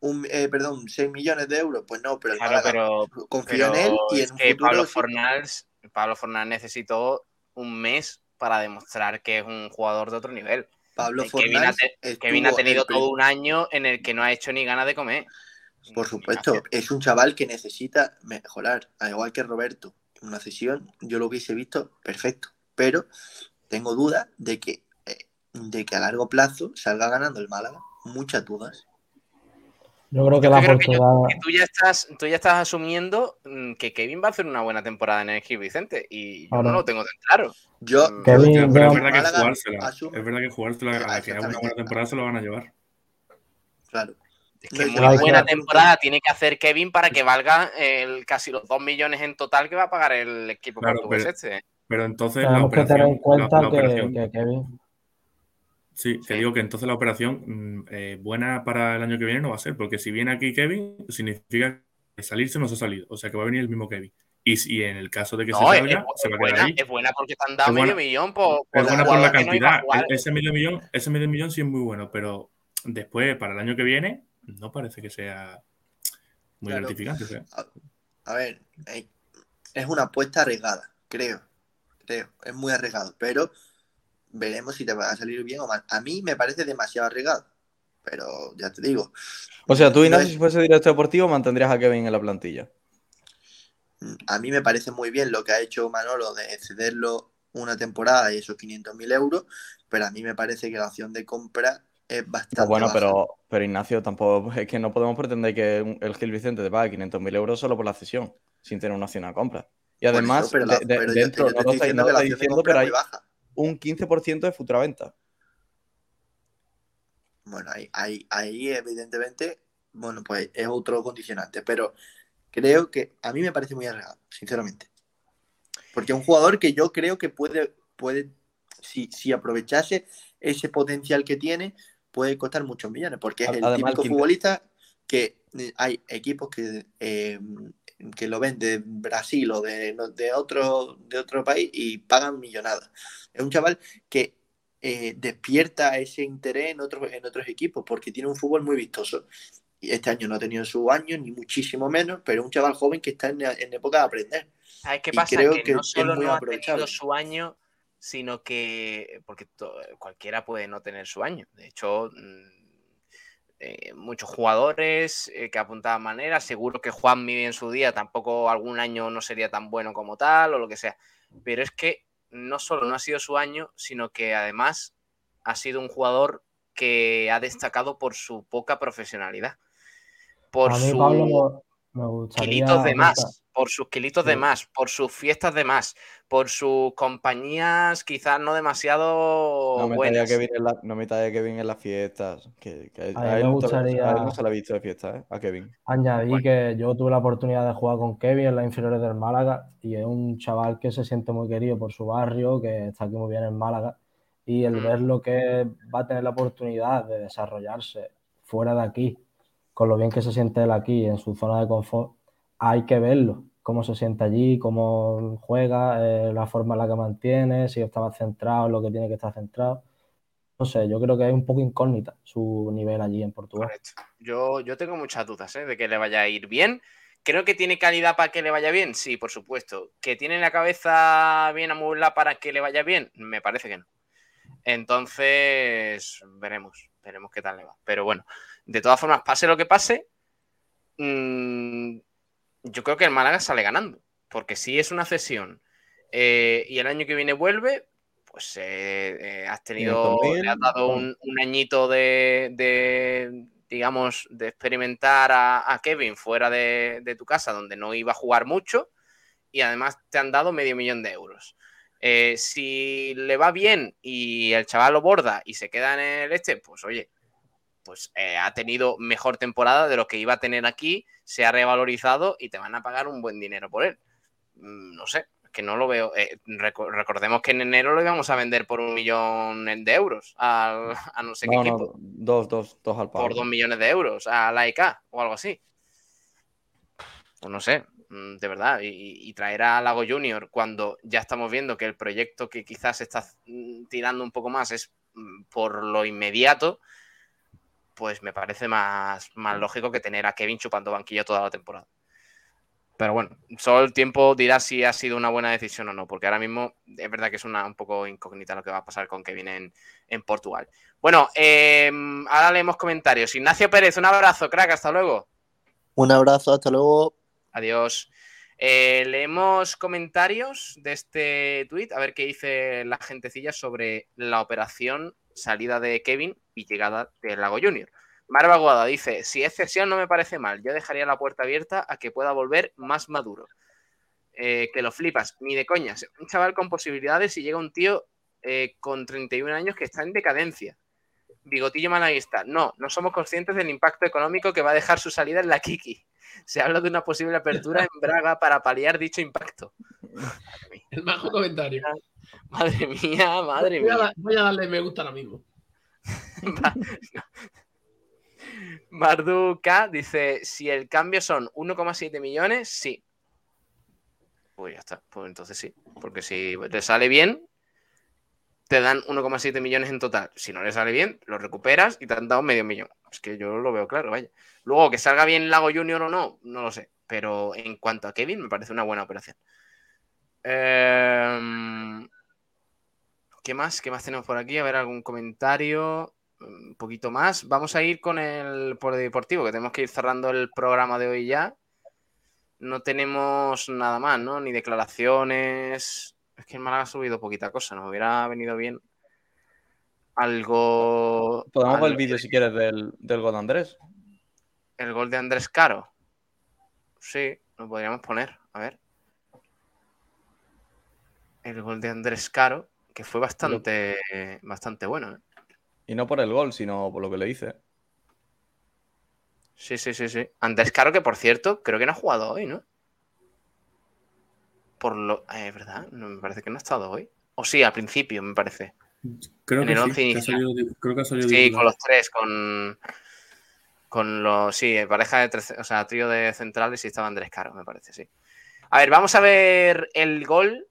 un, perdón, 6 millones de euros, pues no, pero, confío en él y en un futuro Pablo Fornals, Pablo Fornals necesitó un mes para demostrar que es un jugador de otro nivel. Pablo Fornals Kevin ha, tenido todo un año en el que no ha hecho ni ganas de comer. Por supuesto, es un chaval que necesita mejorar, al igual que Roberto. Una cesión, yo lo hubiese visto perfecto, pero tengo dudas de que, eh, de que a largo plazo salga ganando el Málaga. Muchas dudas. Yo creo que la tú, ya estás, tú ya estás asumiendo mm, que Kevin va a hacer una buena temporada en el Gil Vicente y yo no lo tengo tan claro. Yo, mm. pero, es verdad que jugársela, es verdad que jugársela a que haga una buena temporada se lo van a llevar. Claro. Es que muy buena temporada tiene que hacer Kevin para que valga el, casi los 2 millones en total que va a pagar el equipo claro, portugués pero, este. Pero entonces la operación, tener en cuenta la, operación, que, Kevin. Sí, te digo que entonces la operación mm, eh, buena para el año que viene no va a ser, porque si viene aquí Kevin, significa que salirse no se ha salido. O sea que va a venir el mismo Kevin. Y, si en el caso de que se salga, se va a quedar ahí. Es buena porque te han dado medio millón por, por Es buena por la cantidad. E-, ese medio millón, ese medio millón sí es muy bueno, pero después, para el año que viene, no parece que sea muy gratificante. A, ver, es una apuesta arriesgada, creo. Creo, es muy arriesgado, pero veremos si te va a salir bien o mal. A mí me parece demasiado arriesgado, pero ya te digo. O sea, tú, Ignacio, si fuese director deportivo, mantendrías a Kevin en la plantilla. Mm, a mí me parece muy bien lo que ha hecho Manolo de cederlo una temporada y esos 500.000 euros, pero a mí me parece que la opción de compra es bastante. bueno, pero, pero Ignacio, tampoco es que no podemos pretender que el Gil Vicente te pague 500.000 euros solo por la cesión, sin tener una opción a compra. Y además, dentro, no está diciendo, pero hay un 15% de futura venta. Bueno, ahí, ahí, evidentemente, bueno, pues es otro condicionante, pero creo que a mí me parece muy arriesgado, sinceramente. Porque es un jugador que yo creo que puede, puede si, si aprovechase ese potencial que tiene, puede costar muchos millones, porque es el típico futbolista que hay equipos que, eh, que lo ven de Brasil o de, de, otro, de otro país y pagan millonadas. Es un chaval que eh, despierta ese interés en otros, en otros equipos porque tiene un fútbol muy vistoso. Y este año no ha tenido su año, ni muchísimo menos, pero es un chaval joven que está en, época de aprender. ¿Sabes qué pasa? Creo que, no solo no ha tenido su año, sino que, porque cualquiera puede no tener su año. De hecho, mm, eh, muchos jugadores eh, que apuntaban maneras. Seguro que Juan Miguel en su día tampoco algún año no sería tan bueno como tal o lo que sea. Pero es que no solo no ha sido su año, sino que además ha sido un jugador que ha destacado por su poca profesionalidad. Por su kilitos de más, por sus kilitos de más, por sus fiestas de más, por sus compañías quizás no demasiado no me buenas. Que en la, no me que Kevin en las fiestas. Que, a, mí me gustaría... no se la ha visto de fiesta, ¿eh? A Kevin. Añadí que yo tuve la oportunidad de jugar con Kevin en las inferiores del Málaga y es un chaval que se siente muy querido por su barrio, que está aquí muy bien en Málaga y el mm. ver lo que va a tener la oportunidad de desarrollarse fuera de aquí, con lo bien que se siente él aquí en su zona de confort, hay que verlo, cómo se siente allí, cómo juega, eh, la forma en la que mantiene, si estaba centrado en lo que tiene que estar centrado. No sé, yo creo que es un poco incógnita su nivel allí en Portugal. Yo, yo tengo muchas dudas ¿eh? de que le vaya a ir bien. Creo que tiene calidad para que le vaya bien, sí, por supuesto. ¿Que tiene la cabeza bien amueblada para que le vaya bien? Me parece que no. Entonces, veremos, veremos qué tal le va. Pero bueno, de todas formas, pase lo que pase, mmm, yo creo que el Málaga sale ganando. Porque si es una cesión eh, y el año que viene vuelve, pues eh, eh, has tenido, le has dado un, añito de, digamos, de experimentar a, Kevin fuera de, de, tu casa, donde no iba a jugar mucho, y además te han dado medio millón de euros. si le va bien y el chaval lo borda y se queda en el este, pues oye, pues eh, ha tenido mejor temporada de lo que iba a tener aquí, se ha revalorizado y te van a pagar un buen dinero por él. Mm, no sé, que no lo veo. Eh, recordemos que en enero lo íbamos a vender por un millón de euros a, no sé qué equipo. dos, dos, dos al Por dos millones de euros a la IK o algo así. Pues no sé, mm, de verdad. Y, y, traer a Lago Junior cuando ya estamos viendo que el proyecto que quizás está mm, tirando un poco más es por lo inmediato pues me parece más, más lógico que tener a Kevin chupando banquillo toda la temporada. Pero bueno, solo el tiempo dirá si ha sido una buena decisión o no, porque ahora mismo es verdad que es una, un poco incógnita lo que va a pasar con Kevin en, en Portugal. Bueno, em, ahora leemos comentarios. Ignacio Pérez, un abrazo, crack, hasta luego. Un abrazo, hasta luego. Adiós. Eh, leemos comentarios de este tweet, a ver qué dice la gentecilla sobre la operación salida de Kevin y llegada del Lago Junior. Marva Guada dice, si es cesión no me parece mal, yo dejaría la puerta abierta a que pueda volver más maduro. Eh, que lo flipas, ni de coñas. Un chaval con posibilidades y llega un tío eh, con 31 años que está en decadencia. Bigotillo malaguista. No, no somos conscientes del impacto económico que va a dejar su salida en la Kiki. Se habla de una posible apertura en Braga para paliar dicho impacto. El mejor comentario. Madre mía, madre mía. Voy a, darle me gusta ahora mismo. Marduca dice: si el cambio son 1,7 millones, sí. Pues ya está. Pues entonces sí. Porque si te sale bien, te dan 1,7 millones en total. Si no le sale bien, lo recuperas y te han dado medio millón. Es que yo lo veo claro, vaya. Luego, que salga bien Lago Junior o no, no lo sé. Pero en cuanto a Kevin, me parece una buena operación. Eh, ¿Qué más? ¿Qué más tenemos por aquí? A ver, algún comentario. Un poquito más. Vamos a ir con el deportivo, que tenemos que ir cerrando el programa de hoy ya. No tenemos nada más, ¿no? Ni declaraciones. Es que el Málaga ha subido poquita cosa. Nos hubiera venido bien algo. Podemos ver el vídeo si quieres del, del gol de Andrés. El gol de Andrés Caro. Sí, lo podríamos poner. A ver. El gol de Andrés Caro que fue bastante, bastante bueno. ¿eh? Y no por el gol, sino por lo que le hice. Sí, sí, sí, sí. Andrés Caro, que por cierto, creo que no ha jugado hoy, ¿no? Por lo. Eh, ¿Es verdad? No, me parece que no ha estado hoy. O sí, al principio, me parece. Creo que, sí, que ha salido, creo que ha salido Sí, con los tres, con. Con los. Sí, pareja de tres. O sea, trío de centrales y estaba Andrés Caro, me parece, sí. A ver, vamos a ver el gol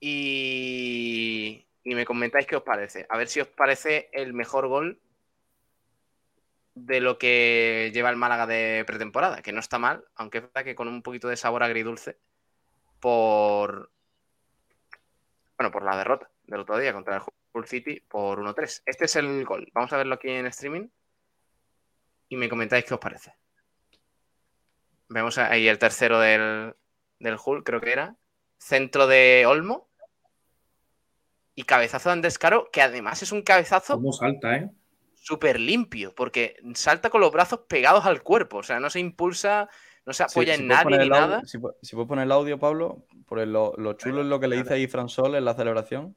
y, me comentáis qué os parece. A ver si os parece el mejor gol de lo que lleva el Málaga de pretemporada, que no está mal, aunque es verdad que con un poquito de sabor agridulce por bueno, por la derrota del otro día contra el Liverpool City por 1-3. Este es el gol. Vamos a verlo aquí en streaming y me comentáis qué os parece. Vemos ahí el tercero del, del Hull, creo que era. Centro de Olmo. Y cabezazo de Andrés Caro, que además es un cabezazo. ¿Cómo salta, eh? Súper limpio, porque salta con los brazos pegados al cuerpo. O sea, no se impulsa, no se apoya en nadie ni nada. Si, si, puedes poner el audio, Pablo, por lo, lo, chulo es lo que le dice ahí Fran Sol en la celebración.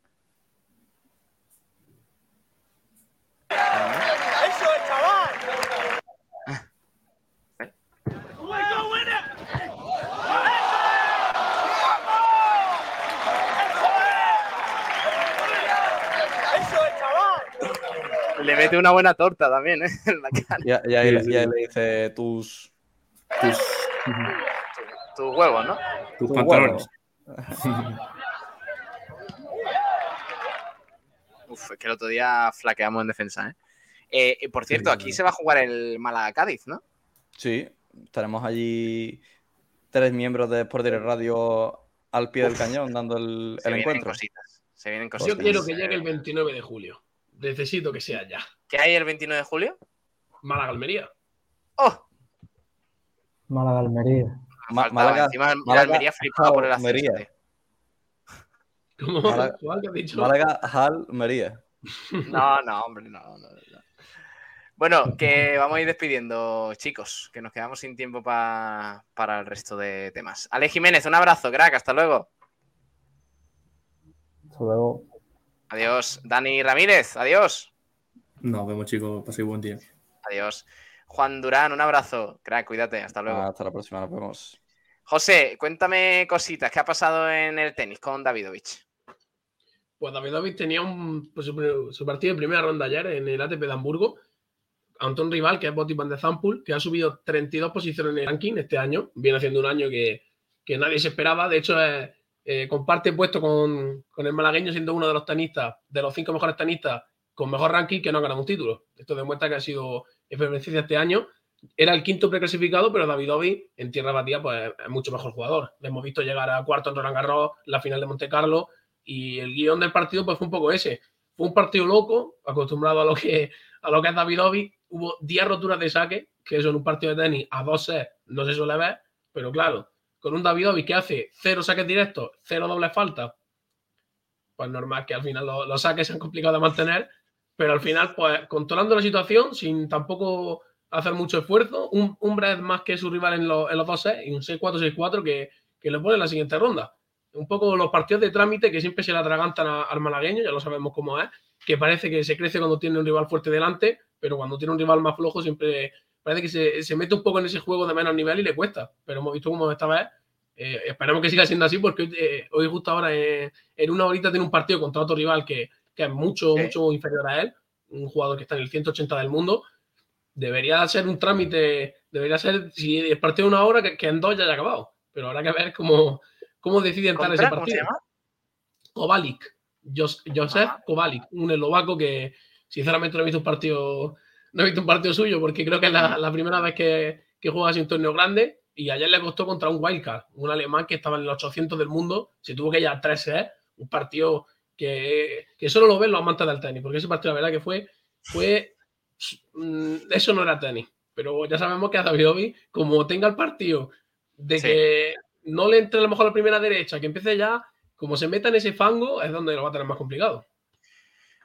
Le mete una buena torta también, ¿eh? En la cara. Ya, ya, sí, sí. ya le dice tus. Tus, tus huevos, ¿no? Tus, tus pantalones. Uf, es que el otro día flaqueamos en defensa, ¿eh? eh por cierto, sí, aquí se va a jugar el Málaga-Cádiz, ¿no? Sí, estaremos allí tres miembros de Sport Direct Radio al pie Uf, del cañón dando el, el encuentro. Cositas, se vienen cositas. Yo quiero que llegue el 29 de julio. Necesito que sea ya. ¿Qué hay el 29 de julio? Málaga-Almería. ¡Oh! Málaga-Almería. Ma Málaga, encima Málaga, Almería flipado por el Almería. ¿Cómo? Málaga, ¿Cuál que has dicho? Málaga, Almería. No, no, hombre, no, no, no. Bueno, que vamos a ir despidiendo, chicos, que nos quedamos sin tiempo pa, para el resto de temas. Ale Jiménez, un abrazo, crack, hasta luego. Hasta luego. Adiós. Dani Ramírez, adiós. Nos vemos, chicos. Paséis buen día. Adiós. Juan Durán, un abrazo. Crack, cuídate. Hasta luego. Ah, hasta la próxima, nos vemos. José, cuéntame cositas. ¿Qué ha pasado en el tenis con Davidovich? Pues Davidovich tenía un, pues, su, su, partido de primera ronda ayer en el ATP de Hamburgo ante un rival que es Botti Van de Zampul, que ha subido 32 posiciones en el ranking este año. Viene haciendo un año que, que nadie se esperaba. De hecho, es eh, comparte puesto con, con, el malagueño siendo uno de los tenistas, de los cinco mejores tenistas con mejor ranking que no ha ganado un título. Esto demuestra que ha sido efervescencia este año. Era el quinto preclasificado, pero Davidovi en tierra batida pues, es mucho mejor jugador. Le hemos visto llegar a cuarto en Roland Garros, la final de Monte Carlo, y el guion del partido pues, fue un poco ese. Fue un partido loco, acostumbrado a lo que, a lo que es Davidovi. Hubo 10 roturas de saque, que eso en un partido de tenis a dos sets no se suele ver, pero claro, con un Davidovic que hace cero saques directos, cero dobles faltas, pues normal que al final los, los saques sean complicados de mantener, pero al final, pues controlando la situación sin tampoco hacer mucho esfuerzo, un, un más que su rival en, lo, en los dos sets y un 6-4, 6-4 que, que le pone en la siguiente ronda. Un poco los partidos de trámite que siempre se le atragantan al malagueño, ya lo sabemos cómo es, que parece que se crece cuando tiene un rival fuerte delante, pero cuando tiene un rival más flojo siempre parece que se, se, mete un poco en ese juego de menos nivel y le cuesta. Pero hemos visto cómo esta vez. Eh, esperemos que siga siendo así porque eh, hoy justo ahora eh, en una horita tiene un partido contra otro rival que, que es mucho, sí. mucho inferior a él, un jugador que está en el 180 del mundo. Debería ser un trámite, debería ser, si el partido de una hora, que, que en dos ya haya acabado. Pero habrá que ver cómo, cómo decide entrar ese partido. Kovalik, Jos Josef. Kovalik, un eslovaco que sinceramente no he visto un partido no he visto un partido suyo porque creo que es la, la primera vez que, que juega así un torneo grande y ayer le costó contra un wildcard, un alemán que estaba en el 800 del mundo, se tuvo que ir a 13, ¿eh? un partido que, que, solo lo ven los amantes del tenis, porque ese partido la verdad que fue, fue mmm, eso no era tenis, pero ya sabemos que a Davidovi, como tenga el partido de sí. que no le entre a lo mejor la primera derecha, que empiece ya, como se meta en ese fango, es donde lo va a tener más complicado.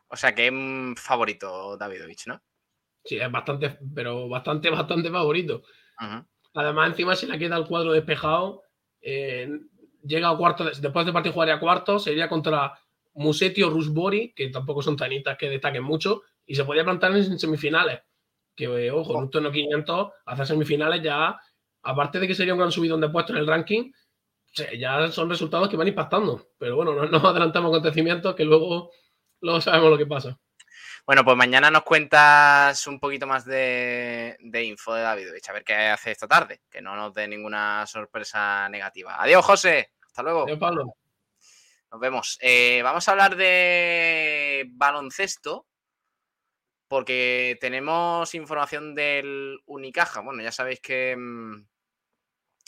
O sea que es favorito Davidovich, ¿no? Sí, es bastante, pero bastante, bastante favorito. Además, encima se le queda el cuadro despejado. Eh, llega a cuarto, después de partido jugaría a cuarto, sería contra Musetti o Rusbori, que tampoco son tanitas que destaquen mucho, y se podría plantar en semifinales. Que, eh, ojo, en un torneo 500, hacer semifinales ya, aparte de que sería un gran subidón de puestos en el ranking, ya son resultados que van impactando. Pero bueno, no nos adelantamos acontecimientos que luego, luego sabemos lo que pasa. Bueno, pues mañana nos cuentas un poquito más de, de info de Davidovich, a ver qué hace esta tarde, que no nos dé ninguna sorpresa negativa. Adiós, José. Hasta luego. Adiós, Pablo. Nos vemos. Eh, vamos a hablar de baloncesto, porque tenemos información del Unicaja. Bueno, ya sabéis que mmm,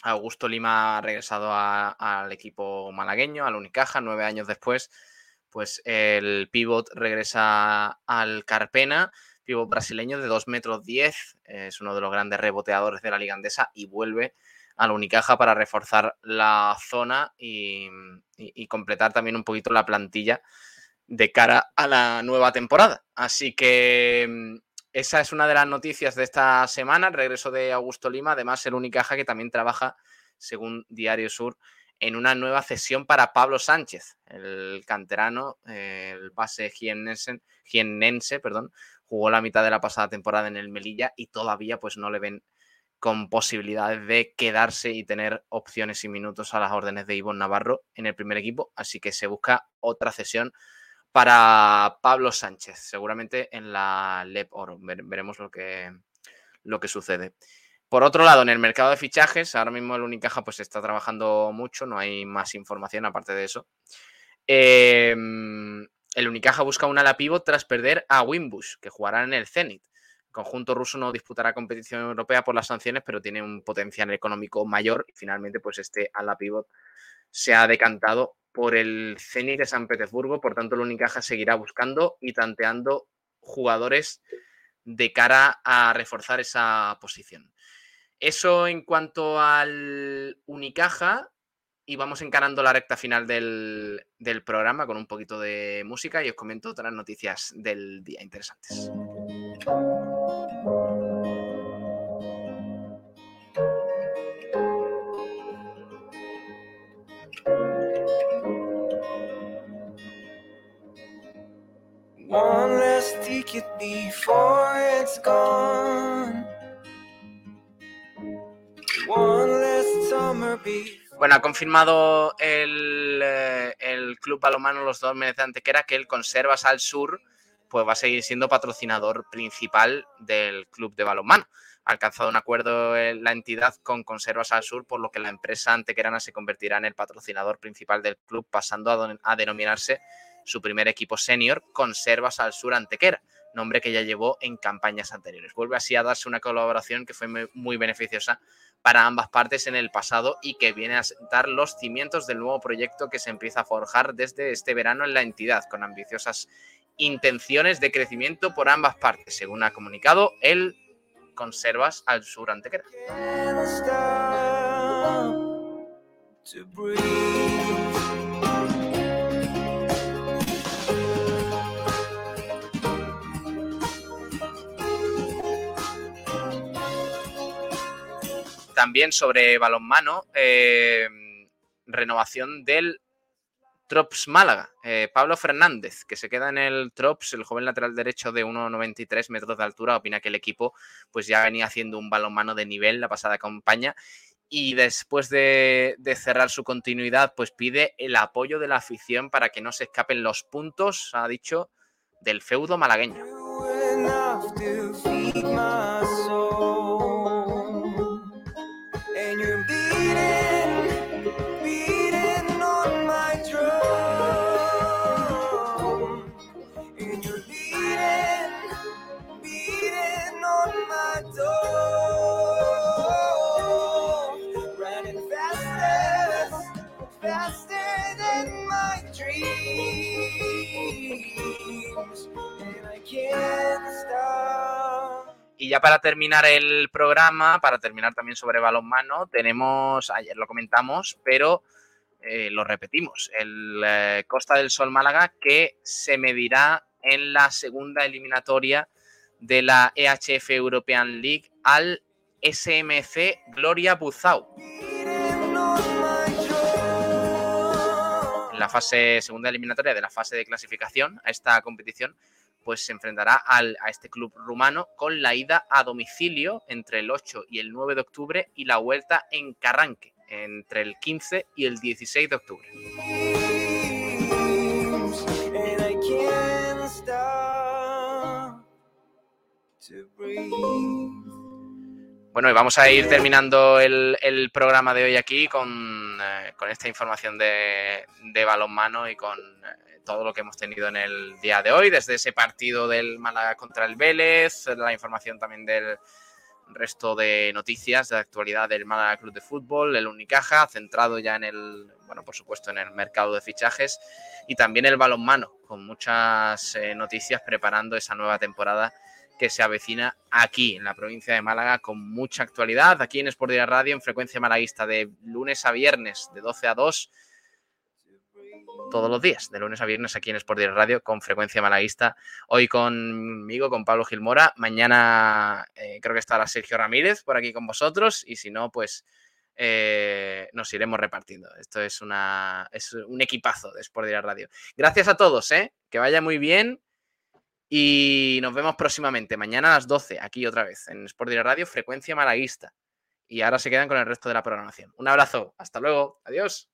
Augusto Lima ha regresado a, al equipo malagueño, al Unicaja, nueve años después pues el pivot regresa al Carpena, pivot brasileño de 2 metros 10, es uno de los grandes reboteadores de la liga andesa y vuelve a la Unicaja para reforzar la zona y, y completar también un poquito la plantilla de cara a la nueva temporada. Así que mm, esa es una de las noticias de esta semana, el regreso de Augusto Lima, además el Unicaja que también trabaja, según Diario Sur, en una nueva cesión para Pablo Sánchez, el canterano, el base jiennense, perdón, jugó la mitad de la pasada temporada en el Melilla y todavía pues no le ven con posibilidades de quedarse y tener opciones y minutos a las órdenes de Ivonne Navarro en el primer equipo, así que se busca otra cesión para Pablo Sánchez, seguramente en la LEP Oro. Veremos lo que, lo que sucede. Por otro lado, en el mercado de fichajes, ahora mismo el Unicaja pues está trabajando mucho, no hay más información aparte de eso. Em, el Unicaja busca un ala pivot tras perder a Wimbush, que jugará en el Zenit. El conjunto ruso no disputará competición europea por las sanciones, pero tiene un potencial económico mayor y finalmente pues este ala pivot se ha decantado por el Zenit de San Petersburgo, por tanto el Unicaja seguirá buscando y tanteando jugadores de cara a reforzar esa posición. Eso en cuanto al Unicaja y vamos encarando la recta final del, del programa con un poquito de música y os comento otras noticias del día interesantes. Bueno, ha confirmado el, eh, el Club Balomano Los Dos de Antequera que el Conservas al Sur pues va a seguir siendo patrocinador principal del club de balonmano. Ha alcanzado un acuerdo en la entidad con Conservas al Sur, por lo que la empresa antequerana se convertirá en el patrocinador principal del club, pasando a denominarse su primer equipo senior, Conservas al Sur Antequera, nombre que ya llevó en campañas anteriores. Vuelve así a darse una colaboración que fue muy beneficiosa para ambas partes en el pasado y que viene a sentar los cimientos del nuevo proyecto que se empieza a forjar desde este verano en la entidad, con ambiciosas intenciones de crecimiento por ambas partes, según ha comunicado el Conservas al Sur Antequera. También sobre balonmano, eh, renovación del Trops Málaga. Eh, Pablo Fernández, que se queda en el Trops, el joven lateral derecho de 1,93 metros de altura, opina que el equipo pues ya venía haciendo un balonmano de nivel la pasada campaña y después de, de, cerrar su continuidad, pues pide el apoyo de la afición para que no se escapen los puntos, ha dicho, del feudo malagueño. Y ya para terminar el programa, para terminar también sobre balonmano, tenemos, ayer lo comentamos, pero eh, lo repetimos, el eh, Costa del Sol Málaga que se medirá en la segunda eliminatoria de la EHF European League al SMC Gloria Buzau. En la fase segunda eliminatoria de la fase de clasificación a esta competición pues se enfrentará a este club rumano con la ida a domicilio entre el 8 y el 9 de octubre y la vuelta en Carranque entre el 15 y el 16 de octubre. Bueno, y vamos a ir terminando el, programa de hoy aquí con, eh, esta información de, de balonmano y con eh, todo lo que hemos tenido en el día de hoy, desde ese partido del Málaga contra el Vélez, la información también del, resto de noticias de actualidad del Málaga Club de Fútbol, el Unicaja, centrado ya en el, bueno, por supuesto, en el mercado de fichajes y también el balonmano, con muchas eh, noticias preparando esa nueva temporada que se avecina aquí en la provincia de Málaga con mucha actualidad, aquí en Sport Radio en frecuencia malaguista de lunes a viernes de 12 a 2 todos los días, de lunes a viernes aquí en Sport Radio con frecuencia malaguista. Hoy conmigo, con Pablo Gilmora. Mañana eh, creo que estará Sergio Ramírez por aquí con vosotros. Y si no, pues eh, nos iremos repartiendo. Esto es, una, es un equipazo de Sport Radio. Gracias a todos, ¿eh? que vaya muy bien. Y nos vemos próximamente, mañana a las 12, aquí otra vez, en Sport Radio, frecuencia malaguista. Y ahora se quedan con el resto de la programación. Un abrazo, hasta luego, adiós.